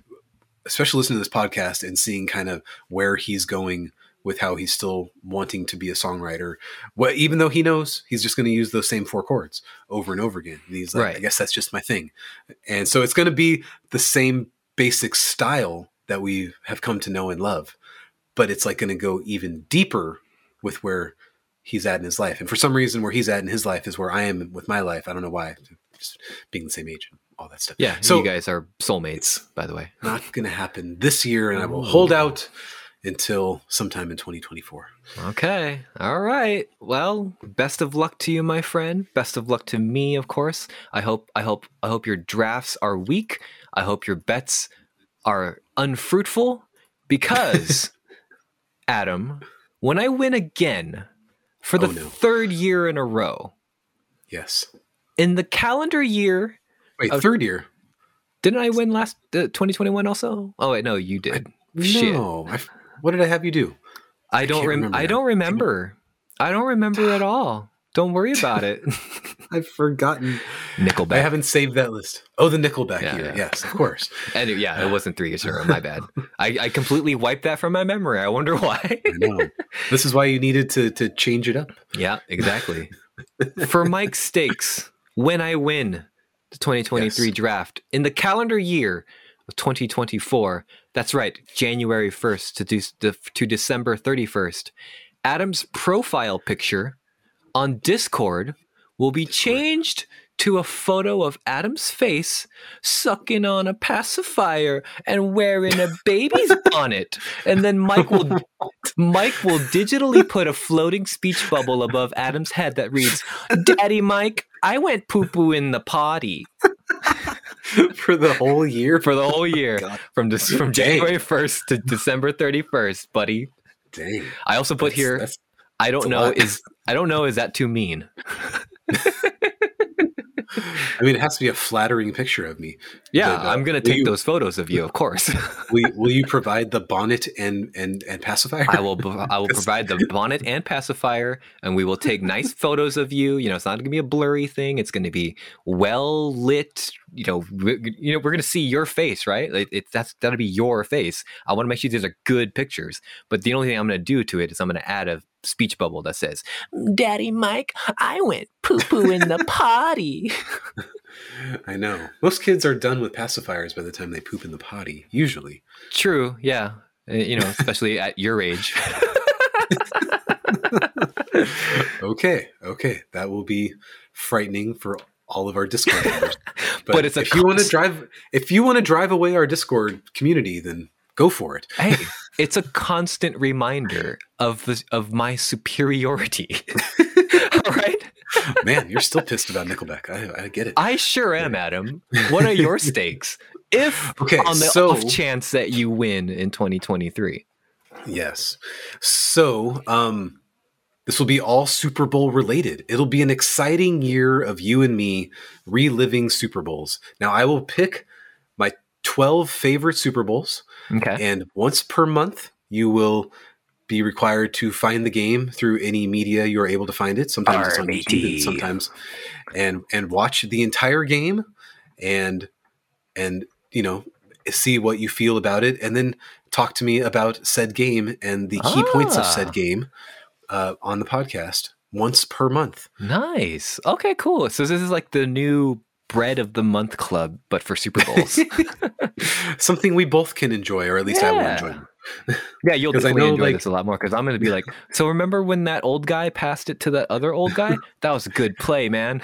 especially listening to this podcast and seeing kind of where he's going with how he's still wanting to be a songwriter, what even though he knows he's just going to use those same four chords over and over again. And he's like, Right. I guess that's just my thing, and so it's going to be the same basic style that we have come to know and love, but it's like going to go even deeper with where he's at in his life. And for some reason, where he's at in his life is where I am with my life. I don't know why, just being the same age and all that stuff. yeah, So you guys are soulmates, by the way. not going to happen this year, and I will hold out until sometime in 2024. Okay. All right. Well, best of luck to you, my friend. Best of luck to me, of course. I hope I hope I hope your drafts are weak. I hope your bets are unfruitful because Adam, when I win again for the Oh, no. third year in a row, Yes. in the calendar year, Wait, Uh, third year? didn't I win last uh, 2021 also? Oh wait, no, you did. Shit. No. I, what did I have you do? I don't rem- remember I don't remember. I don't remember at all. Don't worry about it. I've forgotten. Nickelback. I haven't saved that list. Oh, the Nickelback Yeah, year. yeah. Yes, of course. And it- yeah, it wasn't three years ago. My bad. I, I completely wiped that from my memory. I wonder why. I know. This is why you needed to to change it up. yeah, exactly. For Mike's Stakes, when I win the 2023 Yes. draft in the calendar year of 2024, That's right, January 1st to, de- to December 31st. Adam's profile picture on Discord will be changed to a photo of Adam's face sucking on a pacifier and wearing a baby's bonnet. And then Mike will Mike will digitally put a floating speech bubble above Adam's head that reads, "Daddy Mike, I went poo poo in the potty." for the whole year. For the whole year, God. from this, from Dang. January first to December thirty first, buddy. Dang. I also put That's- here. that's- I don't know. Is I don't know. Is that too mean? I mean, it has to be a flattering picture of me. Yeah, But, uh, I'm gonna take you- those photos of you, of course. Will you, will you provide the bonnet and and and pacifier? I will. I will provide the bonnet and pacifier, and we will take nice photos of you. You know, it's not going to be a blurry thing. It's going to be well lit. You know, we, you know, we're going to see your face, right? Like, it, that's to be your face. I want to make sure these are good pictures. But the only thing I'm going to do to it is I'm going to add a speech bubble that says, "Daddy Mike, I went poo poo in the potty." I know. Most kids are done with pacifiers by the time they poop in the potty. Usually. True. Yeah. Uh, You know, especially at your age. Okay. Okay. That will be frightening for all of our Discord members. But, But it's a if you want to drive if you want to drive away our Discord community, then go for it. hey, it's a constant reminder of the, of my superiority. All right, Man, you're still pissed about Nickelback. I, I get it. I sure am, Adam. What are your stakes? If Okay, on the so- off chance that you win in 2023, Yes. So, um, this will be all Super Bowl related. It'll be an exciting year of you and me reliving Super Bowls. Now, I will pick my 12 favorite Super Bowls, okay, and once per month, you will be required to find the game through any media you're able to find it. Sometimes it's on YouTube, and sometimes and and watch the entire game and and you know see what you feel about it and then talk to me about said game and the key points of Ah. said game uh, on the podcast once per month. nice. Okay, cool. So this is like the new bread of the month club, but for Super Bowls. Something we both can enjoy, or at least I will enjoy. yeah, you'll definitely know, enjoy like- this a lot more because I'm going to be like, so remember when that old guy passed it to that other old guy? That was a good play, man.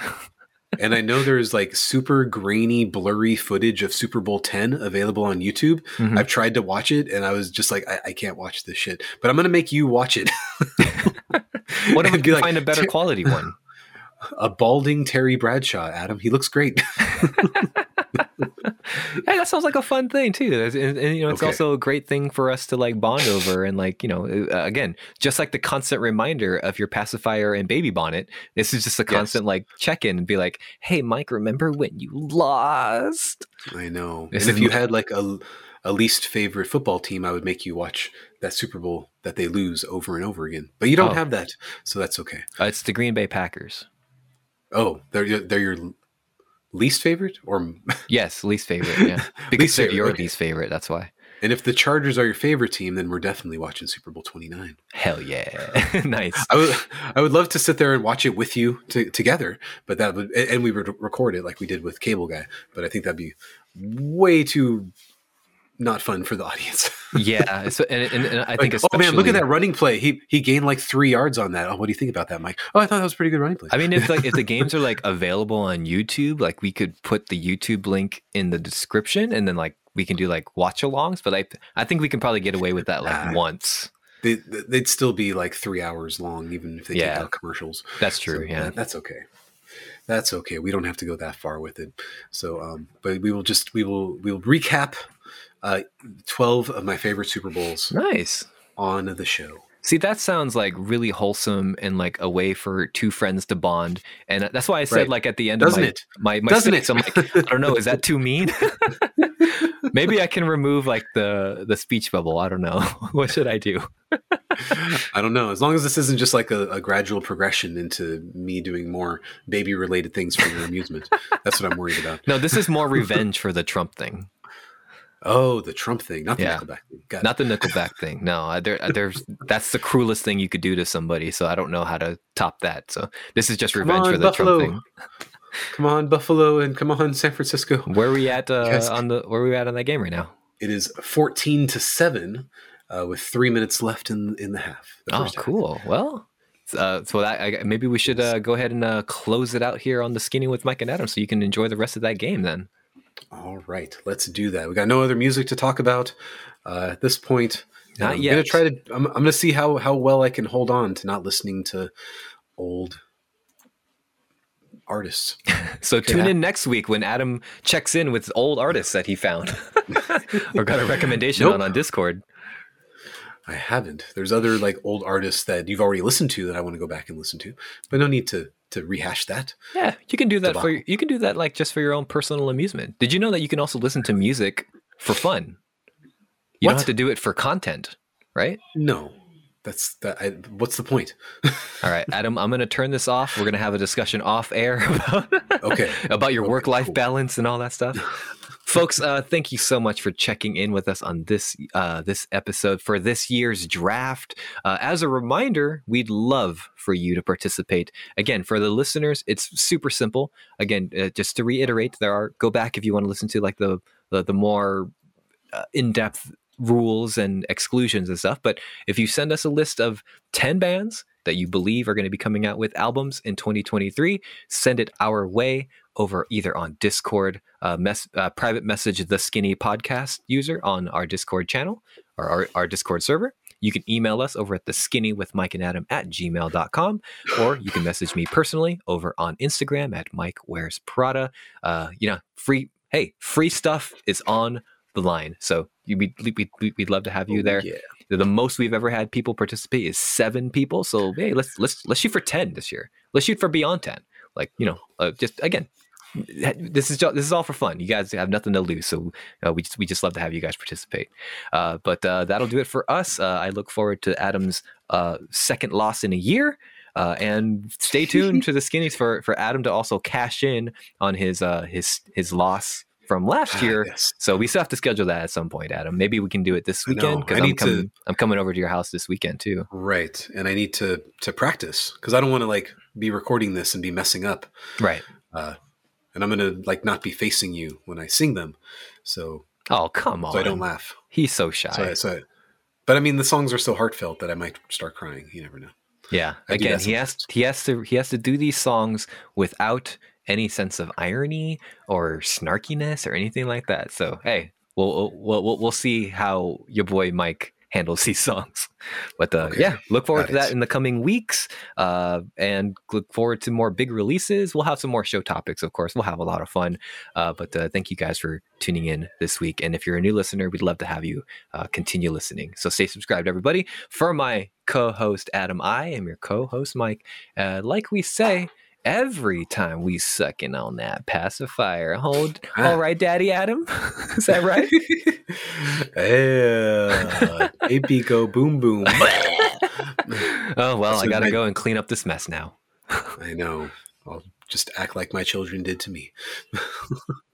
And I know there's like super grainy, blurry footage of Super Bowl 10 available on YouTube. Mhm. I've tried to watch it and I was just like, I, I can't watch this shit. But I'm going to make you watch it. What if we can like, find a better quality one? A balding Terry Bradshaw, Adam. He looks great. Hey, that sounds like a fun thing too. And, and, you know, it's Okay. also a great thing for us to like bond over and like you know, uh, again, just like the constant reminder of your pacifier and baby bonnet. This is just a Yes. constant like check in and be like, hey, Mike, remember when you lost? I know. This and if you had like a, a least favorite football team, I would make you watch that Super Bowl that they lose over and over again. But you don't Oh. have that, so that's okay. Uh, it's the Green Bay Packers. Oh, they're they're your least favorite, or Yes, least favorite. Yeah, because Least favorite, your okay. least favorite. That's why. and if the Chargers are your favorite team, then we're definitely watching Super Bowl twenty nine. Hell yeah, nice. I would I would love to sit there and watch it with you to, together, but that would and and we would record it like we did with Cable Guy. But I think that'd be way too not fun for the audience. Yeah, so, and, and, and I think Like, oh man, look at that running play. He he gained like three yards on that. Oh, what do you think about that, Mike? Oh, I thought that was a pretty good running play. I mean, if like if the games are like available on YouTube, like we could put the YouTube link in the description, and then like we can do like watch alongs. But I I think we can probably get away with that like Ah. once. they, they'd still be like three hours long, even if they Yeah. take out commercials. That's true. So yeah. that- that's okay. That's okay. We don't have to go that far with it. So, um, but we will just we will we will recap uh, twelve of my favorite Super Bowls nice. on the show. See, that sounds like really wholesome and like a way for two friends to bond. And that's why I said Right. like at the end Doesn't of my it? my, my Doesn't stakes, it? I'm like, I don't know, is that too mean? Maybe I can remove like the the speech bubble. I don't know. what should I do? I don't know. As long as this isn't just like a, a gradual progression into me doing more baby related things for your amusement, that's what I'm worried about. No, this is more revenge for the Trump thing. Oh, the Trump thing, not the Yeah. Nickelback thing. Got it. Not the Nickelback thing. No, there, there's that's the cruelest thing you could do to somebody. So I don't know how to top that. So this is just Come revenge on, for the Buffalo. Trump thing. Come on, Buffalo, and come on, San Francisco. Where are we at uh, Yes. on the? Where are we at on that game right now? it is 14 to 7 uh, with three minutes left in in the half. The Oh, first half. cool. Well, uh, so that, I, maybe we should uh, go ahead and uh, close it out here on the skinny with Mike and Adam, so you can enjoy the rest of that game. Then. All right, let's do that. We got no other music to talk about uh, at this point. Not I'm yet. Gonna try to. I'm, I'm gonna see how how well I can hold on to not listening to old artists. So tune in next week when Adam checks in with old artists that he found or got a recommendation Nope. on on Discord. I haven't. There's other like old artists that you've already listened to that I want to go back and listen to, but no need to to rehash that. Yeah, you can do that for you can do that like just for your own personal amusement. Did you know that you can also listen to music for fun? You What? don't have to do it for content, right? No, that's that. I, what's the point? All right, Adam, I'm going to turn this off. We're going to have a discussion off air about Okay. about your Okay, work life cool. balance and all that stuff. Folks, uh, thank you so much for checking in with us on this uh, this episode for this year's draft. Uh, as a reminder, we'd love for you to participate. Again, for the listeners, it's super simple. Again, uh, just to reiterate, there are go back if you want to listen to like the the, the more uh, in depth rules and exclusions and stuff. But if you send us a list of ten bands that you believe are going to be coming out with albums in 2023, send it our way over either on Discord, uh, mess, uh, private message the skinny podcast user on our Discord channel or our, our Discord server. You can email us over at the skinny with Mike and Adam at gmail.com, or you can message me personally over on Instagram at Mike Wears Prada. Uh, you know, free, hey, free stuff is on the line. So you, we, we, we'd love to have you Oh, there. Yeah. The most we've ever had people participate is seven people. So hey, let's let's let's shoot for ten this year. Let's shoot for beyond ten. Like you know, uh, just again, this is ju- this is all for fun. You guys have nothing to lose, so uh, we just we just love to have you guys participate. Uh, but uh, that'll do it for us. Uh, I look forward to Adam's uh, second loss in a year. Uh, and stay tuned to the skinnies for for Adam to also cash in on his uh, his his loss from last Ah, year. yes. So we still have to schedule that at some point, Adam. Maybe we can do it this weekend because I I'm need to- I'm coming over to your house this weekend too. Right, and I need to to practice because I don't want to like be recording this and be messing up. Right. Uh, and I'm gonna like not be facing you when I sing them, so Oh come on! so I don't laugh. He's so shy. So, I, so I, but I mean, the songs are so heartfelt that I might start crying. You never know. yeah. I Again, he has he has to he has to do these songs without any sense of irony or snarkiness or anything like that. So hey, we'll we'll we'll, we'll see how your boy Mike handles these songs. But uh, Okay. yeah, look forward Got to that it. in the coming weeks, uh, and look forward to more big releases. We'll have some more show topics, of course. We'll have a lot of fun. Uh, but uh, thank you guys for tuning in this week. And if you're a new listener, we'd love to have you uh, continue listening. So stay subscribed, everybody. For my co-host Adam, I am your co-host Mike. Uh, like we say. Every time we sucking on that pacifier, hold, all right, Daddy Adam, is that right? yeah, AP go boom boom. Oh well, I gotta my- go and clean up this mess now. I know. I'll just act like my children did to me.